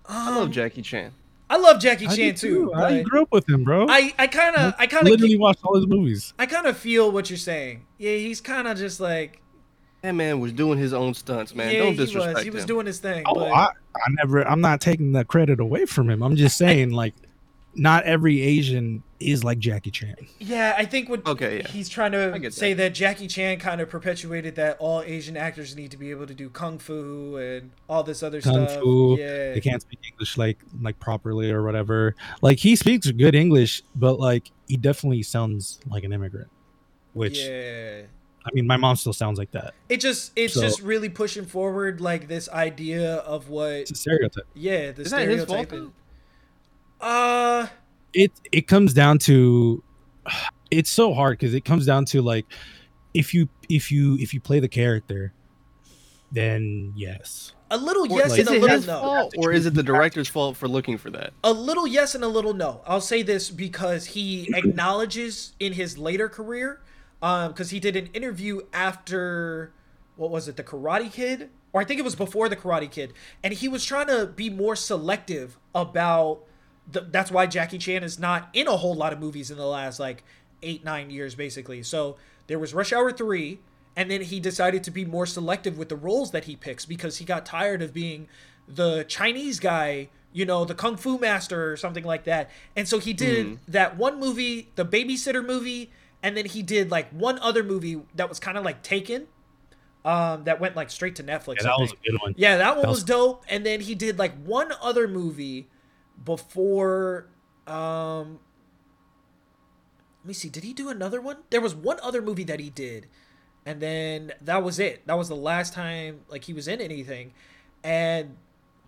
I love Jackie Chan. I love Jackie I Chan do too. I grew up with him, bro. I I kind of I kind of literally of watched all his movies. I kind of feel what you're saying. Yeah, he's kind of just like That man was doing his own stunts, man. yeah, Don't he was he was him. doing his thing. Oh, but I, I never. I'm not taking the credit away from him. I'm just saying, like, not every Asian is like Jackie Chan. yeah, I think what Okay, yeah. he's trying to say that Jackie Chan kind of perpetuated that all Asian actors need to be able to do kung fu and all this other Kung stuff. fu. Yeah, They can't speak English like like properly or whatever. Like he speaks good English, but like he definitely sounds like an immigrant. Which yeah. I mean, my mom still sounds like that. It just it's So- just really pushing forward like this idea of what It's a stereotype. yeah the Is that his fault, stereotyping. Uh It it comes down to it's so hard because it comes down to like if you if you if you play the character then yes. A little Or- yes is and a little no. fault, or is it the director's fault for looking for that? A little yes and a little no. I'll say this because he acknowledges in his later career, um, because he did an interview after, what was it, The Karate Kid? Or I think it was before The Karate Kid. And he was trying to be more selective about, the, that's why Jackie Chan is not in a whole lot of movies in the last like eight, nine years, basically. So there was Rush Hour 3, and then he decided to be more selective with the roles that he picks because he got tired of being the Chinese guy, you know, the kung fu master or something like that. And so he did that one movie, the babysitter movie, and then he did like one other movie that was kind of like Taken. Um, that went like straight to Netflix. Yeah, I that was a good one. Yeah, that one That was, was- dope. And then he did like one other movie before um let me see, did he do another one? There was one other movie that he did, and then that was it. That was the last time like he was in anything. And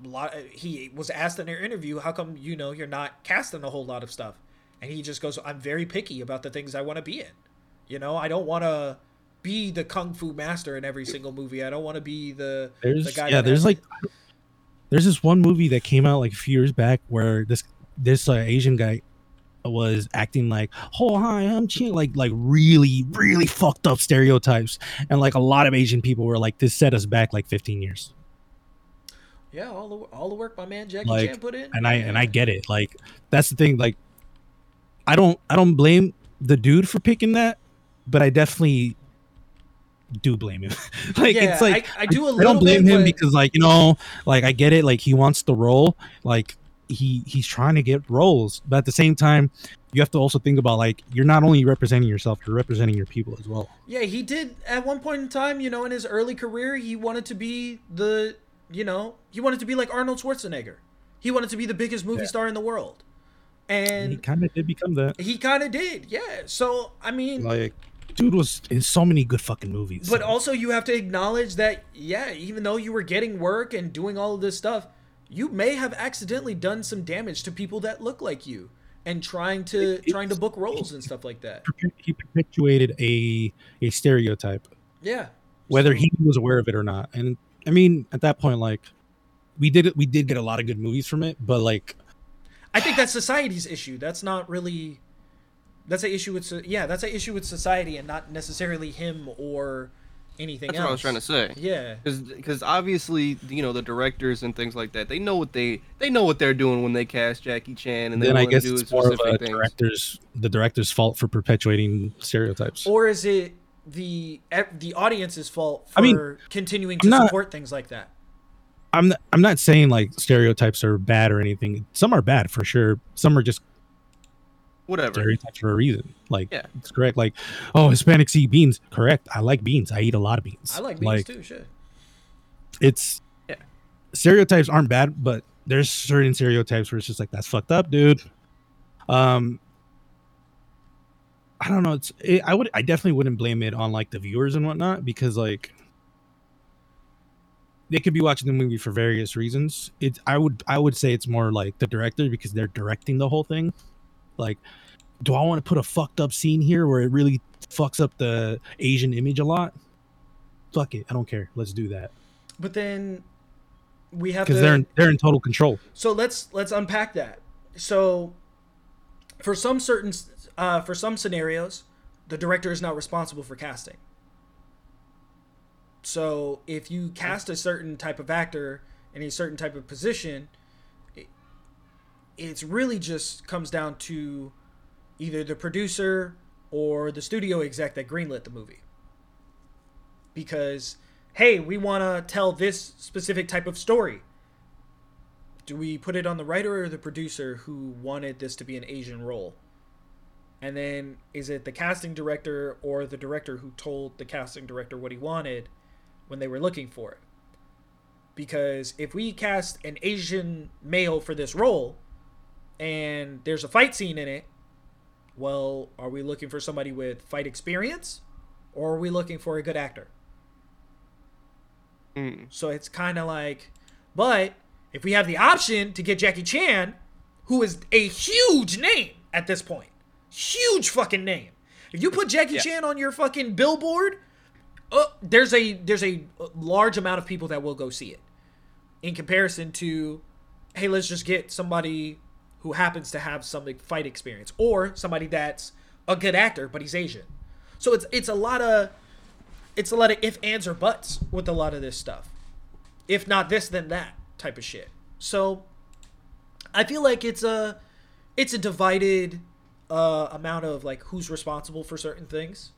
a lot he was asked in their interview, how come you know you're not casting a whole lot of stuff? And he just goes, I'm very picky about the things I want to be in. You know, I don't want to be the kung fu master in every single movie. I don't want to be the There's the guy yeah, there's has- like there's this one movie that came out like a few years back where this this uh, Asian guy was acting like, "Oh hi, I'm Chin," like like really really fucked up stereotypes, and like a lot of Asian people were like, "This set us back like 15 years." Yeah, all the all the work my man Jackie Like, Chan put in. and I and I get it. Like that's the thing. Like I don't I don't blame the dude for picking that, but I definitely do blame him. like yeah, it's like I, I do a I little don't blame bit, him but- because like you know like I get it like he wants the role like he he's trying to get roles but at the same time you have to also think about like you're not only representing yourself you're representing your people as well Yeah, he did at one point in time, you know, in his early career, he wanted to be the, you know, he wanted to be like Arnold Schwarzenegger. He wanted to be the biggest movie Yeah. star in the world. and he kind of did become that he kind of did. Yeah. So, I mean, like dude was in so many good fucking movies but also you have to acknowledge that yeah, even though you were getting work and doing all of this stuff, you may have accidentally done some damage to people that look like you and trying to It- trying to book roles and stuff like that. he perpetuated a a stereotype Yeah. whether So- he was aware of it or not and i mean at that point like we did it we did get a lot of good movies from it but like I think that's society's issue. That's not really. That's an issue with so- yeah. That's an issue with society and not necessarily him or anything That's else. what I was trying to say. Yeah. Because obviously, you know, the directors and things like that, they know what they they know what they're doing when they cast Jackie Chan and they then i guess to do it's more of a things. director's the director's fault for perpetuating stereotypes Or is it the the audience's fault for I mean, continuing to not- support things like that? I'm not, I'm not saying like stereotypes are bad or anything. Some are bad for sure. Some are just Whatever. stereotypes for a reason. Like Yeah. it's correct. Like oh, Hispanics eat beans. Correct. I like beans. I eat a lot of beans. I like beans too. Shit. It's Yeah. stereotypes aren't bad, but there's certain stereotypes where it's just like that's fucked up, dude. Um, I don't know. It's it, I would I definitely wouldn't blame it on like the viewers and whatnot because like they could be watching the movie for various reasons. It I would I would say it's more like the director because they're directing the whole thing. Like, do I want to put a fucked up scene here where it really fucks up the Asian image a lot? Fuck it, I don't care. Let's do that But then we have to. because they're in, they're in total control. So let's let's unpack that. So for some certain uh, for some scenarios, the director is not responsible for casting. So if you cast a certain type of actor in a certain type of position, it, it's really just comes down to either the producer or the studio exec that greenlit the movie. Because hey, we want to tell this specific type of story do we put it on the writer or the producer who wanted this to be an Asian role? And then is it the casting director or the director who told the casting director what he wanted when they were looking for it? Because if we cast an Asian male for this role and there's a fight scene in it, well, are we looking for somebody with fight experience or are we looking for a good actor? Mm. So it's kind of like, but if we have the option to get Jackie Chan, who is a huge name at this point, huge fucking name. If you put Jackie Yeah. Chan on your fucking billboard, oh, there's a there's a large amount of people that will go see it in comparison to hey let's just get somebody who happens to have some like, fight experience or somebody that's a good actor but he's asian. So it's it's a lot of it's a lot of if ands or buts with a lot of this stuff. If not this then that type of shit. So i feel like it's a it's a divided uh amount of like who's responsible for certain things.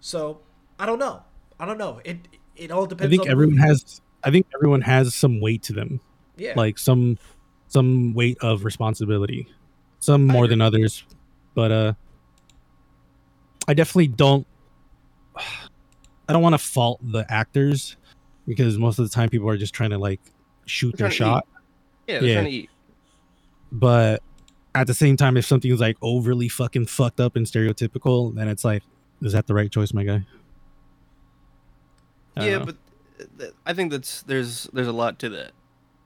So i don't know. I don't know. It it all depends. I think on everyone has. I think everyone has some weight to them, yeah. Like some some weight of responsibility. Some more than others, but uh, I definitely don't. I don't want to fault the actors because most of the time people are just trying to like shoot their shot. Yeah, they're Yeah. trying to eat. but at the same time if something's like overly fucking fucked up and stereotypical then it's like is that the right choice my guy I Yeah, but uh, I think that's there's there's a lot to that.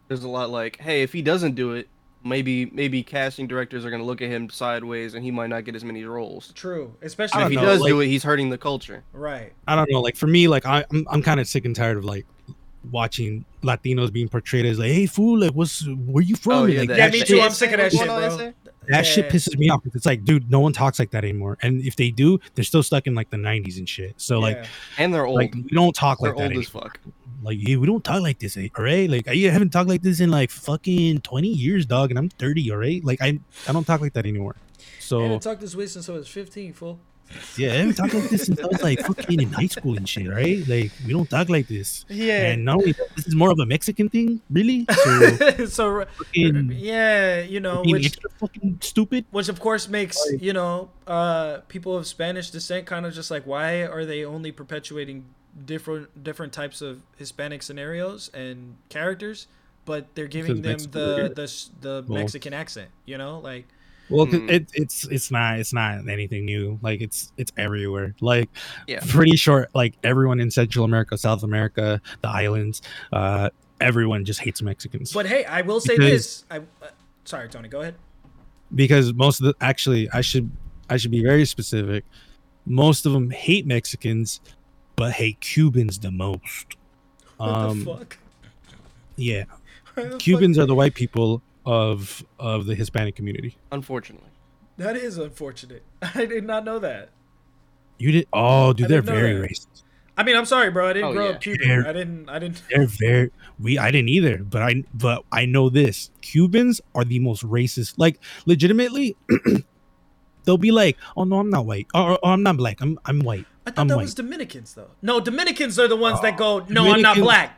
There's a lot like, hey, if he doesn't do it, maybe maybe casting directors are gonna look at him sideways, and he might not get as many roles. true especially if he know, does like- do it, he's hurting the culture. right i don't know like for me like I, i'm, I'm kind of sick and tired of like watching latinos being portrayed as like hey fool like what's where you from Oh, yeah, like, the Yeah, me too, I'm sick of that shit, going on, bro. I that shit pisses me off because it's like dude no one talks like that anymore and if they do they're still stuck in like the 90s and shit so like And they're old. like we don't talk they're like that old anymore. as fuck. like yeah, we don't talk like this, eh, all right? Like I haven't talked like this in like fucking twenty years, dog, and I'm thirty, all right? Like I I don't talk like that anymore. So haven't talked this way since I was 15, fool. Yeah, we talk like this since I was like fucking in high school and shit, right? Like we don't talk like this. Yeah. And only this is more of a Mexican thing, really. So so fucking, yeah, you know, which extra fucking stupid. which of course makes Like- you know uh, people of Spanish descent kind of just like why are they only perpetuating different different types of Hispanic scenarios and characters, but they're giving them the the the Mexican accent, you know, like Well, 'cause Mm. it, it's it's not it's not anything new. Like it's it's everywhere. Like Yeah. pretty sure Like everyone in Central America, South America, the islands, uh, everyone just hates Mexicans. But hey, I will say Because- this. I uh, sorry, Tony, go ahead. because most of the actually I should I should be very specific. Most of them hate Mexicans, but hate Cubans the most. What Um, the fuck? yeah, Why the fuck- Cubans are the white people of of the Hispanic community. Unfortunately. That is unfortunate. I did not know that. You did? Oh, dude, I they're very that. racist. I mean, I'm sorry, bro. I didn't Oh, grow yeah. up Cuban. They're- I didn't. I didn't. They're very we. I didn't either, but I but I know this: Cubans are the most racist. Like legitimately, they'll be like, "Oh no, I'm not white. Or, or I'm not black. I'm I'm white." I thought I'm that white. was Dominicans, though. No, Dominicans are the ones that go, "No, I'm not black."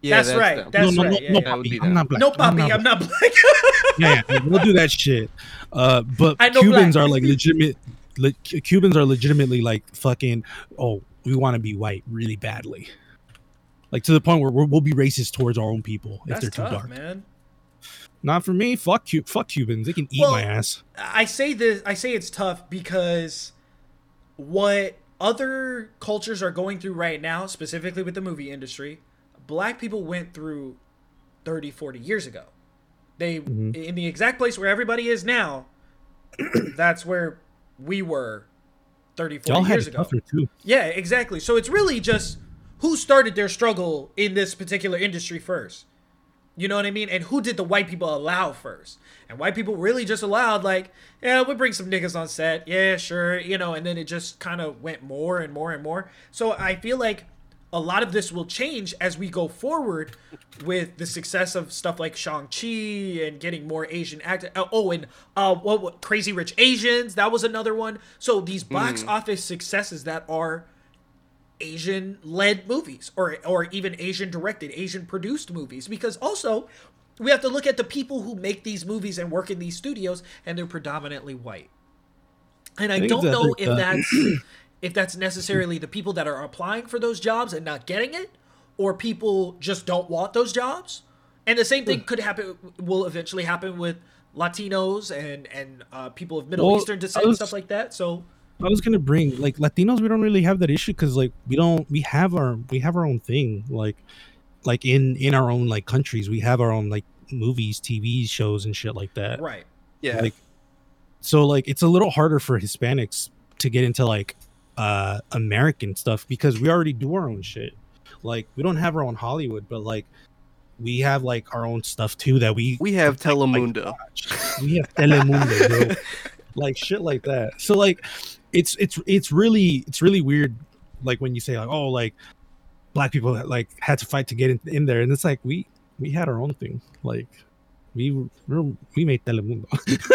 Yeah, That's right. them. That's no, no, right. no, yeah, no, yeah. That would papi, be I'm them. not black. No, I'm Poppy, not I'm not black. yeah, yeah, we'll do that shit. Uh, but I know Cubans black. are like legitimate. Le- Cubans are legitimately like fucking. Oh, we want to be white really badly, like to the point where we're, we'll be racist towards our own people if That's they're too tough, dark. man. Not for me. Fuck Cu- Fuck Cubans. They can eat Well, my ass. I say this. I say it's tough because what other cultures are going through right now, specifically with the movie industry, black people went through 30, 40 years ago. They Mhm. in the exact place where everybody is now. that's where we were 30, 40 Y'all years it ago. too. Yeah, exactly. So it's really just who started their struggle in this particular industry first. You know what I mean? And who did the white people allow first? And white people really just allowed, like, yeah, we'll bring some niggas on set. Yeah, sure. You know, and then it just kind of went more and more and more. So I feel like a lot of this will change as we go forward with the success of stuff like Shang-Chi and getting more Asian actors. Oh, and uh, what, what Crazy Rich Asians, that was another one. So these box office successes that are Asian led movies or or even Asian directed, Asian produced movies because also we have to look at the people who make these movies and work in these studios and they're predominantly white. And I, think don't know if uh, that's if that's necessarily the people that are applying for those jobs and not getting it or people just don't want those jobs. And the same thing could happen will eventually happen with Latinos and and uh, people of Middle Well, Eastern I descent and was- stuff like that. So I was gonna bring like Latinos. We don't really have that issue because like we don't. We have our we have our own thing. Like like in in our own like countries, we have our own like movies, TV shows, and shit like that. right. Yeah. Like so like it's a little harder for Hispanics to get into like uh American stuff because we already do our own shit. Like we don't have our own Hollywood, but like we have like our own stuff too that we We have Telemundo. watch. We have Telemundo, bro. like shit like that. So like it's it's it's really it's really weird like when you say like oh like black people like had to fight to get in, in there and it's like we we had our own thing. Like we we're, we made Telemundo.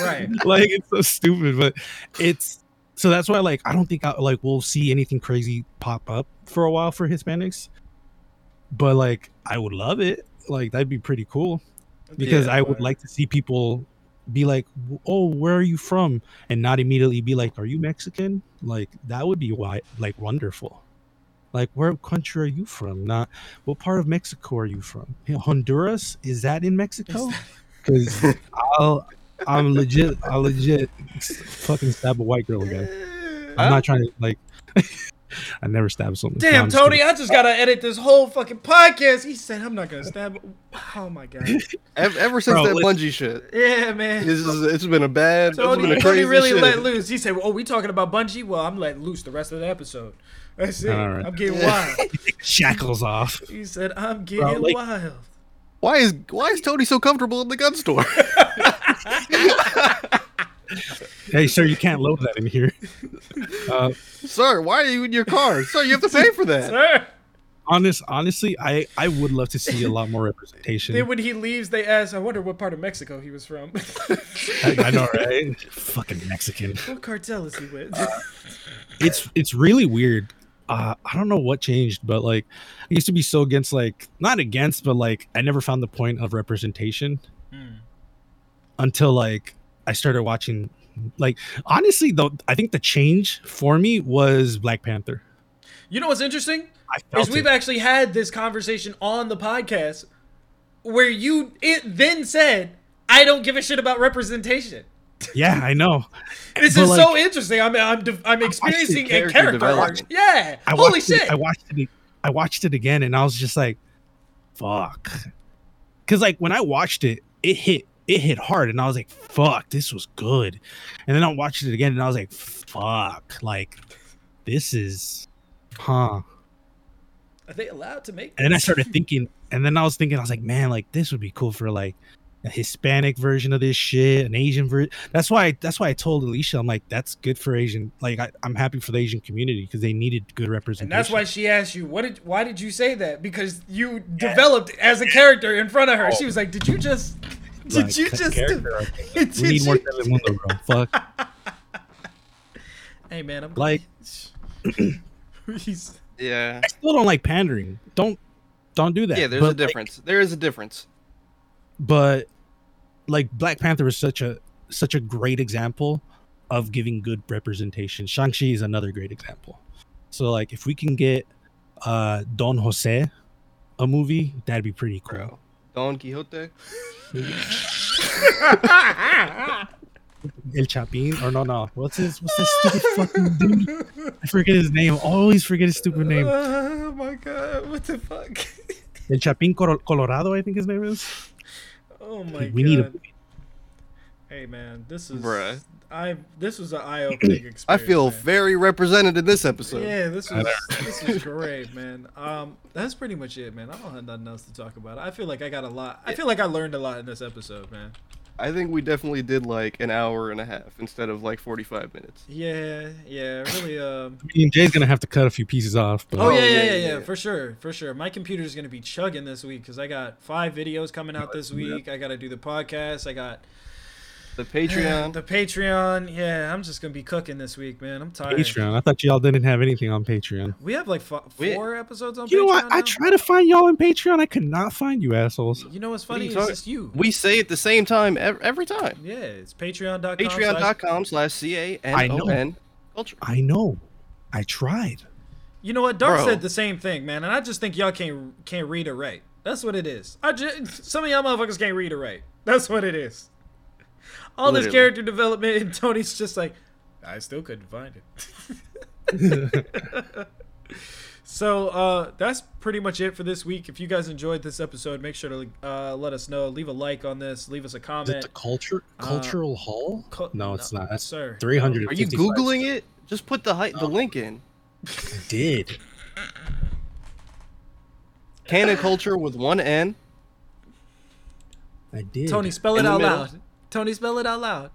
Right. like it's so stupid, but it's so that's why like I don't think I, like we'll see anything crazy pop up for a while for Hispanics. But like I would love it. Like that'd be pretty cool because Yeah, I would like to see people be like, "Oh, where are you from?" and not immediately be like, "Are you Mexican?" Like that would be why like wonderful. Like where country are you from? Not what part of Mexico are you from? Honduras is that in Mexico? Because I'll I'm legit I'll legit fucking stab a white girl again. I'm not trying to like. I never stab someone. Damn, I'm Tony, kidding. I just gotta edit this whole fucking podcast. He said I'm not gonna stab. Oh my god. Ever, ever since Bro, that listen. Bungee shit, Yeah, man. this is, it's been a bad, it's been Tony, a Tony crazy really shit. let loose. He said, "Oh, we talking about bungee? Well, I'm letting loose the rest of the episode. That's it. All right. I'm getting wild." shackles off. He said, "I'm getting like- wild." Why is why is Tony so comfortable in the gun store? Hey, sir, you can't load that in here. Uh, Sir, why are you in your car? Sir, you have to pay for that. Sir. honest, honestly, I I would love to see a lot more representation. Then when he leaves, they ask, "I wonder what part of Mexico he was from. I, I know, right? Fucking Mexican. what cartel is he with?" It's it's really weird. Uh, I don't know what changed, but like, I used to be so against like not against, but like I never found the point of representation Hmm. until like I started watching. Like honestly, though, I think the change for me was Black Panther. You know what's interesting? I Is we've it. actually had this conversation on the podcast where you it then said, "I don't give a shit about representation." yeah, I know. This But, is like, so interesting. I'm I'm I'm experiencing a character character arc. development. Yeah. I Holy shit. It, I watched it. I watched it again, and I was just like, "Fuck," because like when I watched it, it hit it hit hard, and I was like, "Fuck, this was good." And then I watched it again, and I was like, "Fuck, like this is, huh?" Are they allowed to make? And then I started thinking, and then I was thinking, I was like, "Man, like this would be cool for like." A Hispanic version of this shit, an Asian version. That's why. That's why I told Alicia, I'm like, that's good for Asian. Like, I, I'm happy for the Asian community because they needed good representation. And that's why she asked you, "What did? Why did you say that?" Because you developed as a character in front of her. Oh. She was like, "Did you just? Did Like, you ca- just? character arc. did We need more you- Telemundo, bro. Fuck. Hey man, I'm Like- He's, Yeah, I still don't like pandering. Don't don't do that. yeah. There's but, a like- difference. there is a difference. but like Black Panther is such a such a great example of giving good representation. Shang-Chi is another great example. So like if we can get uh Don Jose a movie, that'd be pretty cool. Bro. Don Quixote. El Chapin or no no. What's his what's that stupid fucking dude? I forget his name. Always forget his stupid name. oh my god, what the fuck? El Chapin Colorado, I think his name is. Oh my we god. need a Hey man, this is Bruh. I this was an eye-opening experience. I feel man. very represented in this episode. Yeah, this was this was great, man. Um, that's pretty much it, man. I don't have nothing else to talk about. I feel like I got a lot. I feel like I learned a lot in this episode, man. I think we definitely did like an hour and a half instead of like 45 minutes. Yeah, yeah, really. Um. I mean, Jay's gonna have to cut a few pieces off, but Oh yeah, Oh, yeah, yeah, yeah, yeah, yeah. for sure, for sure. My computer's gonna be chugging this week because I got five videos coming out this Yeah. week. I got to do the podcast. I got The Patreon. the Patreon. Yeah, I'm just gonna be cooking this week, man. I'm tired. Patreon. I thought y'all didn't have anything on Patreon. We have like fo- We- four episodes on. You know Patreon what? I now? try to find y'all on Patreon. I could not find you assholes. You know what's funny? you It's just you. we say it the same time ev- every time. yeah, it's patreon.com. Patreon.com slash C A N O N culture. I know. I tried. You know what? Dark Bro. said the same thing, man, and I just think y'all can't can't read or write. That's what it is. I just some of y'all motherfuckers can't read or write. That's what it is. All this character development, and Tony's just like, I still couldn't find it. so uh, that's pretty much it for this week. If you guys enjoyed this episode, make sure to uh, let us know. Leave a like on this. Leave us a Is it comment. the culture Uh, cultural hall? Cul- no, it's not. That's sir. three hundred. Are you Googling it? Just put the height, the link in. I did. Canon culture with one N. I did. Tony, spell it out middle. loud. Tony, spell it out loud.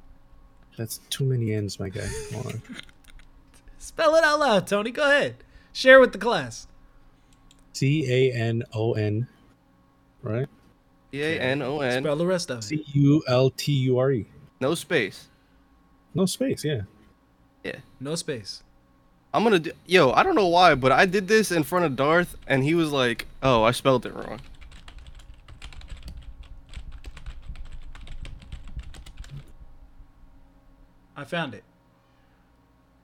That's too many ends, my guy. Hold on. Spell it out loud, Tony. Go ahead. Share with the class. C A N O N, right? C A N O N. Spell the rest of it. C U L T U R E. No space. No space. Yeah. Yeah. No space. I'm gonna do. Yo, I don't know why, but I did this in front of Darth, and he was like, "Oh, I spelled it wrong." I found it.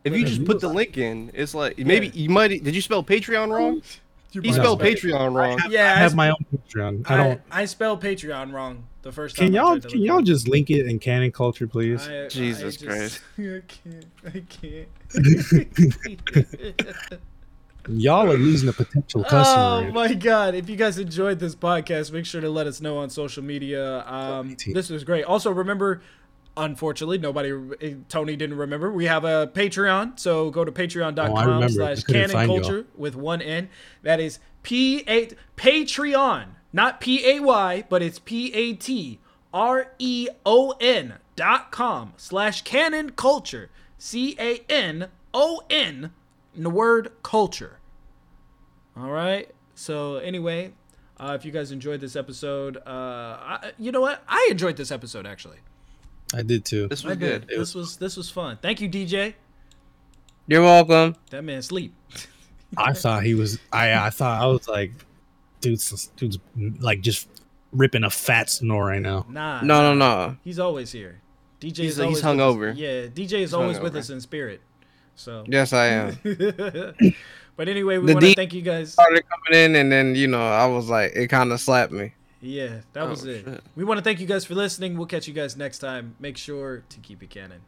If you just put the link in, it's like maybe you might. Did you spell Patreon wrong? He might spelled Patreon wrong. Yeah, I have I, my own Patreon. I I, don't. I spelled Patreon wrong the first time. Can y'all can y'all just link it in canon culture, please? up. I- I Jesus just- Christ. I can't. I can't. Y'all are losing a potential customer. Oh customer. my god! If you guys enjoyed this podcast, make sure to let us know on social media. Um, this was great. Also, remember, unfortunately, nobody, eh, Tony didn't remember. We have a Patreon, so go to Oh, patreon.com remember. slash canon culture with one N. That is P A Patreon, not P A Y, but it's P A T R E O N dot com slash canon culture. C A N O N, in the word culture. All right. So anyway, uh, if you guys enjoyed this episode, uh, I, you know what? I enjoyed this episode actually. I did too. This I was did. good. This was this was fun. Thank you, DJ. You're welcome. That man sleep. I thought he was. I I thought I was like, dude's dude's like just ripping a fat snore right now. Nah. No, no, no. He's always here. DJ He's- is he's always with hungover. us. Yeah, DJ is always with hungover. us in spirit. So. Yes, I am. but anyway, we want to thank you guys. Started coming in, and then you know, I was like, it kind of slapped me. Yeah, that was Oh, it. shit. We want to thank you guys for listening. We'll catch you guys next time. Make sure to keep it canon.